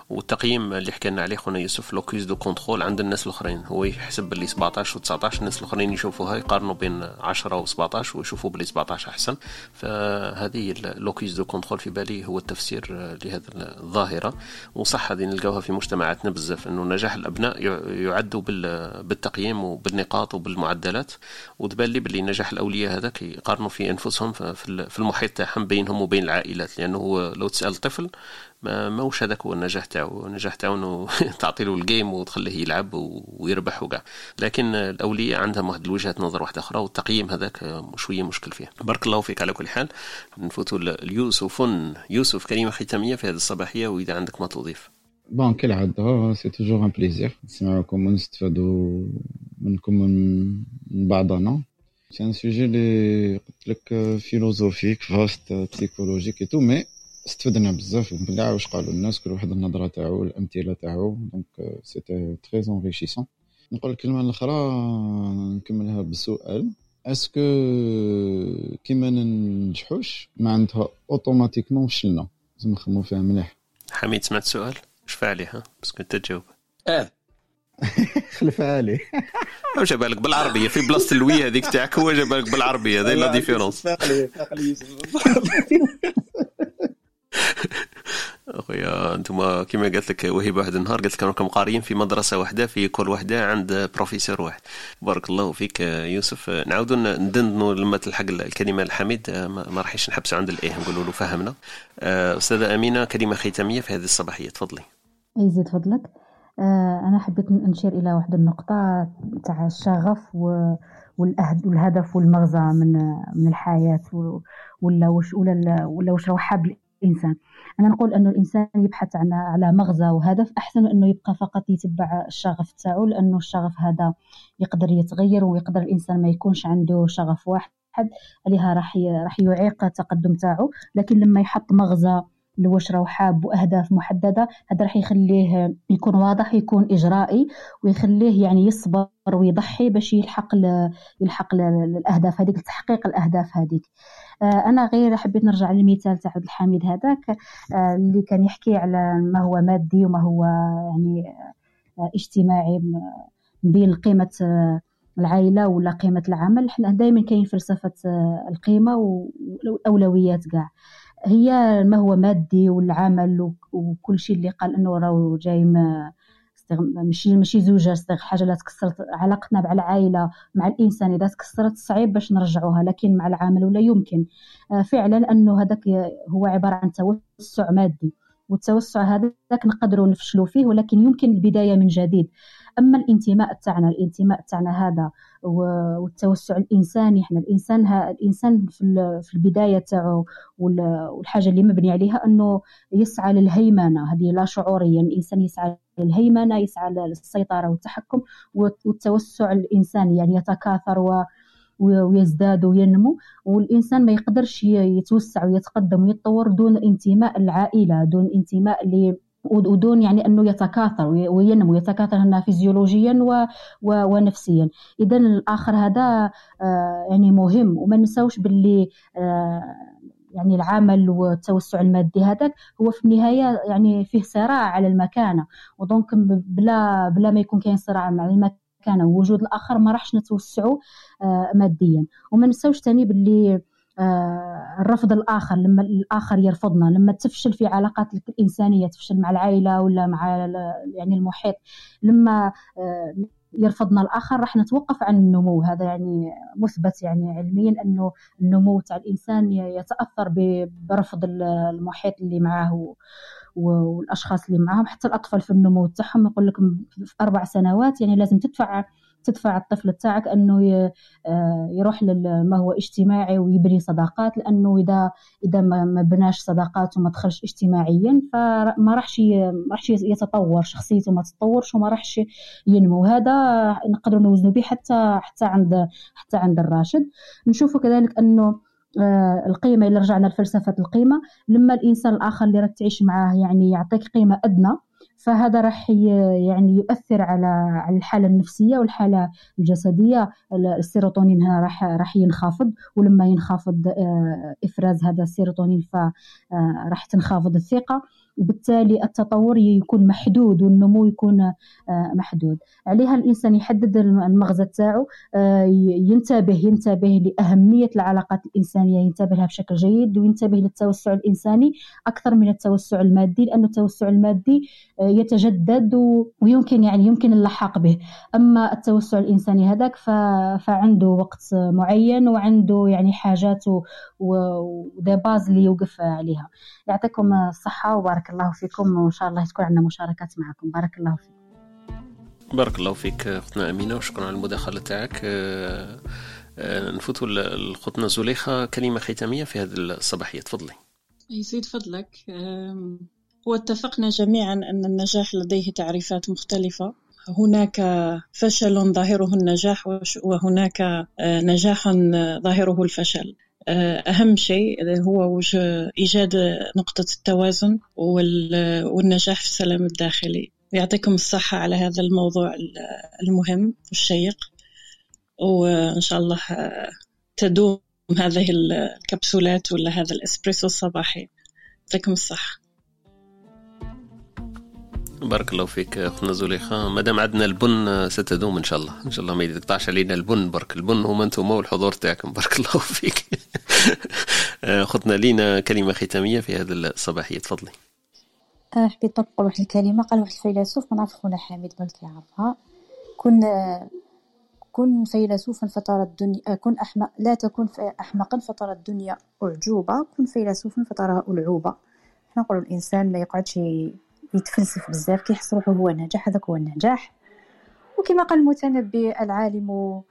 والتقييم اللي حكينا عليه خونا يوسف locus de contrôle عند الناس الآخرين. هو يحسب باللي 17 و 19 الناس الآخرين يشوفوها يقارنوا بين 10 و 17 ويشوفوا باللي 17 أحسن. فهذه locus de contrôle في بالي هو التفسير لهذه الظاهرة. وصح هذه نلقاوها في مجتمعاتنا بزاف أنه نجاح الأبناء يعد بالتقييم وبالنقاط وبالمعدلات. وتبان لي باللي نجاح الأولياء هذاك يقارنوا في أنفسهم في المحيط تاعهم بينهم وبين العائلات لأنه لو تسأل طفل ما ماهوش هذاك هو النجاح تاعو؟ النجاح تاعو إنه [laughs] تعطي له ال game وتخليه يلعب ويربح وكاع. لكن الأولياء عندهم واحد الوجهة نظر واحدة أخرى والتقييم هذاك شوية مشكل فيه بارك الله فيك على كل حال. نفوتوا ليوسف يوسف كلمة ختامية في هذه الصباحية وإذا عندك ما تضيف. bon كالعادة c'est toujours un plaisir نسمعكم ونستفادوا منكم من بعضنا. c'est un sujet اللي قلت لك philosophique vaste psychologique et tout mais استفدنا بزاف بالله واش قالوا الناس كل واحد النظره تاعو الامثله تاعو donc c'était très enrichissant نقول الكلمة الأخرى نكملها بالسؤال est-ce que كي ما ننجحوش معناتها automatiquement فشلنا؟ لازم نخمو فيها مليح. حميد سمعت السؤال شفا عليه ها؟ بس كنت تجاوب. آه. [laughs] خلفها عليه. أو جاب بالك بالعربية في بلاصة ال oui هذيك تاعك هو جاب بالك بالعربية هذه la différence [laughs] أخويا أنتم كما قالت لك وهبه واحد النهار قالت لك راكم قاريين في مدرسة واحدة في كل واحدة عند بروفيسور واحد. بارك الله فيك يوسف. نعاودوا ندندنوا لما تلحق الكلمة الحميد. ما راحش نحبسوا عند الإيه نقولوا له فهمنا. أستاذة أمينة كلمة ختامية في هذه الصباحية. تفضلي. يزيد فضلك أنا حبيت نشير إلى واحد النقطة تاع الشغف والهدف والمغزى من من الحياة ولا واش ولا ولا واش راه حاب الإنسان. أنا نقول انه الإنسان يبحث عن على مغزى وهدف أحسن أنه يبقى فقط يتبع الشغف تاعو لأنه الشغف هذا يقدر يتغير ويقدر الإنسان ما يكونش عنده شغف واحد عليها راح راح يعيق التقدم تاعو. لكن لما يحط مغزى واش راه حاب واهداف محددة هذا راح يخليه يكون واضح يكون إجرائي ويخليه يعني يصبر ويضحي باش يلحق يلحق الأهداف هذيك لتحقيق الأهداف هذيك. آه، أنا غير حبيت نرجع للمثال تاع عبد الحميد هذاك آه، اللي كان يحكي على ما هو مادي وما هو يعني آه، اجتماعي بين قيمة العائلة ولا قيمة العمل. حنا دائما كاين فلسفة القيمة والاولويات كاع. هي ما هو مادي والعمل وكل شيء اللي قال إنه راه جاي ماشي ماشي زوجة حاجة لا تكسرت علاقتنا مع العائلة مع الإنسان إذا تكسرت صعيب باش نرجعوها لكن مع العامل ولا يمكن. آه، فعلا إنه هذاك هو عبارة عن توسع مادي والتوسع هذاك نقدروا نفشلوا فيه ولكن يمكن البداية من جديد. أما الانتماء تاعنا الانتماء تاعنا هذا والتوسع الإنساني إحنا الإنسان الإنسان في البداية تاعو والحاجة اللي مبني عليها أنه يسعى للهيمنة. هذه لا شعوريا الإنسان يسعى للهيمنة يسعى للسيطرة والتحكم والتوسع الإنساني. يعني يتكاثر و ويزداد وينمو والإنسان ما يقدرش يتوسع ويتقدم ويتطور دون انتماء العائلة دون انتماء ودون يعني أنه يتكاثر وينمو يتكاثر هنا فيزيولوجيا و و ونفسيا. اذا الآخر هذا آه، يعني مهم. وما نساوش باللي آه، يعني العمل والتوسع المادي هذاك هو في النهاية يعني فيه صراع على المكانة. ودونك بلا بلا ما يكون كاين صراع مع المكانة ووجود الآخر ما راحش نتوسعوا آه، ماديا. وما نساوش ثاني باللي الرفض الآخر لما الآخر يرفضنا لما تفشل في علاقات الإنسانية تفشل مع العائلة ولا مع يعني المحيط. لما آه، يرفضنا الآخر راح نتوقف عن النمو. هذا يعني مثبت يعني علميا أنه النمو تاع الإنسان يتأثر برفض المحيط اللي معه والأشخاص اللي معهم حتى الأطفال في النمو تاعهم يقول لك في أربع سنوات يعني لازم تدفع تدفع الطفل تاعك أنه آه، يروح لما هو اجتماعي ويبني صداقات لأنه اذا إذا ما بناش صداقات وما دخلش اجتماعيا فما راحش ما راحش يتطور شخصيته ما تتطورش وما راحش ينمو. هذا نقدر نوزنه به حتى حتى عند حتى عند الراشد. نشوفوا كذلك أنه آه، القيمة إلا رجعنا لفلسفة القيمة لما الإنسان الآخر اللي راك تعيش معاه يعني يعطيك قيمة أدنى فهذا راح يعني يؤثر على الحالة النفسية والحالة الجسدية. السيروتونين هنا راح راح ينخفض ولما ينخفض آه، إفراز هذا السيروتونين فراح آه، تنخفض الثقة. وبالتالي التطور يكون محدود والنمو يكون آه، محدود. عليها الإنسان يحدد المغزى تاعو آه، ينتبه ينتبه لأهمية العلاقات الإنسانية ينتبه لها بشكل جيد وينتبه للتوسع الإنساني أكثر من التوسع المادي لأن التوسع المادي آه، يتجدد ويمكن يعني يمكن اللحاق به. أما التوسع الإنساني هذاك فعنده وقت معين وعنده يعني حاجات ودي باز اللي يوقف عليها. يعطيكم الصحة وبارك الله فيكم وإن شاء الله تكون عندنا مشاركات معكم. بارك الله فيكم بارك الله فيك أختنا أمينة وشكرا على المداخلة تاعك. آه، آه، نفوتوا لخوتنا زليخة كلمة ختامية في هذه الصباحية. تفضلي. يزيد فضلك. واتفقنا جميعا أن النجاح لديه تعريفات مختلفة. هناك فشل ظاهره النجاح وهناك آه، نجاح ظاهره الفشل. أهم شيء هو إيجاد نقطة التوازن والنجاح في السلام الداخلي. يعطيكم الصحة على هذا الموضوع المهم والشيق. وإن شاء الله تدوم هذه الكبسولات ولا هذا الإسبريسو الصباحي. يعطيكم الصحة. بارك الله فيك أختنا زليخة. ما دام عندنا البن ستدوم إن شاء الله. إن شاء الله ما يقطعش علينا البن. برك البن. هما أنتم والحضور تاعكم. [laughs] بارك الله فيك. [laughs] أختنا لينا كلمة ختامية في هذه الصباحية. تفضلي. حبيت نقول واحد الكلمة. قال واحد الفيلسوف ما نعرف خونا حامد بلك يعرفها. كن كن فيلسوفا فترى الدنيا كن أحمق لا تكن أحمقا فترى الدنيا أعجوبة. كن فيلسوفا فتراها ألعوبة حنا نقولوا الإنسان ما يقعدش يتفلسف بزاف كيحس روحو هو النجاح هذاك هو النجاح. وكما قال المتنبي العالم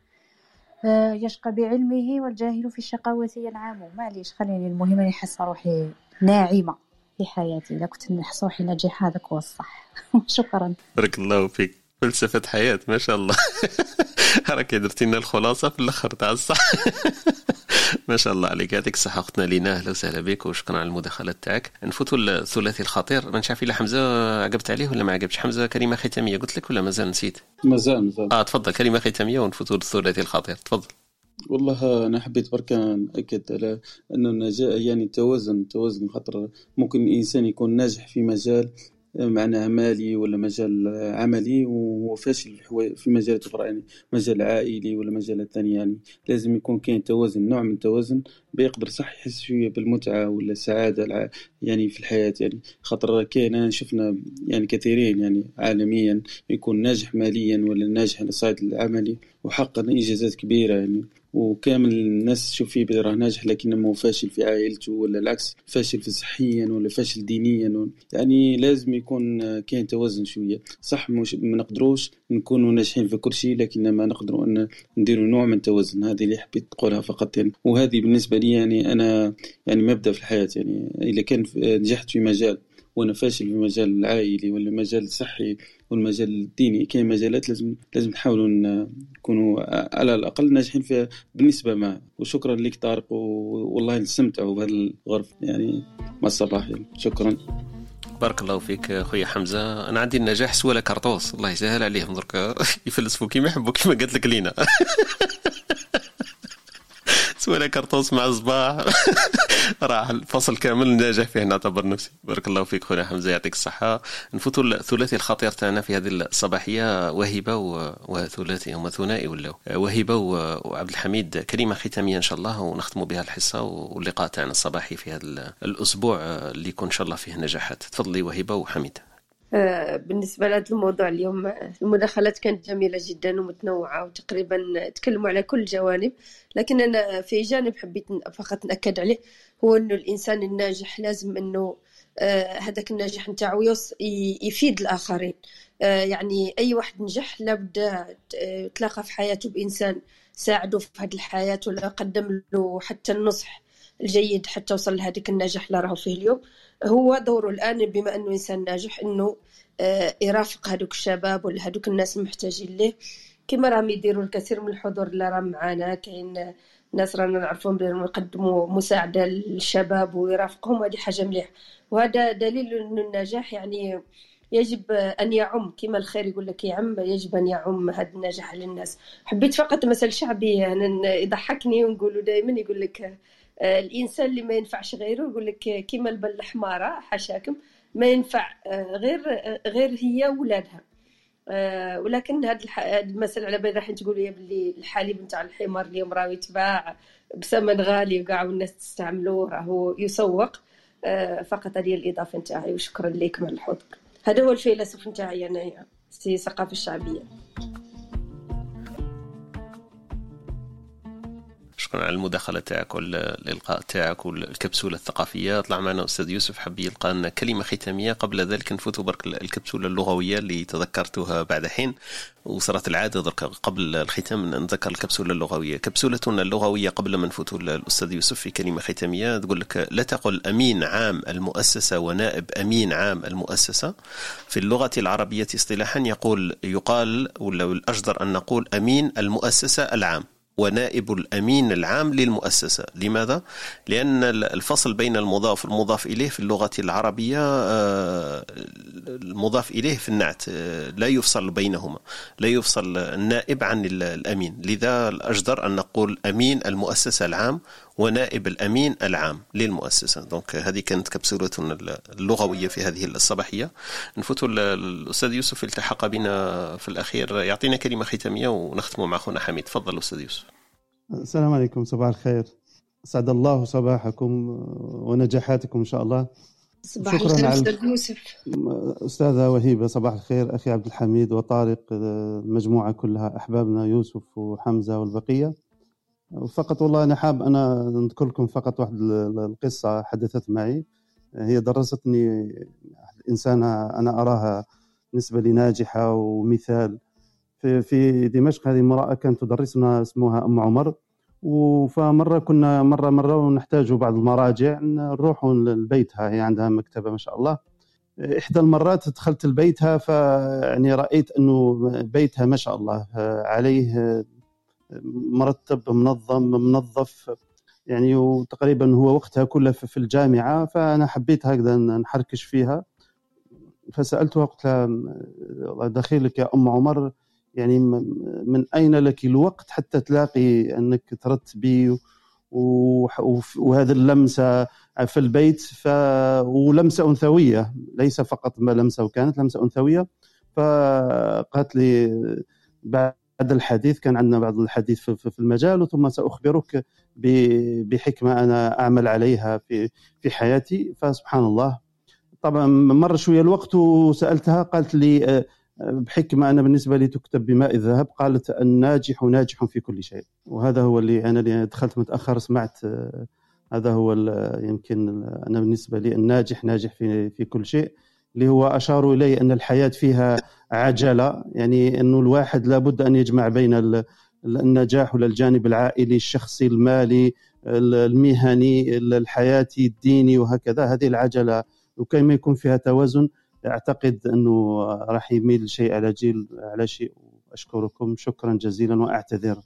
آه، يشقى بعلمه والجاهل في الشقاوة ينعم. معليش خليني المهم نحس روحي ناعمة في حياتي. إذا كنت نحس روحي ناجحة هذاك هو الصح. [laughs] شكرا. بارك الله فيك. فلسفة حياة ما شاء الله. [laughs] راكي درتي لنا الخلاصة في الآخر تاع الصح [laughs] ما شاء الله عليك. يعطيك الصحة أختنا لينا. أهلا وسهلا بك وشكرا على المداخلة تاعك. نفوتوا الثلاثي الخطير. ما نعرف إلا حمزة عقبت عليه ولا ما عقبتش؟ حمزة كلمة ختامية. قلت لك ولا مازال نسيت؟ مازال مازال. آه تفضل. كلمة ختامية ونفوتوا للثلاثي الخطير. تفضل. والله أنا حبيت برك نأكد على أنه النجاح يعني التوازن التوازن خاطر ممكن الإنسان يكون ناجح في مجال معناها مالي ولا مجال عملي وهو فاشل في مجالات أخرى يعني مجال عائلي ولا مجالات ثانية يعني. لازم يكون كاين توازن نوع من التوازن بيقدر صح يحس شوية بالمتعة ولا السعادة يعني في الحياة يعني. خاطر كاين شفنا يعني كثيرين يعني عالميا يكون ناجح ماليا ولا ناجح على الصعيد العملي. وحقق انجازات كبيرة يعني. وكامل الناس تشوف فيه راه ناجح لكنه فاشل في عائلته ولا العكس فاشل في صحيا ولا فاشل دينيا. يعني لازم يكون كاين توازن شوية. صح مش ما نقدروش نكونوا ناجحين في كل شيء لكن ما نقدروا أن نديروا نوع من التوازن. هذه اللي حبيت نقولها فقط يعني. وهذه بالنسبة لي يعني أنا يعني مبدأ في الحياة يعني. إذا كان نجحت في مجال وأنا فاشل في المجال العائلي ولا المجال الصحي والمجال الديني. كاين مجالات لازم لازم نحاولوا نكونوا على الأقل ناجحين فيها بالنسبة ما وشكرا لك طارق والله نستمتعوا بهذا الغرف. يعني مع الصباح. شكرا. بارك الله فيك خويا حمزة. أنا عندي النجاح سوالا كارطوس الله يسهل عليهم درك. [laughs] يفلسفوا كيما يحبوا كيما قالت لك لينا. [laughs] [laughs] سوالا كرطوس مع الصباح. [laughs] راح الفصل كامل ناجح فيه نعتبر نفسي. بارك الله فيك خويا حمزة يعطيك الصحة. نفوتوا الثلاثي الخطير تاعنا في هذه الصباحية وهبه وثلاثي هما ثنائي ولاو. وهبه وعبد الحميد كلمة ختامية إن شاء الله ونختموا بها الحصة واللقاء تاعنا الصباحي في هذا الأسبوع اللي يكون إن شاء الله فيه نجاحات. تفضلي وهبه وحميد آه، بالنسبة لهذا الموضوع اليوم المداخلات كانت جميلة جدا ومتنوعة وتقريبا تكلموا على كل الجوانب لكن أنا في جانب حبيت فقط نأكد عليه هو أنه الإنسان الناجح لازم أنه آه، هذاك الناجح نتاعو يفيد الآخرين. آه، يعني أي واحد نجح لابد تلاقى في حياته بإنسان ساعده في هذه الحياة ولا قدم له حتى النصح الجيد حتى وصل لهذيك النجاح اللي راهو فيه اليوم. هو دوره الآن بما أنه إنسان ناجح إنه آه، يرافق هذوك الشباب ولا هذوك الناس المحتاجين ليه. كما راهم يديروا الكثير من الحضور اللي راه معانا كاين ناس رانا نعرفهم بأنهم يقدموا مساعدة للشباب ويرافقهم هذه حاجة مليح وهذا دليل إنه النجاح يعني يجب أن يعم. كما الخير يقول لك يعم يجب أن يعم هذا النجاح للناس. حبيت فقط مثل شعبي أنا يضحكني ونقولوا دائما يقول لك الإنسان اللي ما ينفعش غيره يقول لك كيما البل حماره حاشاكم ما ينفع غير غير هي ولادها. ولكن هاد المثل على بالي راح تقول لي باللي الحليب نتاع الحمار اليوم راه يتباع بثمن غالي وكاع والناس تستعملوه راهو يسوق. فقط هذه الإضافة نتاعي وشكرا لك من حوضك. هذا هو الفيلسوف نتاعي أنايا في الثقافه الشعبية. شكرا على المداخلة تاعك والإلقاء تاعك والكبسولة الثقافية. طلع معنا أستاذ يوسف حب يلقى لنا كلمة ختامية. قبل ذلك نفوت برك الكبسولة اللغوية اللي تذكرتها بعد حين وصارت العادة درك قبل الختام نذكر الكبسولة اللغوية. كبسولتنا اللغوية قبل ما نفوت الأستاذ يوسف في كلمة ختامية. تقول لك لا تقل أمين عام المؤسسة ونائب أمين عام المؤسسة. في اللغة العربية اصطلاحا يقول يقال ولا الأجدر أن نقول أمين المؤسسة العام. ونائب الأمين العام للمؤسسة لماذا؟ لأن الفصل بين المضاف والمضاف إليه في اللغة العربية آه، المضاف إليه في النعت آه، لا يفصل بينهما لا يفصل النائب عن الأمين لذا الأجدر أن نقول أمين المؤسسة العام ونائب الأمين العام للمؤسسة. دونك هذه كانت كبسولتنا اللغوية في هذه الصباحية. نفوت الأستاذ يوسف التحق بنا في الأخير. يعطينا كلمة ختامية ونختم مع أخونا حميد. تفضل أستاذ يوسف. السلام عليكم. صباح الخير. أسعد الله صباحكم ونجاحاتكم إن شاء الله. صباح شكرا على أستاذ يوسف. أستاذة وهيبة صباح الخير. أخي عبد الحميد وطارق المجموعة كلها أحبابنا يوسف وحمزة والبقية. فقط والله أنا حاب أنا نذكر لكم فقط واحد القصة حدثت معي. هي درستني إنسانة أنا أراها بالنسبة لي ناجحة ومثال. في في دمشق هذه امرأة كانت تدرسنا اسمها أم عمر. فمرة كنا مرة مرة ونحتاج بعض المراجع نروح لبيتها هي عندها مكتبة ما شاء الله. إحدى المرات دخلت لبيتها فيعني رأيت أنه بيتها ما شاء الله عليه مرتب منظم منظف. يعني وتقريبا هو وقتها كله في الجامعة فأنا حبيت هكذا نحركش فيها. فسألتها قلت لها دخيلك يا أم عمر يعني من أين لك الوقت حتى تلاقي أنك ترتبي وهذه اللمسة في البيت؟ ف ولمسة أنثوية ليس فقط ما لمسة وكانت لمسة أنثوية. فقالت لي بعد هذا الحديث كان عندنا بعض الحديث في المجال ثم سأخبرك بحكمة أنا أعمل عليها في في حياتي. فسبحان الله. طبعا مر شوية الوقت وسألتها قالت لي آه، بحكمة أنا بالنسبة لي تكتب بماء الذهب قالت الناجح ناجح في كل شيء. وهذا هو اللي أنا اللي دخلت متأخر سمعت آه، هذا هو يمكن أنا بالنسبة لي الناجح ناجح في في كل شيء. اللي هو أشاروا إليه أن الحياة فيها عجلة. يعني أنه الواحد لابد أن يجمع بين النجاح ولا الجانب العائلي الشخصي المالي المهني الحياتي الديني وهكذا. هذه العجلة وكما يكون فيها توازن أعتقد أنه راح يميل شيء على جيل على شيء. أشكركم شكرا جزيلا وأعتذر.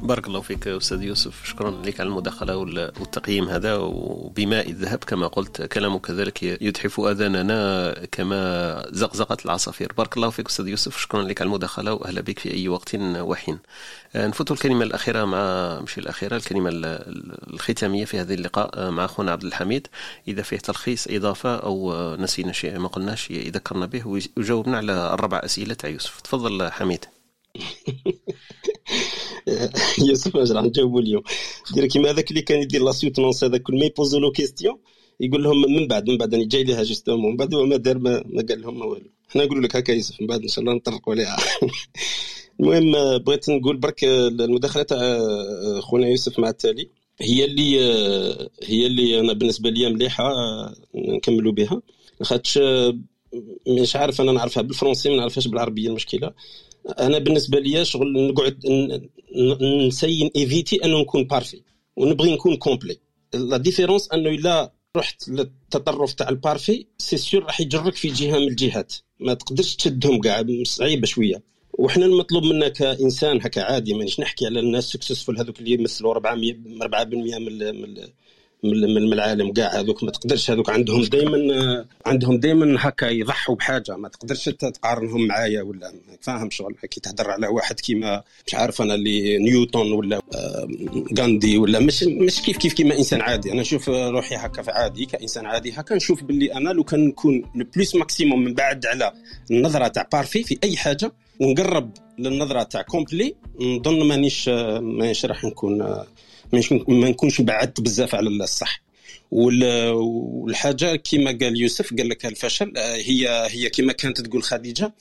بارك الله فيك أستاذ يوسف. شكرا لك على المداخلة والتقييم هذا وبماء الذهب كما قلت كلامك كذلك يتحف آذاننا كما زقزقه العصافير. بارك الله فيك أستاذ يوسف. شكرا لك على المداخلة وأهلا بك في أي وقت وحين. آه، نفوت الكلمة الأخيرة مع مش الأخيرة الكلمة الختامية في هذا اللقاء آه، مع أخونا عبد الحميد. إذا فيه تلخيص إضافة أو نسينا شيء ما قلناش يذكرنا به ويجاوبنا على الربع أسئلة تاع يوسف. تفضل حميد. [laughs] يوسف اش راح نجاوبوا اليوم. دير كيما هذاك اللي كان يدير la soutenance هذاك كل ما يبوزو له question يقول لهم من بعد من بعد أنا جاي لها justement من بعد هو ما دار ما, ما قال لهم والو. حنا نقول لك هكا يوسف من بعد إن شاء الله نطرقوا عليها. [laughs] المهم بغيت نقول برك المداخلة تاع خونا يوسف مع التالي هي اللي هي اللي أنا بالنسبة لي مليحة نكملوا بها. لاخاطش مش عارف أنا نعرفها بالفرنسي ما نعرفهاش بالعربية المشكلة. أنا بالنسبة لي شغل نقعد ن essayer éviter أنه نكون parfait ونبغي نكون complet la différence أنه إلا رحت للتطرف تاع ال parfait c'est sûr راح يجرك في جهة من الجهات. ما تقدرش تشدهم كاع صعيبة شوية. وحنا المطلوب منا كإنسان هكا عادي مانيش نحكي على الناس successful هذوك اللي يمثلوا 400 4% من من العالم كاع هذوك. ما تقدرش هذوك عندهم دائما عندهم دائما هكا يضحوا بحاجة. ما تقدرش تقارنهم معايا ولا فاهم شغل. كي تهضر على واحد كيما مش عارف أنا اللي نيوتن ولا غاندي ولا. مش مش كيف كيف كيما إنسان عادي. أنا نشوف روحي هكا في عادي كإنسان عادي. هكا نشوف باللي أنا لو كان نكون le plus maximum من بعد على النظرة تاع parfait في أي حاجة ونقرب للنظرة تاع complet نظن مانيش مانيش راح نكون ما نكونش بعدت بزاف على الصح. والحاجة كما قال يوسف قال لك الفشل آه، هي هي كما كانت تقول خديجة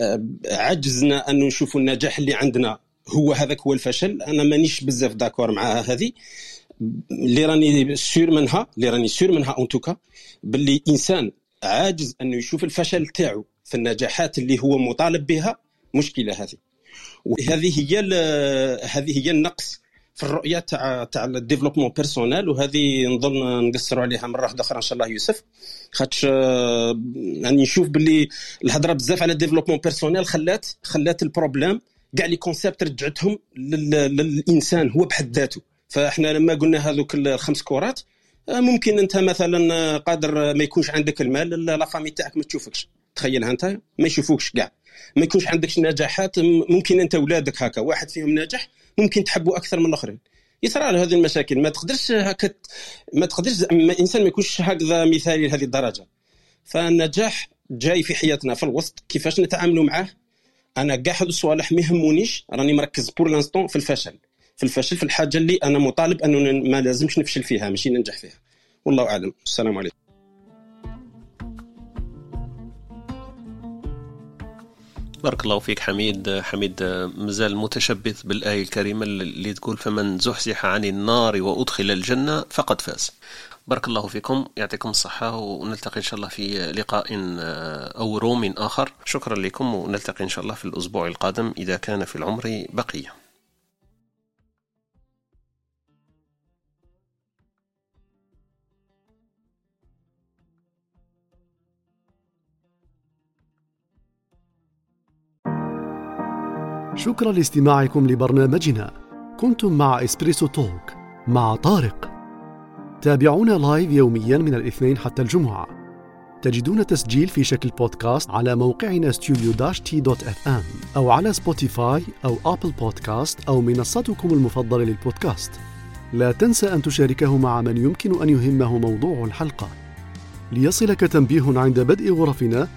آه، عجزنا أن نشوف النجاح اللي عندنا. هو هذاك هو الفشل أنا مانيش بزاف d'accord مع هذه. اللي راني sûr منها اللي راني sûr منها en tout cas باللي إنسان عاجز انه يشوف الفشل تاعو في النجاحات اللي هو مطالب بها مشكلة هذه. وهذه هي هذه هي النقص. في الرؤية تاع تاع ال développement personnel وهذه نظن نقصروا عليها مرة واحدة أخرى إن شاء الله يوسف. خاطش آه، يعني نشوف باللي الهضرة بزاف على ال développement personnel خلات خلات ال problèmes كاع لي concepts رجعتهم للإنسان هو بحد ذاته. فإحنا لما قلنا هذوك الخمس كورات آه، ممكن أنت مثلا قادر ما يكونش عندك المال la famille تاعك ما تشوفكش. تخيلها أنت ما يشوفوكش كاع. ما يكونش عندك نجاحات ممكن أنت اولادك هكا واحد فيهم ناجح ممكن تحبوا أكثر من الآخرين. يصرى له هذه المشاكل. ما تقدرش هكا ما تقدرش الانسان ما يكونش هكذا مثالي لهذه الدرجة. فالنجاح جاي في حياتنا في الوسط. كيفاش نتعاملوا معاه؟ أنا كاع هذو الصوالح ما يهمونيش. راني مركز pour l'instant في الفشل. في الفشل في الحاجة اللي أنا مطالب أنه ما لازمش نفشل فيها ماشي ننجح فيها. والله أعلم. السلام عليكم. بارك الله فيك حميد. حميد مازال متشبث بالآية الكريمة اللي تقول فمن زحزح عن النار وأدخل الجنة فقد فاز. بارك الله فيكم يعطيكم الصحة ونلتقي إن شاء الله في لقاء أو روم آخر. شكرا لكم ونلتقي إن شاء الله في الأسبوع القادم إذا كان في العمر بقية. شكرا لاستماعكم لبرنامجنا. كنتم مع إسبريسو توك مع طارق. تابعونا live يوميا من الاثنين حتى الجمعة. تجدون تسجيل في شكل بودكاست على موقعنا ام أو على سبوتيفاي أو أبل بودكاست أو منصتكم المفضلة للبودكاست. لا تنسى أن تشاركه مع من يمكن أن يهمه موضوع الحلقة. ليصلك تنبيه عند بدء غرفنا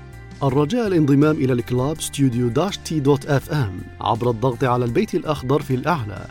الرجاء الانضمام إلى ال club studio dash t dot fm عبر الضغط على البيت الأخضر في الأعلى.